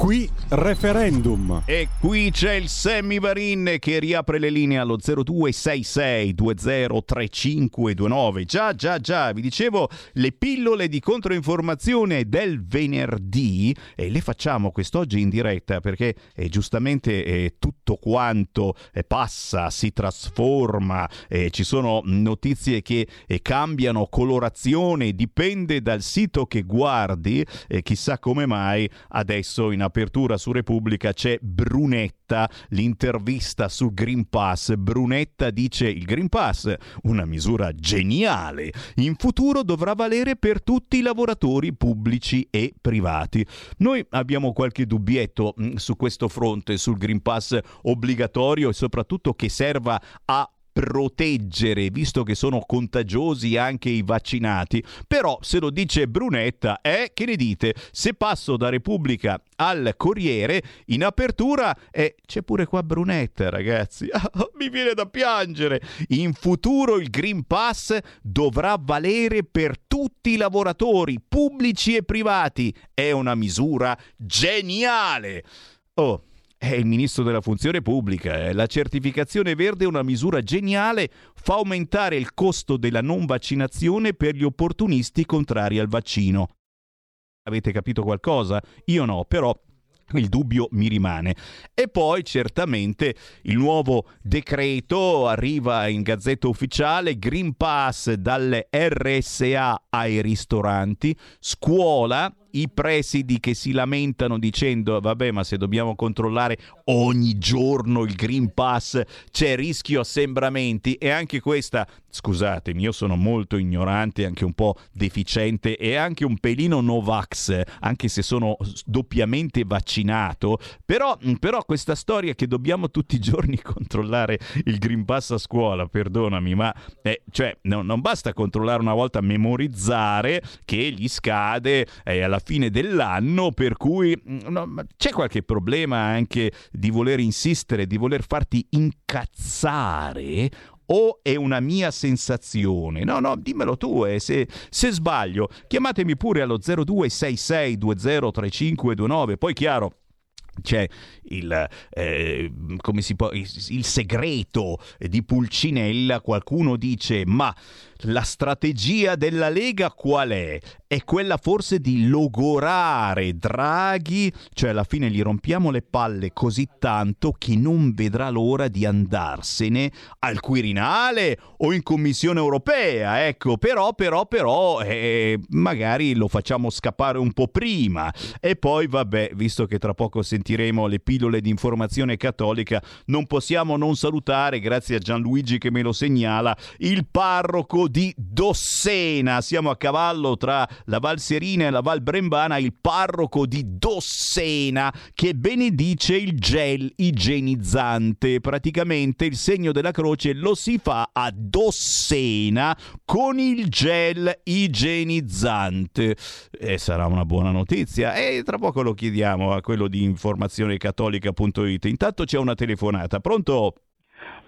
Qui referendum. E qui c'è il Sammy Varin che riapre le linee allo 0266203529. Già, già, già, vi dicevo le pillole di controinformazione del venerdì e le facciamo quest'oggi in diretta perché eh, giustamente eh, tutto quanto eh, passa, si trasforma, eh, ci sono notizie che eh, cambiano colorazione, dipende dal sito che guardi e chissà come mai adesso in apertura su Repubblica c'è Brunetta, l'intervista su Green Pass. Brunetta dice il Green Pass, una misura geniale, in futuro dovrà valere per tutti i lavoratori pubblici e privati. Noi abbiamo qualche dubbietto mh, su questo fronte, sul Green Pass obbligatorio e soprattutto che serva a proteggere, visto che sono contagiosi anche i vaccinati. Però se lo dice Brunetta, eh, che ne dite? Se passo da Repubblica al Corriere, in apertura eh, c'è pure qua Brunetta, ragazzi. *laughs* mi viene da piangere. In futuro il Green Pass dovrà valere per tutti i lavoratori, pubblici e privati. È una misura geniale. Oh, è il ministro della funzione pubblica. Eh. La certificazione verde è una misura geniale, fa aumentare il costo della non vaccinazione per gli opportunisti contrari al vaccino. Avete capito qualcosa? Io no, però il dubbio mi rimane. E poi certamente il nuovo decreto arriva in gazzetta ufficiale, Green Pass dalle RSA ai ristoranti, scuola, i presidi che si lamentano dicendo vabbè ma se dobbiamo controllare ogni giorno il Green Pass c'è rischio assembramenti. E anche questa scusatemi io sono molto ignorante anche un po' deficiente e anche un pelino Novax anche se sono doppiamente vaccinato. Però, però questa storia che dobbiamo tutti i giorni *laughs* controllare il Green Pass a scuola perdonami ma eh, cioè no, non basta controllare una volta memorizzare che gli scade eh, alla fine dell'anno, per cui mm, no, c'è qualche problema anche di voler insistere, di voler farti incazzare o è una mia sensazione? No, no, dimmelo tu e se, se sbaglio chiamatemi pure allo 0266203529. Poi chiaro c'è il, eh, può, il, il segreto di Pulcinella, qualcuno dice ma la strategia della Lega qual è? È quella forse di logorare Draghi, cioè alla fine gli rompiamo le palle così tanto che non vedrà l'ora di andarsene al Quirinale o in Commissione Europea, ecco, però, però, però, eh, magari lo facciamo scappare un po' prima. E poi, vabbè, visto che tra poco sentiremo le pillole di informazione cattolica, non possiamo non salutare, grazie a Gianluigi che me lo segnala, il parroco di Dossena. Siamo a cavallo tra la Val Serina e la Val Brembana, il parroco di Dossena che benedice il gel igienizzante. Praticamente il segno della croce lo si fa a Dossena con il gel igienizzante. E sarà una buona notizia. E tra poco lo chiediamo a quello di informazionecattolica.it. Intanto c'è una telefonata. Pronto?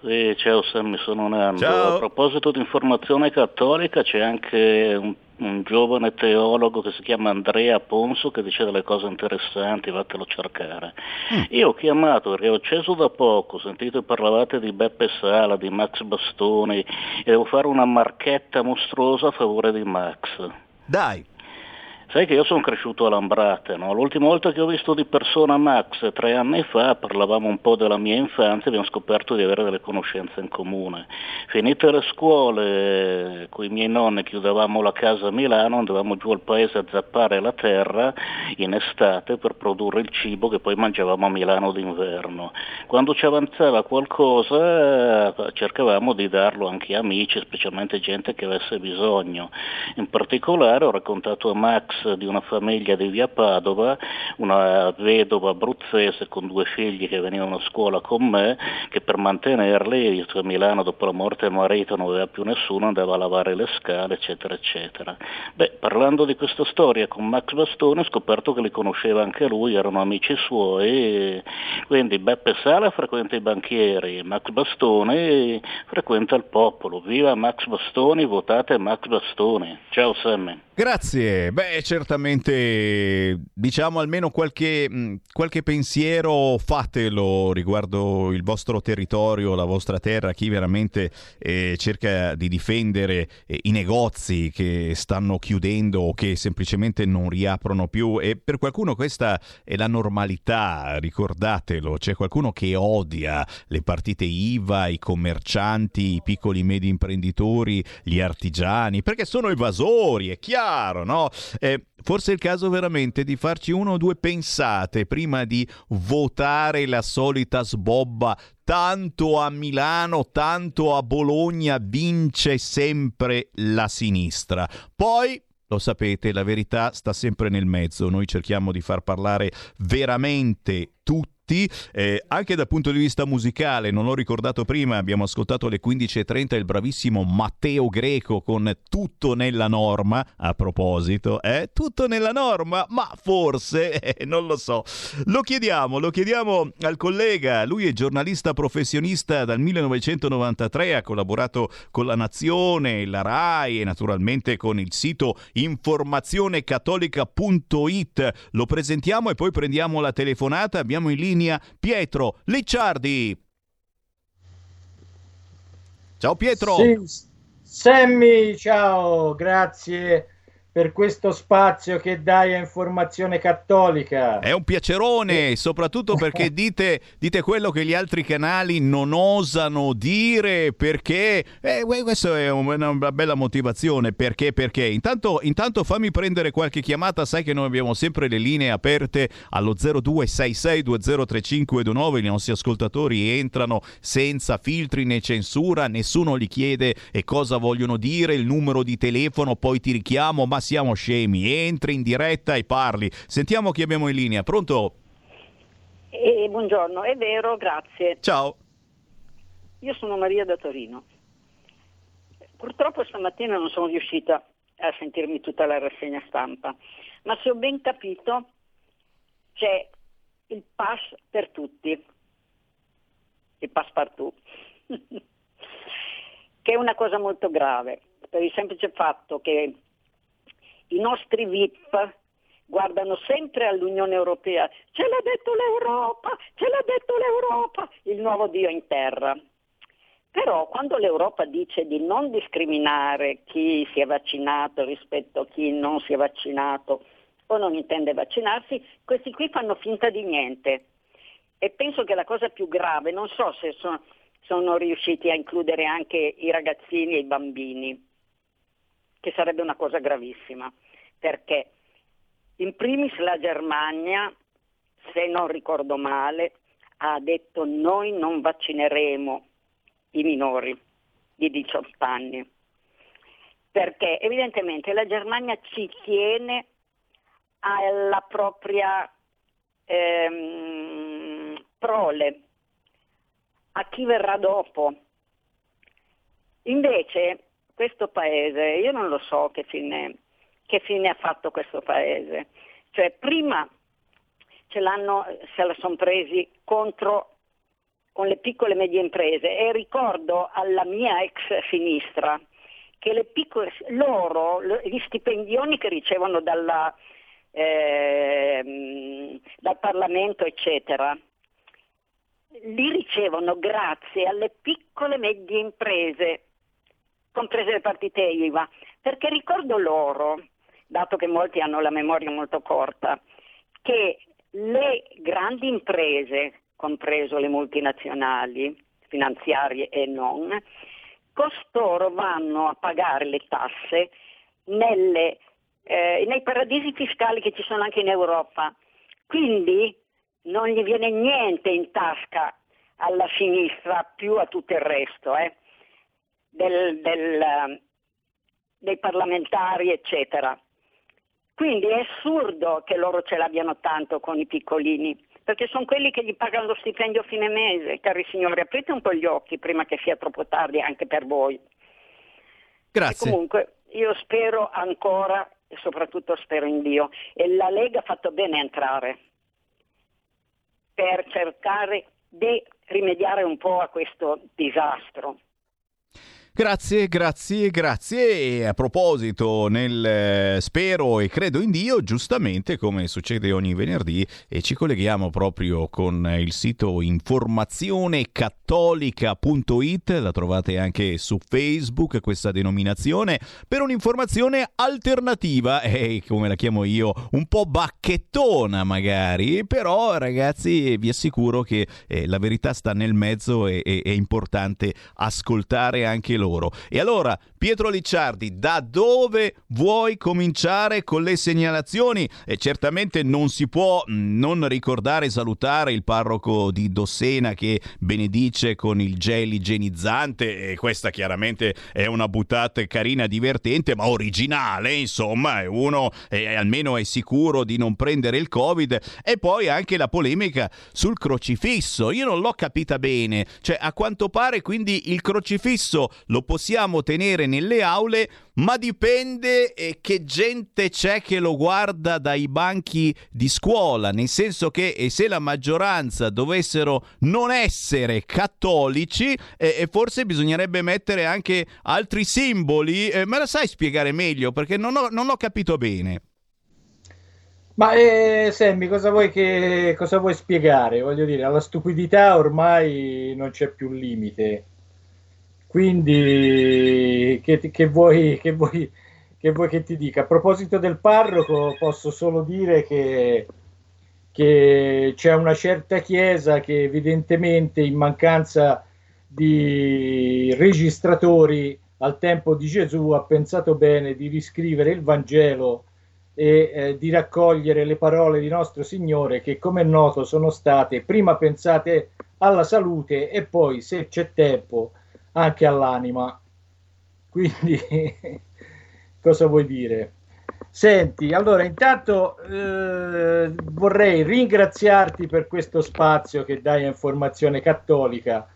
Sì, ciao Sammy, sono Nando. Ciao. A proposito di informazione cattolica c'è anche un, un giovane teologo che si chiama Andrea Ponso che dice delle cose interessanti, vatelo a cercare. Io ho chiamato perché ho acceso da poco, ho sentito che parlavate di Beppe Sala, di Max Bastoni e devo fare una marchetta mostruosa a favore di Max. Dai. Sai che io sono cresciuto a Lambrate, no? l'ultima volta che ho visto di persona Max, tre anni fa, parlavamo un po' della mia infanzia e abbiamo scoperto di avere delle conoscenze in comune. Finite le scuole, con i miei nonni chiudevamo la casa a Milano, andavamo giù al paese a zappare la terra in estate per produrre il cibo che poi mangiavamo a Milano d'inverno. Quando ci avanzava qualcosa cercavamo di darlo anche a amici, specialmente gente che avesse bisogno. In particolare ho raccontato a Max di una famiglia di via Padova, una vedova abruzzese con due figli che venivano a scuola con me, che per mantenerli, a Milano dopo la morte del marito non aveva più nessuno, andava a lavare le scale, eccetera, eccetera. Beh, parlando di questa storia con Max Bastone ho scoperto che li conosceva anche lui, erano amici suoi, quindi Beppe Sala frequenta i banchieri, Max Bastone frequenta il popolo. Viva Max Bastoni, votate Max Bastoni. Ciao Sammy. Grazie, beh certamente diciamo almeno qualche, qualche pensiero fatelo riguardo il vostro territorio, la vostra terra, chi veramente eh, cerca di difendere eh, i negozi che stanno chiudendo o che semplicemente non riaprono più e per qualcuno questa è la normalità, ricordatelo, c'è qualcuno che odia le partite IVA, i commercianti, i piccoli e medi imprenditori, gli artigiani, perché sono evasori, è chiaro, no? Eh, forse è il caso veramente di farci uno o due pensate prima di votare la solita sbobba. Tanto a Milano, tanto a Bologna vince sempre la sinistra. Poi lo sapete, la verità sta sempre nel mezzo. Noi cerchiamo di far parlare veramente tutti. Eh, anche dal punto di vista musicale, non l'ho ricordato prima, abbiamo ascoltato alle 15.30 il bravissimo Matteo Greco con Tutto nella norma, a proposito, eh? Tutto nella norma, ma forse, *laughs* eh, non lo so. Lo chiediamo, lo chiediamo al collega, lui è giornalista professionista dal 1993, ha collaborato con La Nazione, la RAI e naturalmente con il sito informazionecattolica.it. Lo presentiamo e poi prendiamo la telefonata, abbiamo in linea Pietro Licciardi. Ciao Pietro. Sì, Sammy, ciao, grazie per questo spazio che dai a informazione cattolica. È un piacerone, soprattutto perché *laughs* dite, dite quello che gli altri canali non osano dire, perché eh, questa è una bella motivazione, perché, perché. Intanto, intanto fammi prendere qualche chiamata, sai che noi abbiamo sempre le linee aperte allo 0266203529, i nostri ascoltatori entrano senza filtri né censura, nessuno gli chiede e cosa vogliono dire, il numero di telefono, poi ti richiamo, ma siamo scemi, entri in diretta e parli. Sentiamo chi abbiamo in linea. Pronto? Eh, buongiorno, è vero, grazie. Ciao. Io sono Maria da Torino. Purtroppo stamattina non sono riuscita a sentirmi tutta la rassegna stampa, ma se ho ben capito c'è il pass per tutti, il pass partout. *laughs* che è una cosa molto grave, per il semplice fatto che i nostri VIP guardano sempre all'Unione Europea, ce l'ha detto l'Europa, ce l'ha detto l'Europa, il nuovo Dio in terra. Però quando l'Europa dice di non discriminare chi si è vaccinato rispetto a chi non si è vaccinato o non intende vaccinarsi, questi qui fanno finta di niente. E penso che la cosa più grave, non so se sono, sono riusciti a includere anche i ragazzini e i bambini, che sarebbe una cosa gravissima, perché in primis la Germania, se non ricordo male, ha detto noi non vaccineremo i minori di 18 anni, perché evidentemente la Germania ci tiene alla propria ehm, prole, a chi verrà dopo. Invece questo paese, io non lo so che fine, che fine ha fatto questo paese, cioè prima ce l'hanno, se la sono presi contro con le piccole e medie imprese. E ricordo alla mia ex sinistra che le piccole, loro, gli stipendioni che ricevono dalla, eh, dal Parlamento, eccetera, li ricevono grazie alle piccole e medie imprese, comprese le partite IVA, perché ricordo loro, dato che molti hanno la memoria molto corta, che le grandi imprese compreso le multinazionali finanziarie e non, costoro vanno a pagare le tasse nelle, eh, nei paradisi fiscali che ci sono anche in Europa. Quindi non gli viene niente in tasca alla sinistra più a tutto il resto, eh, del, del, dei parlamentari, eccetera. Quindi è assurdo che loro ce l'abbiano tanto con i piccolini perché sono quelli che gli pagano lo stipendio a fine mese. Cari signori, aprite un po' gli occhi prima che sia troppo tardi anche per voi. Grazie. E comunque io spero ancora e soprattutto spero in Dio e la Lega ha fatto bene a entrare per cercare di rimediare un po' a questo disastro. Grazie, grazie, grazie. E a proposito, nel eh, spero e credo in Dio, giustamente come succede ogni venerdì, e ci colleghiamo proprio con il sito informazionecattolica.it, la trovate anche su Facebook questa denominazione, per un'informazione alternativa, *laughs* e come la chiamo io, un po' bacchettona magari, però ragazzi vi assicuro che eh, la verità sta nel mezzo e è importante ascoltare anche loro. E allora, Pietro Licciardi, da dove vuoi cominciare con le segnalazioni? E certamente non si può mm, non ricordare e salutare il parroco di Dossena che benedice con il gel igienizzante e questa chiaramente è una buttata carina, divertente, ma originale, insomma, uno è, almeno è sicuro di non prendere il Covid e poi anche la polemica sul crocifisso. Io non l'ho capita bene, cioè a quanto pare quindi il crocifisso lo possiamo tenere nelle aule, ma dipende eh, che gente c'è che lo guarda dai banchi di scuola, nel senso che e se la maggioranza dovessero non essere cattolici, eh, forse bisognerebbe mettere anche altri simboli. Eh, me la sai spiegare meglio? Perché non ho, non ho capito bene. Ma eh, Sammy, cosa vuoi, che, cosa vuoi spiegare? Voglio dire, alla stupidità ormai non c'è più limite. Quindi, che, che, vuoi, che, vuoi, che vuoi che ti dica? A proposito del parroco, posso solo dire che, che c'è una certa chiesa che evidentemente in mancanza di registratori al tempo di Gesù ha pensato bene di riscrivere il Vangelo e eh, di raccogliere le parole di nostro Signore che come è noto sono state prima pensate alla salute e poi se c'è tempo anche all'anima. Quindi, *laughs* cosa vuoi dire? Senti, allora intanto eh, vorrei ringraziarti per questo spazio che dai a Informazione Cattolica,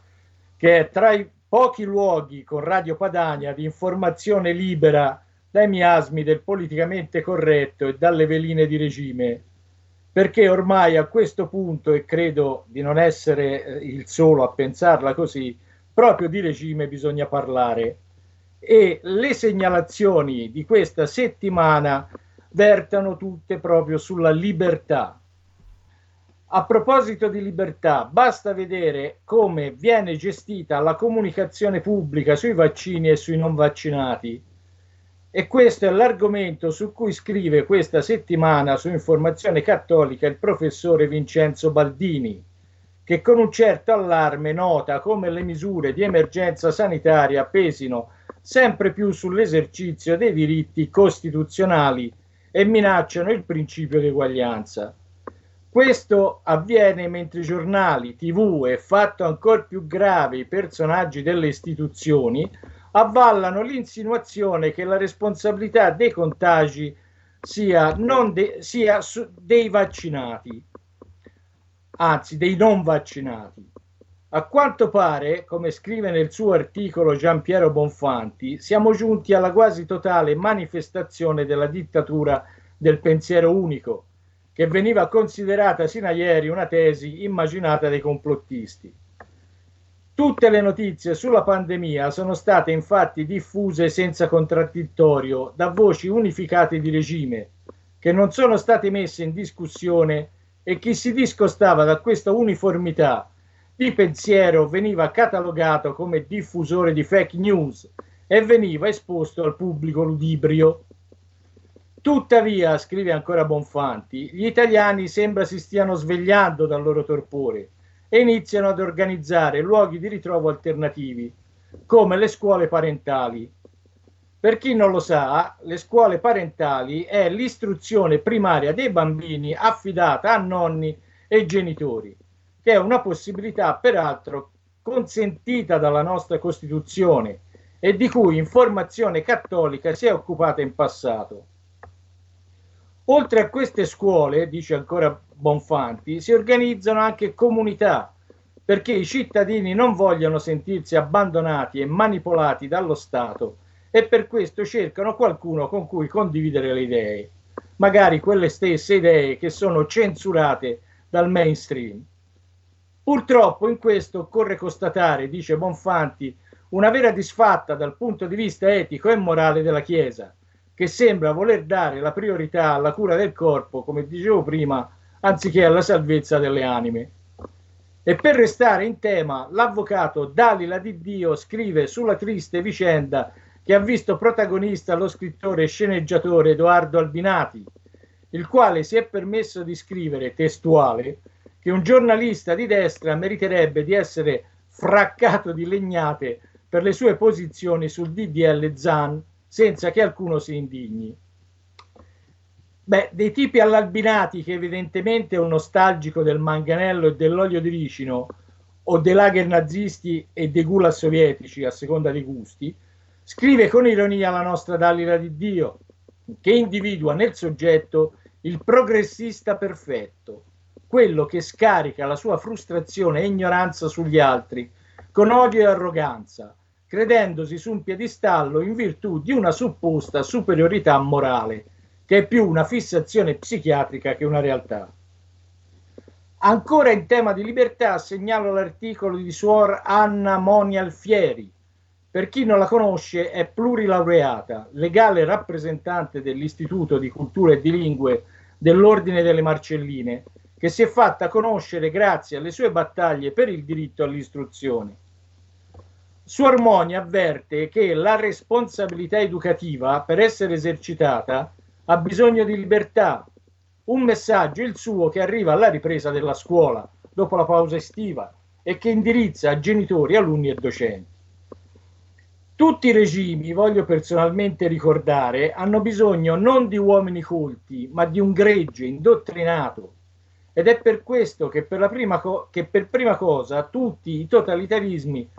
che è tra i pochi luoghi con Radio Padania di informazione libera dai miasmi del politicamente corretto e dalle veline di regime, perché ormai a questo punto, e credo di non essere eh, il solo a pensarla così, proprio di regime bisogna parlare e le segnalazioni di questa settimana vertano tutte proprio sulla libertà. A proposito di libertà, basta vedere come viene gestita la comunicazione pubblica sui vaccini e sui non vaccinati. E questo è l'argomento su cui scrive questa settimana su Informazione Cattolica il professore Vincenzo Baldini, che con un certo allarme nota come le misure di emergenza sanitaria pesino sempre più sull'esercizio dei diritti costituzionali e minacciano il principio di eguaglianza. Questo avviene mentre giornali, tv e, fatto ancora più grave, i personaggi delle istituzioni avvallano l'insinuazione che la responsabilità dei contagi sia, de- sia dei vaccinati, anzi dei non vaccinati. A quanto pare, come scrive nel suo articolo Giampiero Bonfanti, siamo giunti alla quasi totale manifestazione della dittatura del pensiero unico, che veniva considerata sino a ieri una tesi immaginata dai complottisti. Tutte le notizie sulla pandemia sono state infatti diffuse senza contraddittorio da voci unificate di regime, che non sono state messe in discussione e chi si discostava da questa uniformità di pensiero veniva catalogato come diffusore di fake news e veniva esposto al pubblico ludibrio. Tuttavia, scrive ancora Bonfanti, gli italiani sembra si stiano svegliando dal loro torpore e iniziano ad organizzare luoghi di ritrovo alternativi, come le scuole parentali. Per chi non lo sa, le scuole parentali è l'istruzione primaria dei bambini affidata a nonni e genitori, che è una possibilità peraltro consentita dalla nostra Costituzione e di cui Informazione Cattolica si è occupata in passato. Oltre a queste scuole, dice ancora Bonfanti, si organizzano anche comunità perché i cittadini non vogliono sentirsi abbandonati e manipolati dallo Stato e per questo cercano qualcuno con cui condividere le idee, magari quelle stesse idee che sono censurate dal mainstream. Purtroppo in questo occorre constatare, dice Bonfanti, una vera disfatta dal punto di vista etico e morale della Chiesa, che sembra voler dare la priorità alla cura del corpo, come dicevo prima, anziché alla salvezza delle anime. E per restare in tema, l'avvocato Dalila di Dio scrive sulla triste vicenda che ha visto protagonista lo scrittore e sceneggiatore Edoardo Albinati, il quale si è permesso di scrivere testuale che un giornalista di destra meriterebbe di essere fraccato di legnate per le sue posizioni sul DDL Zan senza che alcuno si indigni. Beh, dei tipi all'albinati che evidentemente è un nostalgico del manganello e dell'olio di ricino o dei lager nazisti e dei gulag sovietici a seconda dei gusti, scrive con ironia la nostra Dalila di Dio, che individua nel soggetto il progressista perfetto, quello che scarica la sua frustrazione e ignoranza sugli altri con odio e arroganza, credendosi su un piedistallo in virtù di una supposta superiorità morale, che è più una fissazione psichiatrica che una realtà. Ancora in tema di libertà segnalo l'articolo di Suor Anna Moni Alfieri. Per chi non la conosce è plurilaureata, legale rappresentante dell'Istituto di Cultura e di Lingue dell'Ordine delle Marcelline, che si è fatta conoscere grazie alle sue battaglie per il diritto all'istruzione. Suor Moni avverte che la responsabilità educativa, per essere esercitata, ha bisogno di libertà. Un messaggio, il suo, che arriva alla ripresa della scuola, dopo la pausa estiva, e che indirizza a genitori, alunni e docenti. Tutti i regimi, voglio personalmente ricordare, hanno bisogno non di uomini colti, ma di un gregge indottrinato. Ed è per questo che per, prima co- che per prima cosa tutti i totalitarismi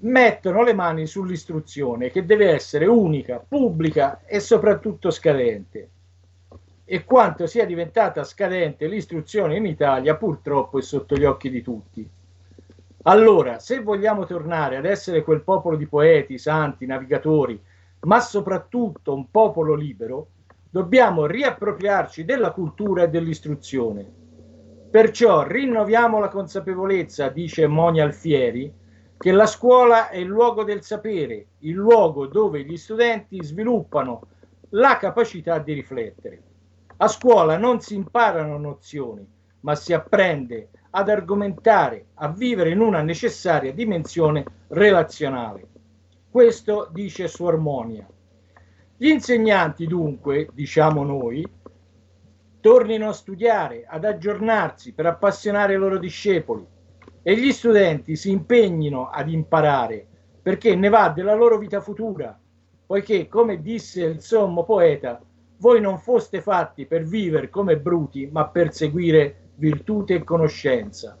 mettono le mani sull'istruzione, che deve essere unica, pubblica e soprattutto scadente. E quanto sia diventata scadente l'istruzione in Italia purtroppo è sotto gli occhi di tutti. Allora, se vogliamo tornare ad essere quel popolo di poeti, santi, navigatori, ma soprattutto un popolo libero, dobbiamo riappropriarci della cultura e dell'istruzione. Perciò rinnoviamo la consapevolezza, dice Moni Alfieri, che la scuola è il luogo del sapere, il luogo dove gli studenti sviluppano la capacità di riflettere. A scuola non si imparano nozioni, ma si apprende ad argomentare, a vivere in una necessaria dimensione relazionale. Questo dice su Armonia. Gli insegnanti dunque, diciamo noi, tornino a studiare, ad aggiornarsi per appassionare i loro discepoli e gli studenti si impegnino ad imparare perché ne va della loro vita futura, poiché, come disse il sommo poeta, voi non foste fatti per vivere come bruti, ma per seguire virtù e conoscenza.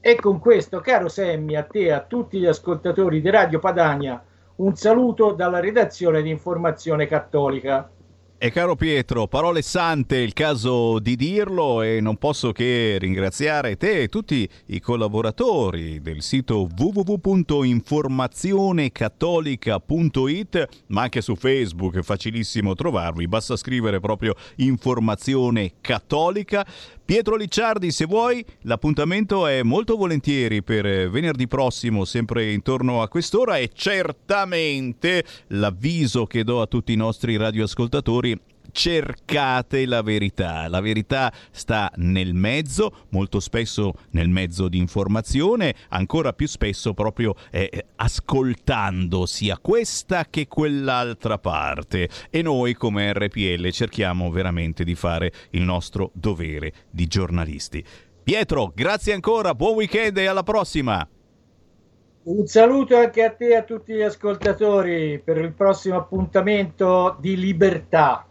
E con questo, caro Semmi, a te e a tutti gli ascoltatori di Radio Padania, un saluto dalla redazione di Informazione Cattolica. E caro Pietro, parole sante, il caso di dirlo e non posso che ringraziare te e tutti i collaboratori del sito www.informazionecattolica.it, ma anche su Facebook è facilissimo trovarvi, basta scrivere proprio Informazione Cattolica. Pietro Licciardi, se vuoi, l'appuntamento è molto volentieri per venerdì prossimo, sempre intorno a quest'ora e certamente l'avviso che do a tutti i nostri radioascoltatori cercate la verità. La verità sta nel mezzo, molto spesso nel mezzo di informazione, ancora più spesso proprio eh, ascoltando sia questa che quell'altra parte. E noi come RPL cerchiamo veramente di fare il nostro dovere di giornalisti. Pietro, grazie ancora, buon weekend e alla prossima! Un saluto anche a te e a tutti gli ascoltatori per il prossimo appuntamento di Libertà.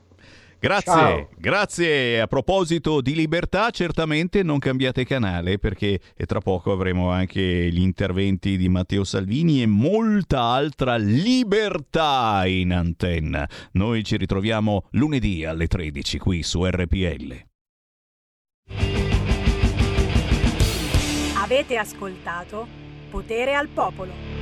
Grazie, Ciao. grazie. A proposito di libertà, certamente non cambiate canale perché tra poco avremo anche gli interventi di Matteo Salvini e molta altra libertà in antenna. Noi ci ritroviamo lunedì alle 13 qui su RPL. Avete ascoltato Potere al Popolo.